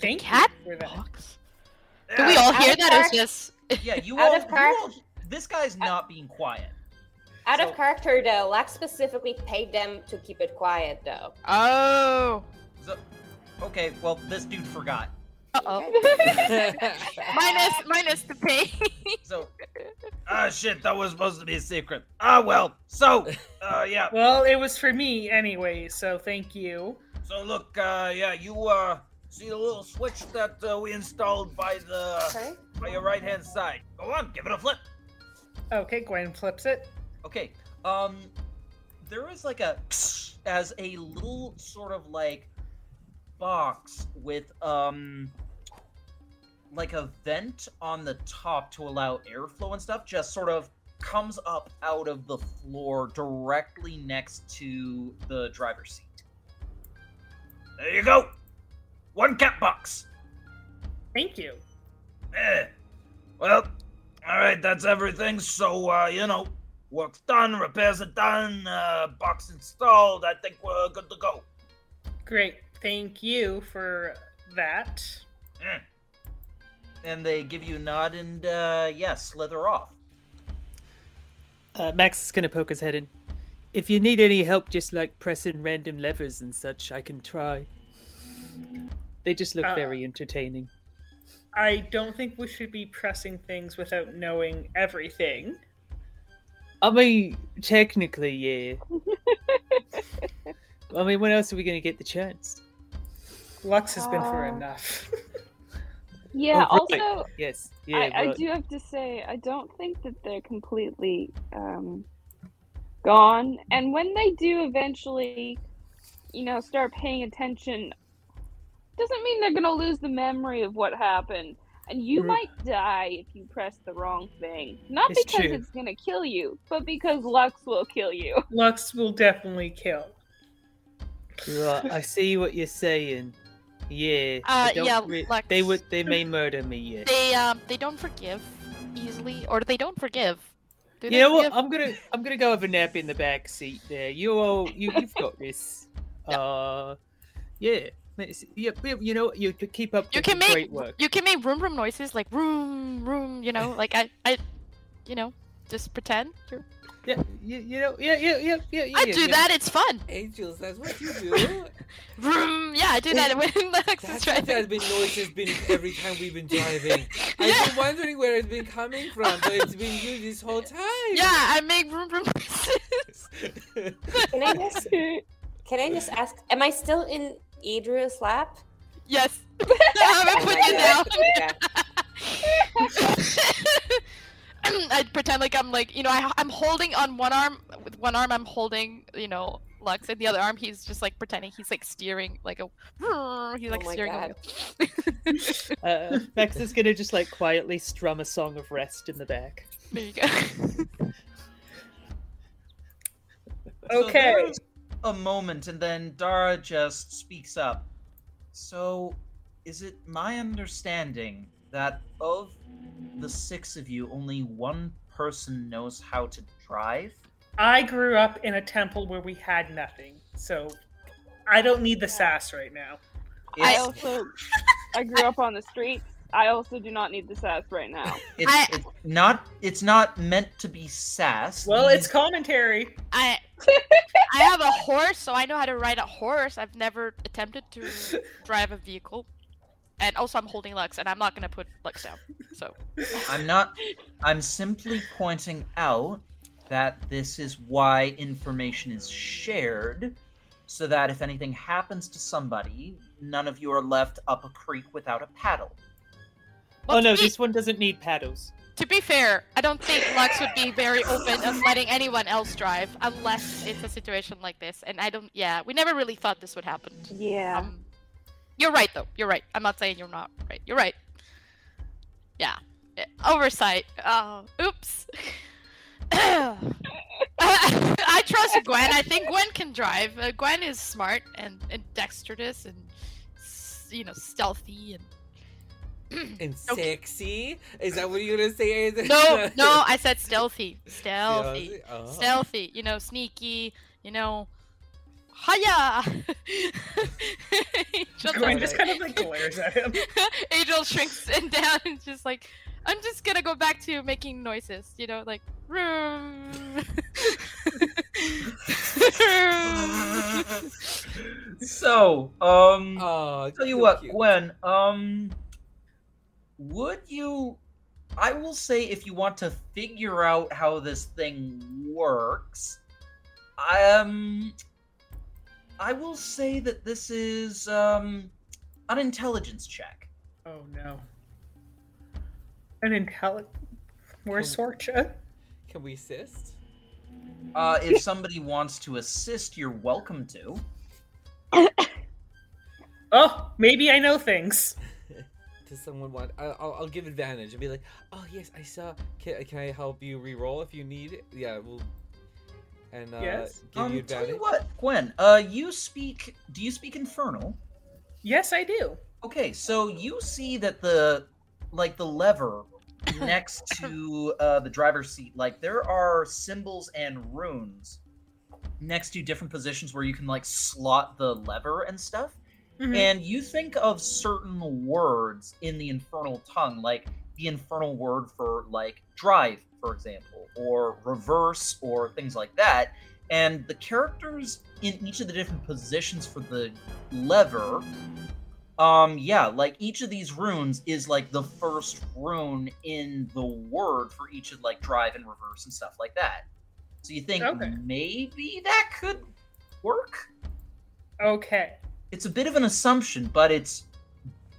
Thank cat you for that. box. Do we all Out hear that? Or is character- just Yeah, you all, you all- This guy's not being quiet. Out So- of character though, Lex specifically paid them to keep it quiet though. oh. So, okay, well, this dude forgot. Uh oh. minus minus the pay. So, ah, shit, that was supposed to be a secret. Ah, well. So, uh, yeah. Well, it was for me anyway, so thank you. So look, uh, yeah, you uh, see the little switch that uh, we installed by the Okay. by your right hand side. Go on, give it a flip. Okay, Gwen flips it. Okay. Um, there is like a as a little sort of like box with um like a vent on the top to allow airflow and stuff just sort of comes up out of the floor directly next to the driver's seat. There you go. One cat box. Thank you. Eh. Well, all right, that's everything. So, uh, you know, work's done, repairs are done, uh, box installed. I think we're good to go. Great. Thank you for that. Eh. And they give you a nod and, uh, yeah, slither off. Uh, Max is gonna poke his head in. If you need any help, just like pressing random levers and such, I can try. They just look Uh, very entertaining. I don't think we should be pressing things without knowing everything. I mean, technically, yeah. I mean, when else are we gonna get the chance? Lux has been through Uh, enough. Yeah. Oh, right. Also, Yes. Yeah. I, I do have to say, I don't think that they're completely um, gone. And when they do eventually, you know, start paying attention, doesn't mean they're gonna lose the memory of what happened. And you Mm. might die if you press the wrong thing. Not It's because true. it's gonna kill you, but because Lux will kill you. Lux will definitely kill. Right, I see what you're saying. Yeah. Uh, yeah, Lex. They would. They may murder me. Yeah. They um they don't forgive easily, or they don't forgive. Do You know what? I'm gonna. I'm gonna go have a nap in the back seat there. You all. You, you've got this. Uh. Yeah. Yeah, you know, you keep up You can make great work. you can make room room noises like room room. You know, like I I, you know, just pretend. You're... Yeah, you, you know, yeah, yeah, yeah, yeah. yeah I yeah, do yeah. that. It's fun. Angels, that's what you do. Vroom. Yeah, I do that when Lex is That's what driving. there's been noises been every time we've been driving. I've Yeah. been wondering where it's been coming from, but it's been you this whole time. Yeah, I make room room noises. Can I just can I just ask? Am I still in Adria's lap? yes. I haven't put my you God. down. Yeah. I pretend like I'm like you know I, I'm holding on one arm with one arm I'm holding you know Lux and the other arm he's just like pretending he's like steering like a he's like Oh steering God. a. Uh, Max is gonna just like quietly strum a song of rest in the back. there you go. Okay. there's a moment, and then Dara just speaks up. So, is it my understanding that of the six of you, only one person knows how to drive? I grew up in a temple where we had nothing, so I don't need the sass right now. I also, I grew up on the streets. I also do not need the sass right now. it's, I- it's not. It's not meant to be sass. Well, it's commentary. I I have a horse so I know how to ride a horse I've never attempted to drive a vehicle and also I'm holding Lux and I'm not gonna put Lux down so I'm not. I'm simply pointing out that this is why information is shared, so that if anything happens to somebody, none of you are left up a creek without a paddle. Well, oh no, be- this one doesn't need paddles. To be fair, I don't think Lux would be very open of letting anyone else drive unless it's a situation like this. And I don't. Yeah, we never really thought this would happen. Yeah. Um, you're right, though. You're right. I'm not saying you're not right. You're right. Yeah. Yeah, Oversight. Oh, oops. I, trust Gwen. I think Gwen can drive. Uh, Gwen is smart and, and dexterous and you know stealthy and. And Okay. sexy? Is that what you're gonna say? No, no, I said stealthy. Stealthy. Oh. Stealthy. You know, sneaky. You know. Hiya! Angel, Gwen just kind of like glares at him. Angel shrinks and down and just like, I'm just gonna go back to making noises. You know, like. room. so, um, Oh, tell you so what, cute. Gwen, um, would you? I will say, if you want to figure out how this thing works, I um, I will say that this is um, an intelligence check. Oh no. An intelligent. Where's Sorcha? Can we assist? Uh, if somebody wants to assist, you're welcome to. Oh, maybe I know things. Does someone want? I- I'll, I'll give advantage and be like, oh yes, I saw. Can, can I help you re-roll if you need it? Yeah, we'll. And uh, Yes. give um, you tell advantage. you what, Gwen. Uh, you speak. Do you speak Infernal? Yes, I do. Okay, so you see that the like the lever next to uh, the driver's seat, like there are symbols and runes next to different positions where you can like slot the lever and stuff. Mhm. And you think of certain words in the infernal tongue, like the infernal word for like drive, for example, or reverse, or things like that. And the characters in each of the different positions for the lever um, yeah, like each of these runes is like the first rune in the word for each of like drive and reverse and stuff like that. So you think Okay. maybe that could work? Okay. It's a bit of an assumption, but it's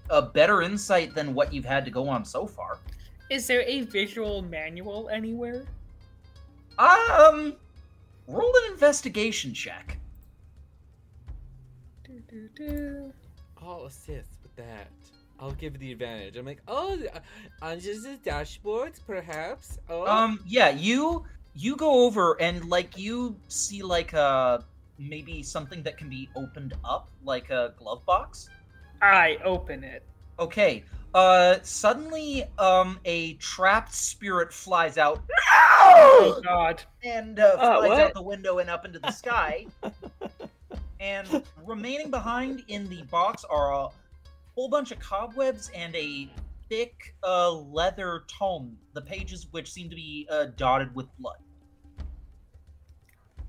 a better insight than what you've had to go on so far. Is there a visual manual anywhere? Um, roll an investigation check. Do, do, do. I'll assist with that. I'll give the advantage. I'm like, oh, uh, on just the dashboard, perhaps. Oh, Um, yeah, you you go over and like you see like a maybe something that can be opened up, like a glove box. I open it. Okay. Uh, suddenly, um, a trapped spirit flies out Oh God! and uh, Oh, flies what? out the window and up into the sky. and remaining behind in the box are a whole bunch of cobwebs and a thick uh, leather tome, the pages which seem to be uh, dotted with blood.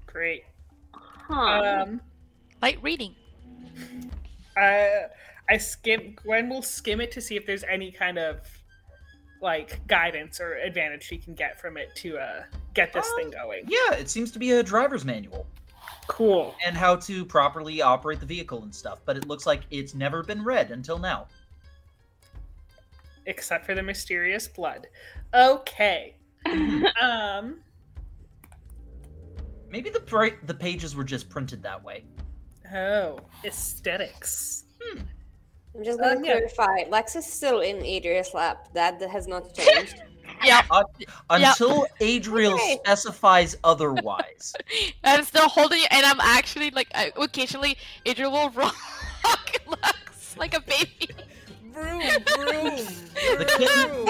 Great. Huh. Um, Light reading. I I skim. Gwen will skim it to see if there's any kind of like guidance or advantage she can get from it to uh get this thing going. Yeah, it seems to be a driver's manual Cool. and how to properly operate the vehicle and stuff, but it looks like it's never been read until now. Except for the mysterious blood. Okay. Um. Maybe the pri- the pages were just printed that way. Oh, aesthetics. I'm just gonna uh, yeah. clarify. Lex is still in Adria's lap. That has not changed. Yeah, Until Adriel Okay. specifies otherwise. I'm still holding it, and I'm actually like, I, occasionally Adriel will rock Lux like a baby. Broom, broom, broom.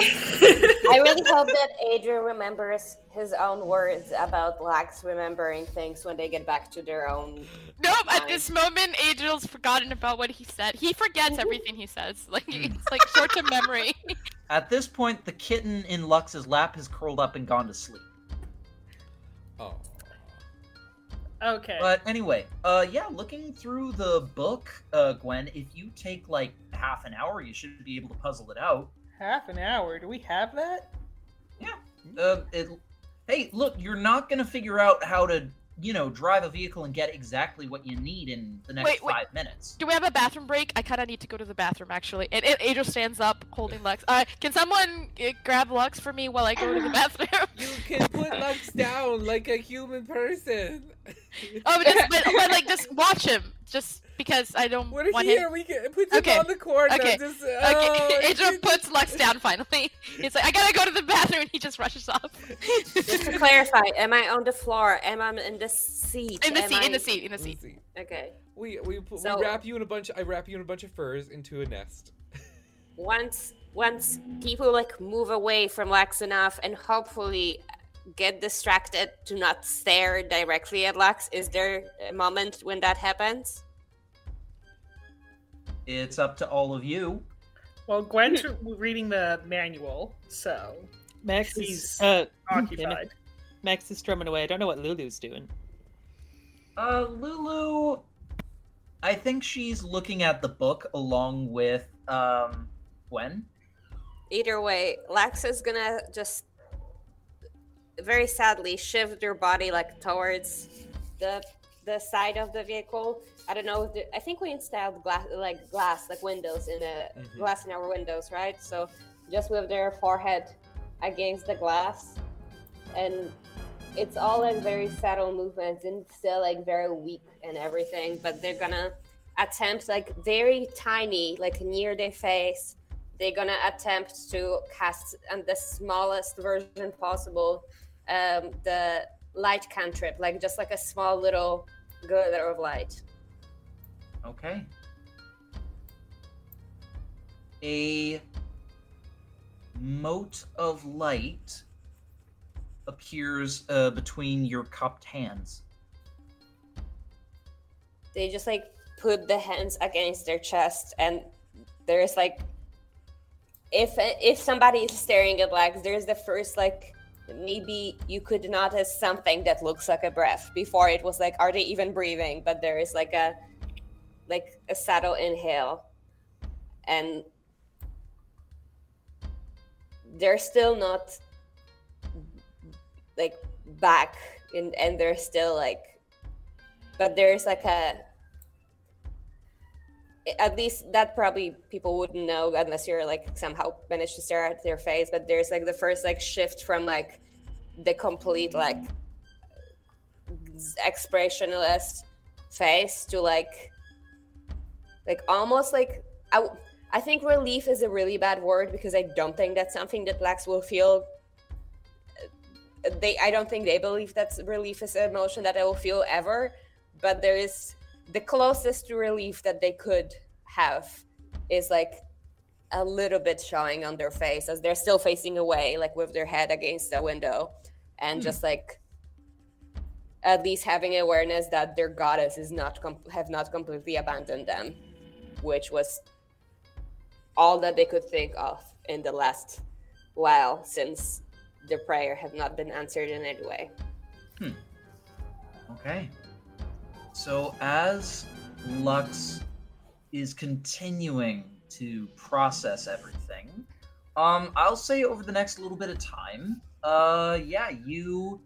I really hope that Adrian remembers his own words about Lex remembering things when they get back to their own. Nope, at this moment, Adriel's forgotten about what he said. He forgets mm-hmm. everything he says. Like hmm. it's like short-term memory. At this point, the kitten in Lux's lap has curled up and gone to sleep. Oh. Okay. But anyway, uh, yeah, looking through the book, uh, Gwen, if you take like half an hour, you should be able to puzzle it out. Half an hour. Do we have that? Yeah. Uh, it, hey, look, you're not gonna figure out how to, you know, drive a vehicle and get exactly what you need in the next Wait, wait. five minutes. Do we have a bathroom break? I kind of need to go to the bathroom actually. And, and Adriel stands up, holding Lux. Uh, can someone uh, grab Lux for me while I go to the bathroom? You can put Lux down like a human person. oh, but, just, but, but like just watch him, just because I don't We're want here. him. We can put him Okay, on the corner. okay, Just, Okay, oh, Adriel it's- puts Lux down finally. He's like, I gotta go to the bathroom, and he just rushes off. Just to clarify, am I on the floor? Am I in the seat? in the Am seat, in I- the seat, in the Let's seat. see. Okay. We we put, So- we wrap you in a bunch. I wrap you in a bunch of furs into a nest. Once once people like move away from Lex enough and hopefully get distracted to not stare directly at Lex, is there a moment when that happens? It's up to all of you. Well, Gwen's re- reading the manual, so Max is He's uh, occupied. Max is strumming away. I don't know what Lulu's doing. Uh, Lulu, I think she's looking at the book along with um Gwen. Either way, Lex is gonna just very sadly shift their body like towards the the side of the vehicle. I don't know. The, I think we installed glass, like glass, like windows in a Mhm. glass in our windows, right? So just with their forehead against the glass, and it's all like very subtle movements and still like very weak and everything. But they're gonna attempt like very tiny, like near their face. They're gonna attempt to cast on the smallest version possible um, the light cantrip, like just like a small little glitter of light. Okay. A mote of light appears uh, between your cupped hands. They just like put the hands against their chest, and there's like, if if somebody is staring at Lex, there's the first like maybe you could notice something that looks like a breath. Before it was like, are they even breathing? But there is like a like a subtle inhale, and they're still not like back in and they're still like but there's like a at least that probably people wouldn't know unless you're like somehow managed to stare at their face. But there's like the first like shift from like the complete like expressionless face to like like almost like I, I think relief is a really bad word because I don't think that's something that blacks will feel. Uh, They I don't think they believe that relief is an emotion that they will feel ever, but there is the closest to relief that they could have is like a little bit showing on their face as they're still facing away, like with their head against the window, and Hmm. just like at least having awareness that their goddess is not com- have not completely abandoned them, which was all that they could think of in the last while since their prayer have not been answered in any way. Hmm. Okay. So as Lux is continuing to process everything, um, I'll say over the next little bit of time, uh, yeah, you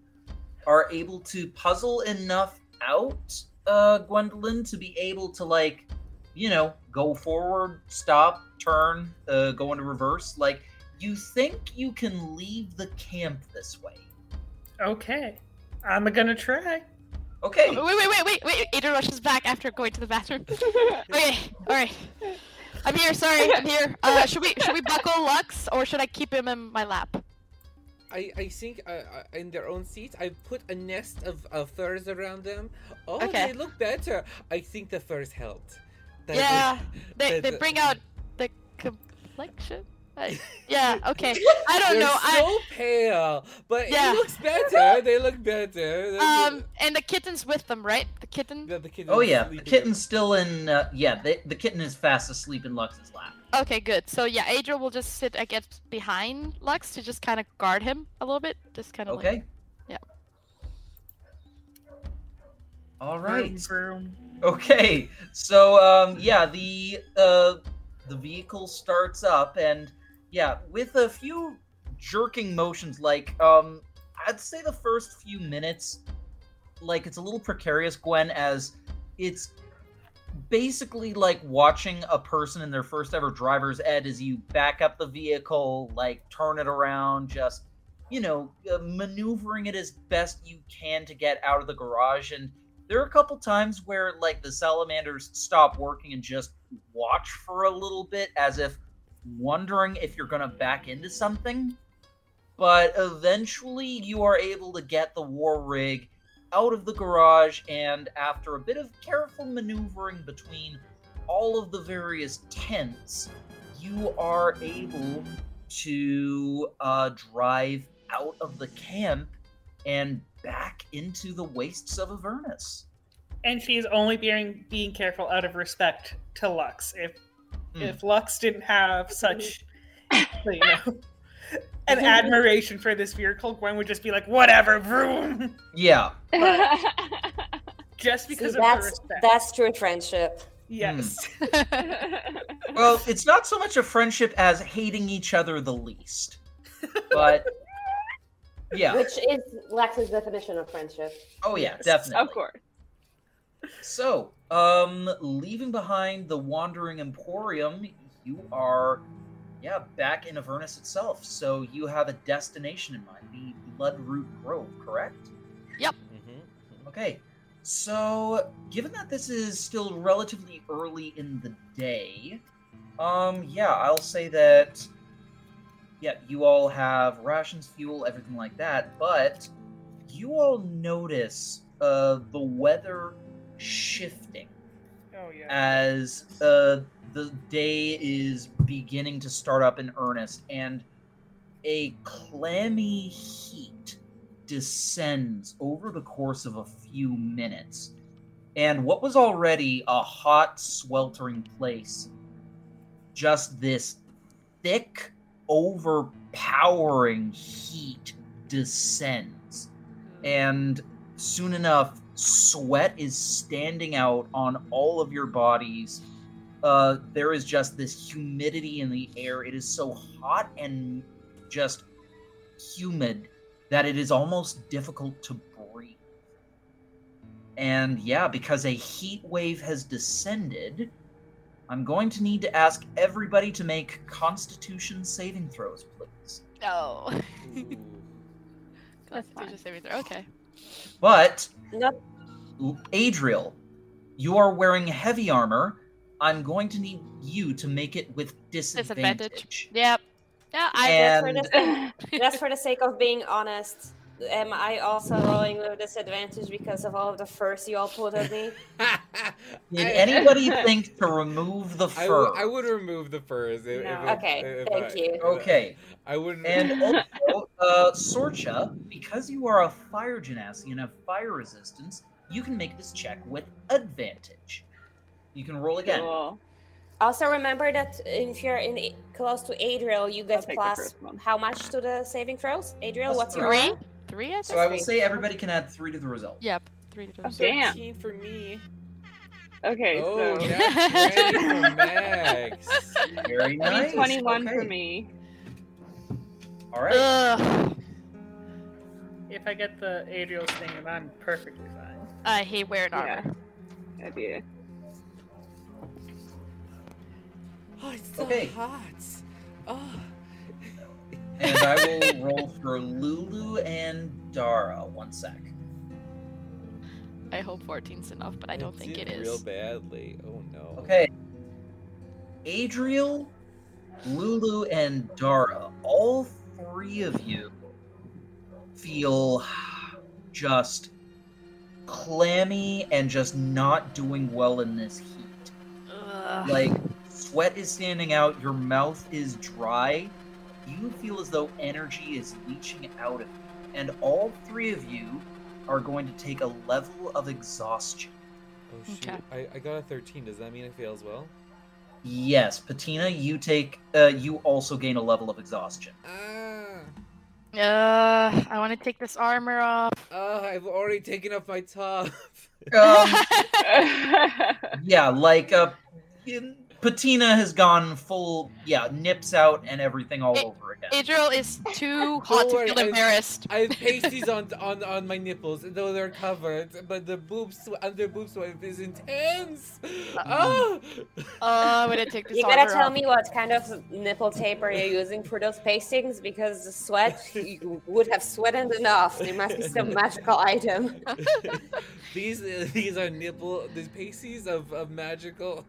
are able to puzzle enough out, uh, Gwendolyn, to be able to like, you know, go forward, stop, turn, uh, go into reverse. Like, you think you can leave the camp this way? Okay. I'm gonna try. Okay. Wait, wait, wait, wait, wait. Ada rushes back after going to the bathroom. okay, all right. I'm here. Sorry, I'm here. Uh, should we should we buckle Lux or should I keep him in my lap? I, I think uh, uh, in their own seats, I put a nest of, of furs around them. Oh, Okay. they look better. I think the furs helped. That Yeah, They, that- they bring out the complexion. Uh, yeah. Okay. I don't They're know. I so pale, but Yeah. it looks better. they look better. They um look- and the kitten's with them, right? The kitten. the, the kitten Oh yeah, the sleeping. kitten's still in. Uh, yeah, the, the kitten is fast asleep in Lux's lap. Okay, good. So yeah, Adra will just sit, I guess, behind Lux to just kind of guard him a little bit. Just kind of. Okay. yeah. All right. Vroom, vroom. Okay. So um, yeah, the uh, the vehicle starts up, and yeah, with a few jerking motions, like um, I'd say the first few minutes, like it's a little precarious, Gwen, as it's basically like watching a person in their first ever driver's ed as you back up the vehicle, like turn it around, just you know, uh, maneuvering it as best you can to get out of the garage. And there are a couple times where like the salamanders stop working and just watch for a little bit as if wondering if you're going to back into something. But eventually you are able to get the war rig out of the garage and after a bit of careful maneuvering between all of the various tents, you are able to uh, drive out of the camp and back into the wastes of Avernus. And she's only being being careful out of respect to Lux. If Hmm. if Lux didn't have such you know an admiration for this vehicle, Gwen would just be like, whatever, vroom. Yeah. Just See, because of her that's respect. that's true friendship. yes. Well, it's not so much a friendship as hating each other the least. But yeah. Which is Lex's definition of friendship. Oh yeah, definitely. of course. So, um, leaving behind the Wandering Emporium, you are, yeah, back in Avernus itself. So you have a destination in mind, the Bloodroot Grove, correct? Mhm. Okay. So, given that this is still relatively early in the day, um, yeah, I'll say that, yeah, you all have rations, fuel, everything like that, but you all notice uh, the weather shifting Oh yeah. as uh, the day is beginning to start up in earnest, and a clammy heat descends over the course of a few minutes. And what was already a hot, sweltering place, just this thick, overpowering heat descends. And soon enough, sweat is standing out on all of your bodies. Uh, there is just this humidity in the air. It is so hot and just humid that it is almost difficult to breathe. And yeah, because a heat wave has descended, I'm going to need to ask everybody to make Constitution saving throws, please. No. Ooh. That's fine. Constitution saving throw. Okay. But Not Adriel, you are wearing heavy armor. I'm going to need you to make it with disadvantage. Disadvantage. Yep. Yeah, I That's for the- Just for the sake of being honest, am I also rolling with disadvantage because of all of the furs you all put on me? did I- anybody think to remove the I, fur? w- I would remove the furs. If, No. if Okay, if thank I- you. Okay, I wouldn't. and also, uh, Sorcha, because you are a fire genasi and have fire resistance, you can make this check with advantage. You can roll again. Cool. Also, remember that if you're in close to Adriel, you get take the plus first one. how much to the saving throws? Adriel, Plus what's your three. Aura? Three. I So. I will say everybody can add three to the result. Yep. Three to Oh, the damn. 13 for me. Okay, Oh, so that's ready for Max. Very nice. 21 for me. All right. Ugh. If I get the Adriel's thing, then I'm perfectly fine. I hate wearing armor. Yeah. armor. Idea. Oh, it's so Okay. hot. Oh. And I will roll for Lulu and Dara. One sec. I hope 14's enough, but I don't think it is. it Real badly. Oh no. Okay. Adriel, Lulu, and Dara, all three of you feel just clammy and just not doing well in this heat. Ugh. Like, sweat is standing out, your mouth is dry. You feel as though energy is leaching out of you. And all three of you are going to take a level of exhaustion. Oh shoot. Okay. I, I got a 13. Does that mean I fail as well? Yes, Patina, you take uh you also gain a level of exhaustion. Ah. Uh, I want to take this armor off. Oh, I've already taken off my top. Um yeah, like uh in- Patina has gone full yeah, nips out and everything all It- over again. Adriel is too hot to worry, feel I- embarrassed. I have pasties on on on my nipples, though they're covered, but the boobs under boob swipe is intense. Oh. Uh, I'm gonna take this You gotta tell off. me what kind of nipple tape are you using for those pastings because the sweat you would have sweated enough. There must be some magical item. these uh, these are nipple these pasties of, of magical.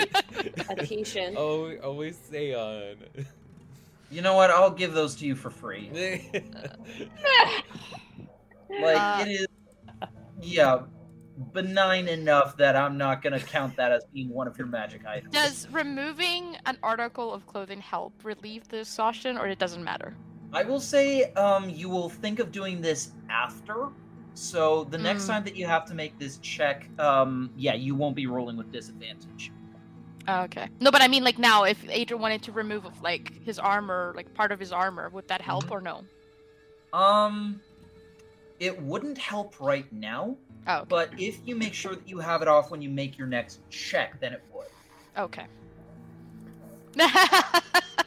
Adhesion. oh, always stay on. You know what? I'll give those to you for free. Like Uh, it is yeah, benign enough that I'm not going to count that as being one of your magic items. Does removing an article of clothing help relieve the exhaustion, or it doesn't matter? I will say um, you will think of doing this after. So the next Mm. time that you have to make this check, um, yeah, you won't be rolling with disadvantage. Oh, okay. No, but I mean, like now, if Adrian wanted to remove like his armor, like part of his armor, would that help or no? Um, it wouldn't help right now, Oh, okay. but if you make sure that you have it off when you make your next check, then it would. Okay.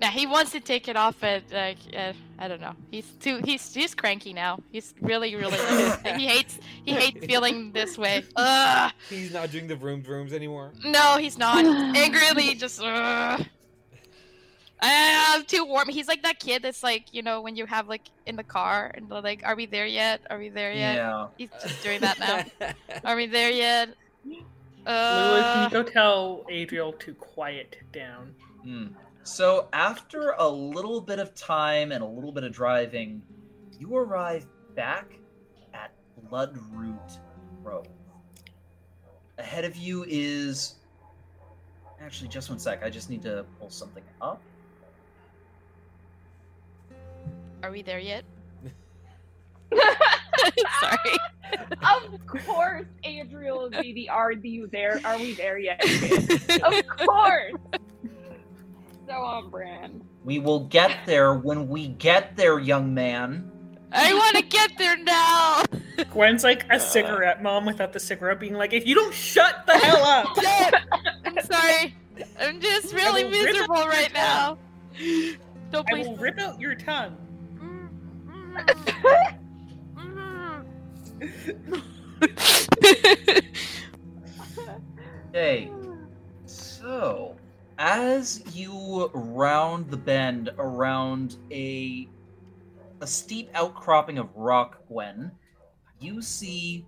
now he wants to take it off, but like uh, I don't know. He's too. He's he's cranky now. He's really really. he hates he hates feeling this way. Ugh. He's not doing the vroom vrooms anymore. No, he's not. Angrily, just. Ugh. I'm too warm. He's like that kid that's like, you know, when you have like in the car and they're like, "Are we there yet? Are we there yet?" Yeah. He's just doing that now. Are we there yet? Lulu, can Uh, you go tell Adriel to quiet down? Hmm. So after a little bit of time and a little bit of driving, you arrive back at Bloodroot Grove. Ahead of you is actually just one sec. I just need to pull something up. are we there yet? Sorry. Sorry. of course, Adriel would be the "Are you there? Are we there yet?" of course. So on brand. We will get there when we get there, young man. I want to get there now. Gwen's like a cigarette mom without the cigarette being like, if you don't shut the hell up. I'm sorry. I'm just really will rip out miserable right now. Don't I please. will rip out your tongue. Mm-hmm. Mm-hmm. Hey, mm-hmm. As you round the bend around a a steep outcropping of rock, Gwen, you see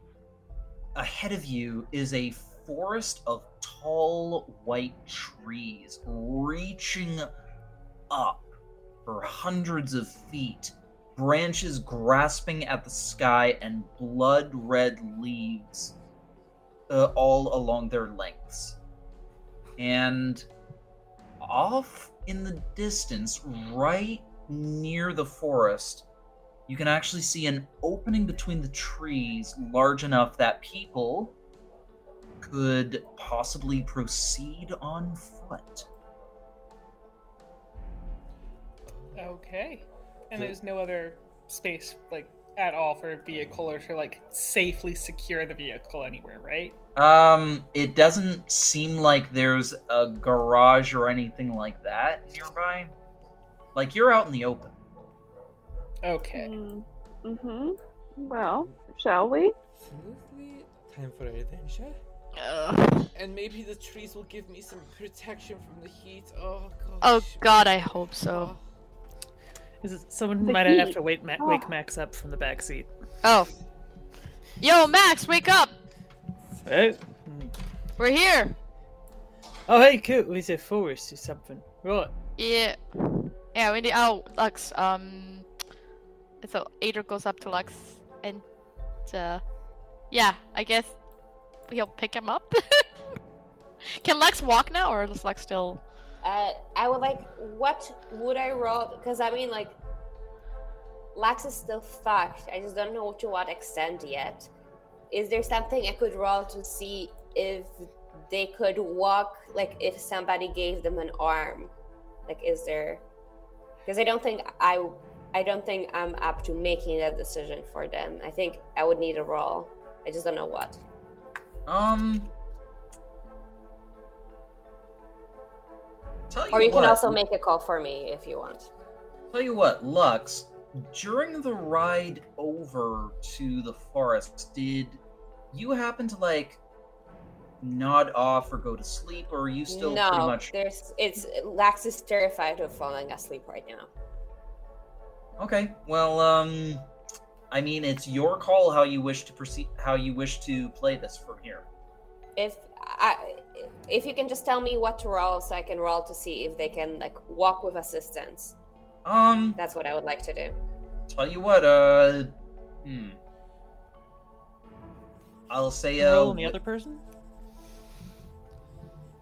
ahead of you is a forest of tall white trees reaching up for hundreds of feet, branches grasping at the sky and blood red leaves uh, all along their lengths. And off in the distance, right near the forest, you can actually see an opening between the trees large enough that people could possibly proceed on foot. Okay. And there's no other space, like, at all for a vehicle or to, like, safely secure the vehicle anywhere, right? Um, it doesn't seem like there's a garage or anything like that nearby. Like you're out in the open. Okay. Mm-hmm. Well, shall we? Absolutely. Time for adventure. Ugh. And maybe the trees will give me some protection from the heat. Oh gosh. Oh god, I hope so. Is it, someone The might have to wake, Ma- Oh. wake Max up from the back seat. Oh. Yo, Max, wake up! Hey. We're here! oh hey, cool. It's a forest or something. Right. Yeah. Yeah, we need. Oh, Lux. Um. So Adriel goes up to Lux and. Uh, yeah, I guess he'll pick him up. Can Lux walk now, or is Lux still? Uh, I would like. What would I roll? Because I mean, like, Lax is still fucked. I just don't know to what extent yet. Is there something I could roll to see if they could walk? Like, if somebody gave them an arm, like, is there? Because I don't think I, I don't think I'm up to making that decision for them. I think I would need a roll. I just don't know what. Um. Tell you Or you can also make a call for me if you want. Tell you what, Lux. During the ride over to the forest, did you happen to like nod off or go to sleep, or are you still no, pretty much there's it's Lax is terrified of falling asleep right now. okay? Well, um, I mean, it's your call how you wish to proceed, how you wish to play this from here. If I, if you can just tell me what to roll, so I can roll to see if they can like walk with assistance. Um, That's what I would like to do. tell you what, uh, hmm. I'll say uh, Roll on the other person.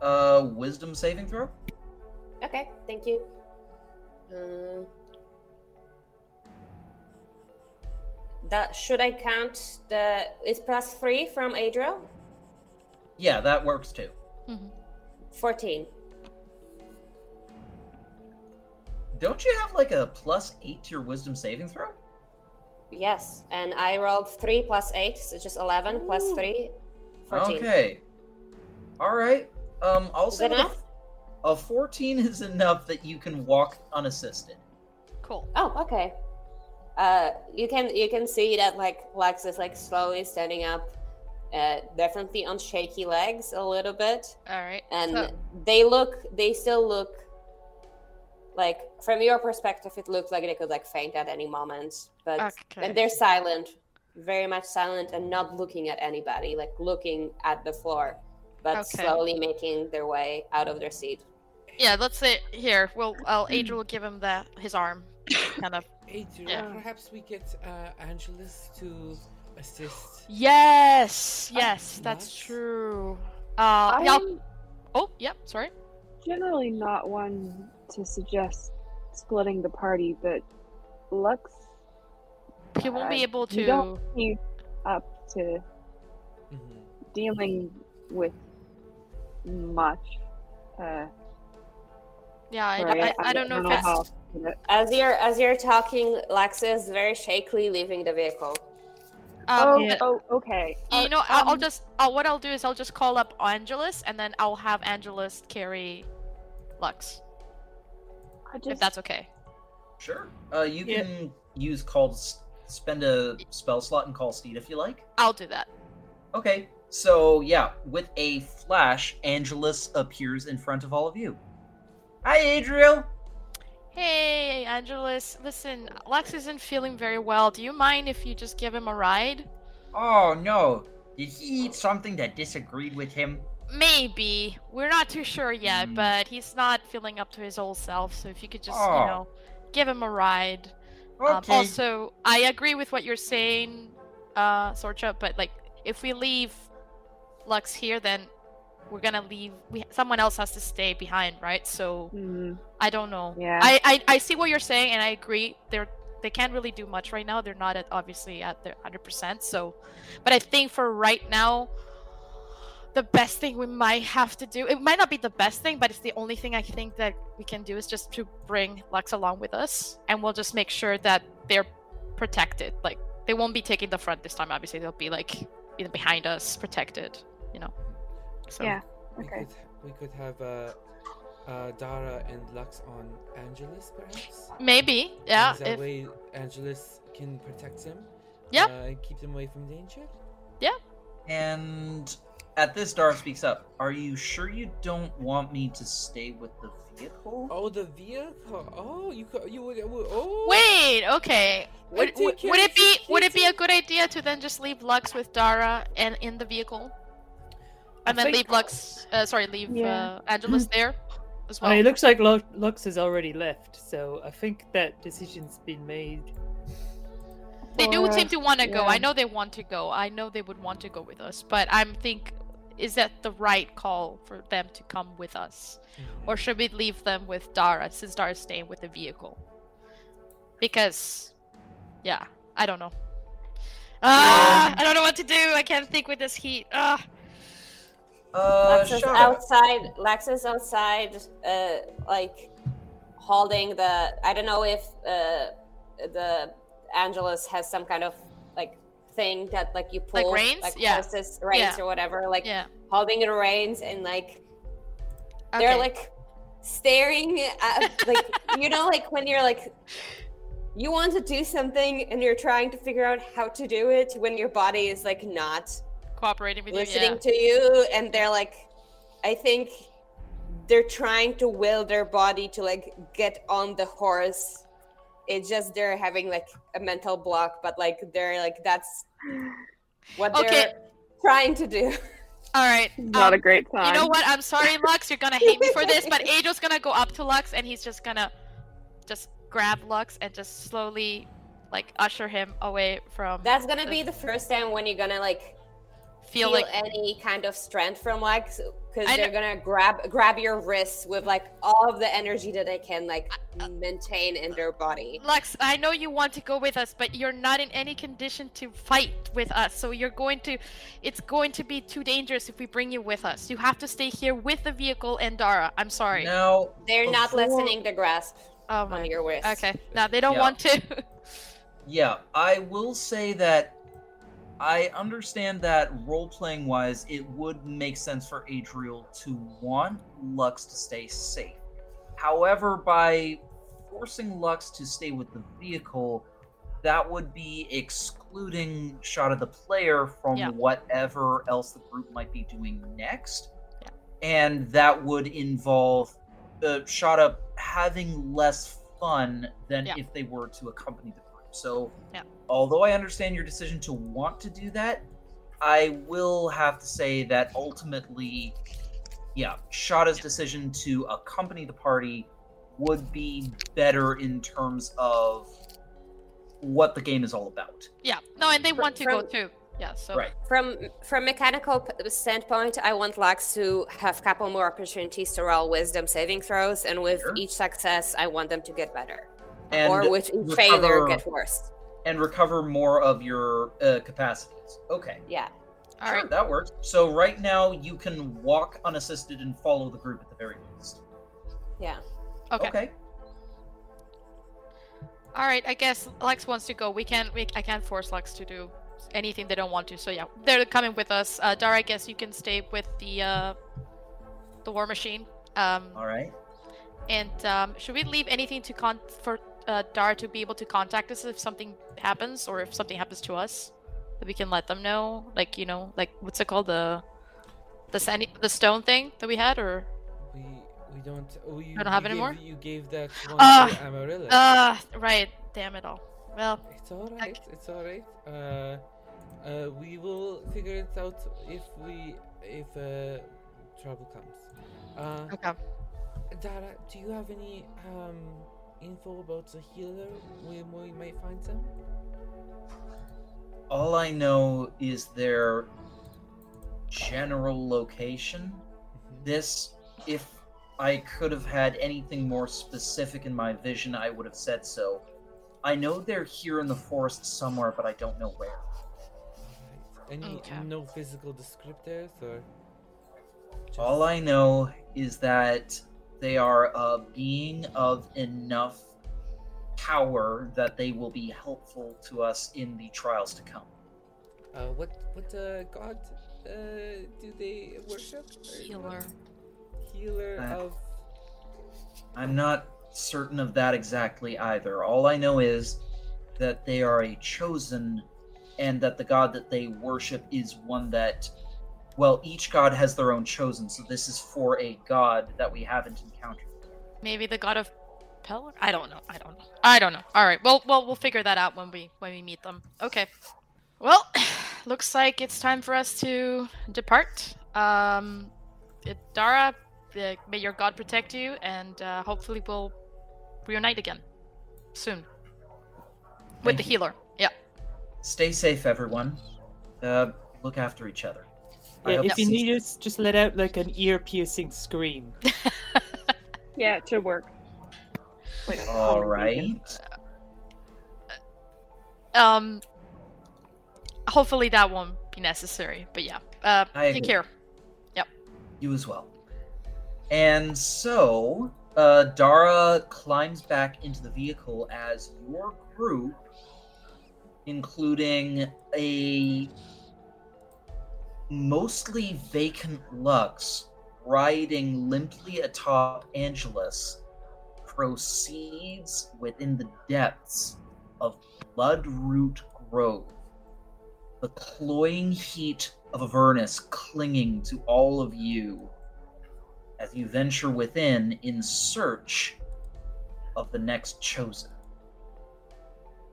uh, wisdom saving throw. Okay, thank you. Um, that should I count the is plus three from Adriel? Yeah, that works too. Fourteen. Don't you have like a plus eight to your wisdom saving throw? Yes, and I rolled three plus eight, so just eleven plus Ooh. three. 14. Okay. All right. Um, I'll Is say that that a- enough? A 14 is enough that you can walk unassisted. Cool. Oh, okay. Uh, you can you can see that like Lex is like slowly standing up, uh, definitely on shaky legs a little bit, All right. and so- they look they still look like from your perspective it looks like they could like faint at any moment, but okay. and they're silent, very much silent and not looking at anybody, like looking at the floor, but Okay. slowly making their way out of their seat. Yeah, let's say here. Well, I'll Adriel will give him the his arm, kind of. Adrian, Yeah. perhaps we get uh, Angelus to assist. Yes, yes, that's Nice. true. Uh, yeah, I'll- oh, yep. Sorry. generally not one to suggest splitting the party, but Lux, He won't be Uh, able you to. don't he's up to Mhm. dealing with much. Uh, Yeah, I, sorry, I, I don't know know if it's. how to put it. As you're as you're talking, Lex is very shakily leaving the vehicle. Um, oh, yeah. oh, okay. You Uh, know, I'll, I'll um, just. Uh, what I'll do is I'll just call up Angelus, and then I'll have Angelus carry Lux, I if that's okay. Sure. Uh, you Yeah. can use call spend a spell slot and call Steed if you like. I'll do that. Okay. So yeah, with a flash, Angelus appears in front of all of you. Hi, Adriel. Hey, Angelus. Listen, Lex isn't feeling very well. Do you mind if you just give him a ride? Oh no. Did he eat something that disagreed with him? Maybe. We're not too sure yet, Hmm. but he's not feeling up to his old self. So if you could just, Oh. you know, give him a ride. Um, also, I agree with what you're saying, uh, Sorcha, but like, if we leave Lux here, then we're gonna leave. We someone else has to stay behind, right? So Mm, I don't know. Yeah. I, I I see what you're saying, and I agree. They're they can't really do much right now. They're not at obviously at their hundred percent. So, but I think for right now, the best thing we might have to do. It might not be the best thing, but it's the only thing I think that we can do is just to bring Lux along with us, and we'll just make sure that they're protected. Like they won't be taking the front this time. Obviously, they'll be like behind us, protected. You know. So. Yeah. We Okay. could we could have uh, uh, Dara and Lux on Angelus, perhaps. Maybe. Yeah. And that If, way, Angelus can protect him. Yeah. Uh, and keep them away from danger. Yeah. And at this, Dara speaks up. Are you sure you don't want me to stay with the vehicle? Oh, the vehicle. Oh, you co- you would. would- Oh. Wait, okay. Would, would, would it be would it be a good idea to then just leave Lux with Dara and in the vehicle, I and then think- leave Lux? Uh, sorry, leave Yeah. uh, Angelus there as I well. mean, it looks like Lux has already left, so I think that decision's been made. they do for seem to want to go. I know they want to go. I know they would want to go with us, but I'm think is that the right call for them to come with us, Mhm. or should we leave them with Dara since Dara's staying with the vehicle? Because, yeah, I don't know. Ah, I don't know what to do. I can't think with this heat. Ah. Uh, Lex is shut outside. Lex is outside, uh, like holding the. I don't know if uh, the Angelus has some kind of like thing that like you pull, Like pull, reins? like Yeah. horses reins Yeah. or whatever, like Yeah. holding the reins and like Okay. they're like staring at like you know like when you're like you want to do something and you're trying to figure out how to do it when your body is like not cooperating with you. listening Yeah. to you and they're like i think they're trying to will their body to like get on the horse it's just they're having like a mental block but like they're like that's what Okay. they're trying to do All right. Not um, a great time. You know what? I'm sorry, Lux. You're gonna hate me for this, but Angel's gonna go up to Lux and he's just gonna just grab Lux and just slowly like usher him away from that's gonna be the first time when you're gonna like feel feel, like any kind of strength from like because they're gonna grab grab your wrists with like all of the energy that they can like uh, uh, maintain in their body Lux, I know you want to go with us, but you're not in any condition to fight with us. So you're going to it's going to be too dangerous if we bring you with us. You have to stay here with the vehicle and Dara. I'm sorry. No, they're not Before- listening to grasp Oh on your wrist Okay. Now they don't Yeah. want to. yeah, I will say that I understand that role playing wise, it would make sense for Adriel to want Lux to stay safe. However, by forcing Lux to stay with the vehicle, that would be excluding shot of the player from Yeah. whatever else the group might be doing next. Yeah. And that would involve uh, shot up having less fun than Yeah. if they were to accompany the group. So. Although I understand your decision to want to do that, I will have to say that ultimately, yeah, Shada's decision to accompany the party would be better in terms of what the game is all about. yeah. No, and they Fr- want to go too. Yeah. So Right. from from mechanical p- standpoint i want lux to have a couple more opportunities to roll wisdom saving throws and with Sure. each success i want them to get better And or with each failure get worse and recover more of your uh, capacities. Okay. yeah all sure, right. that works. So right now you can walk unassisted and follow the group at the very least. yeah Okay. Okay. All right. I guess Lex wants to go. We can't. We, I can't force Lex to do anything they don't want to. So yeah, they're coming with us. Uh, Dara, I guess you can stay with the uh, the war machine. Um, All right. and um, should we leave anything to con for uh, Dara to be able to contact us if something happens or if something happens to us, that we can let them know. Like you know, like what's it called the the sandy, the stone thing that we had or We We don't. Oh, you don't have you any gave. You gave that one Ah, to. Ah, right. Damn it all. Well, It's all right. It's all right. Uh, uh, we will figure it out if we if uh, trouble comes. Uh, okay. Dara, do you have any um info about the healer? Where we might find them? All I know is their general location. Mm-hmm. This, if I could have had anything more specific in my vision, I would have said so. I know they're here in the forest somewhere, but I don't know where. Any Okay. no physical descriptors or? just- All I know is that they are a being of enough power that they will be helpful to us in the trials to come. Uh, what what uh, god uh, do they worship? Healer. Healer Uh, of. I'm not certain of that exactly either. All I know is that they are a chosen and that the god that they worship is one that well, each god has their own chosen, so this is for a god that we haven't encountered. Maybe the god of Pelor? I don't know. I don't know. I don't know. All right. Well, well, we'll figure that out when we when we meet them. Okay. Well, looks like it's time for us to depart. Um, Dara, uh, may your god protect you, and uh, hopefully we'll reunite again soon with Thank the you. healer. Yeah. Stay safe, everyone. Uh, look after each other. I Yeah, if you see- need us, just let out like an ear-piercing scream. Yeah, it should work. Wait, All hold on, right. Um. Hopefully that won't be necessary. But yeah. Uh, I take agree. care. Yep. You as well. And so, uh, Dara climbs back into the vehicle as your group, including a mostly vacant Lux riding limply atop Angelus, proceeds within the depths of Bloodroot Grove. The cloying heat of Avernus clinging to all of you as you venture within in search of the next chosen.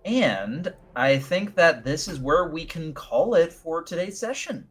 And I think that this is where we can call it for today's session.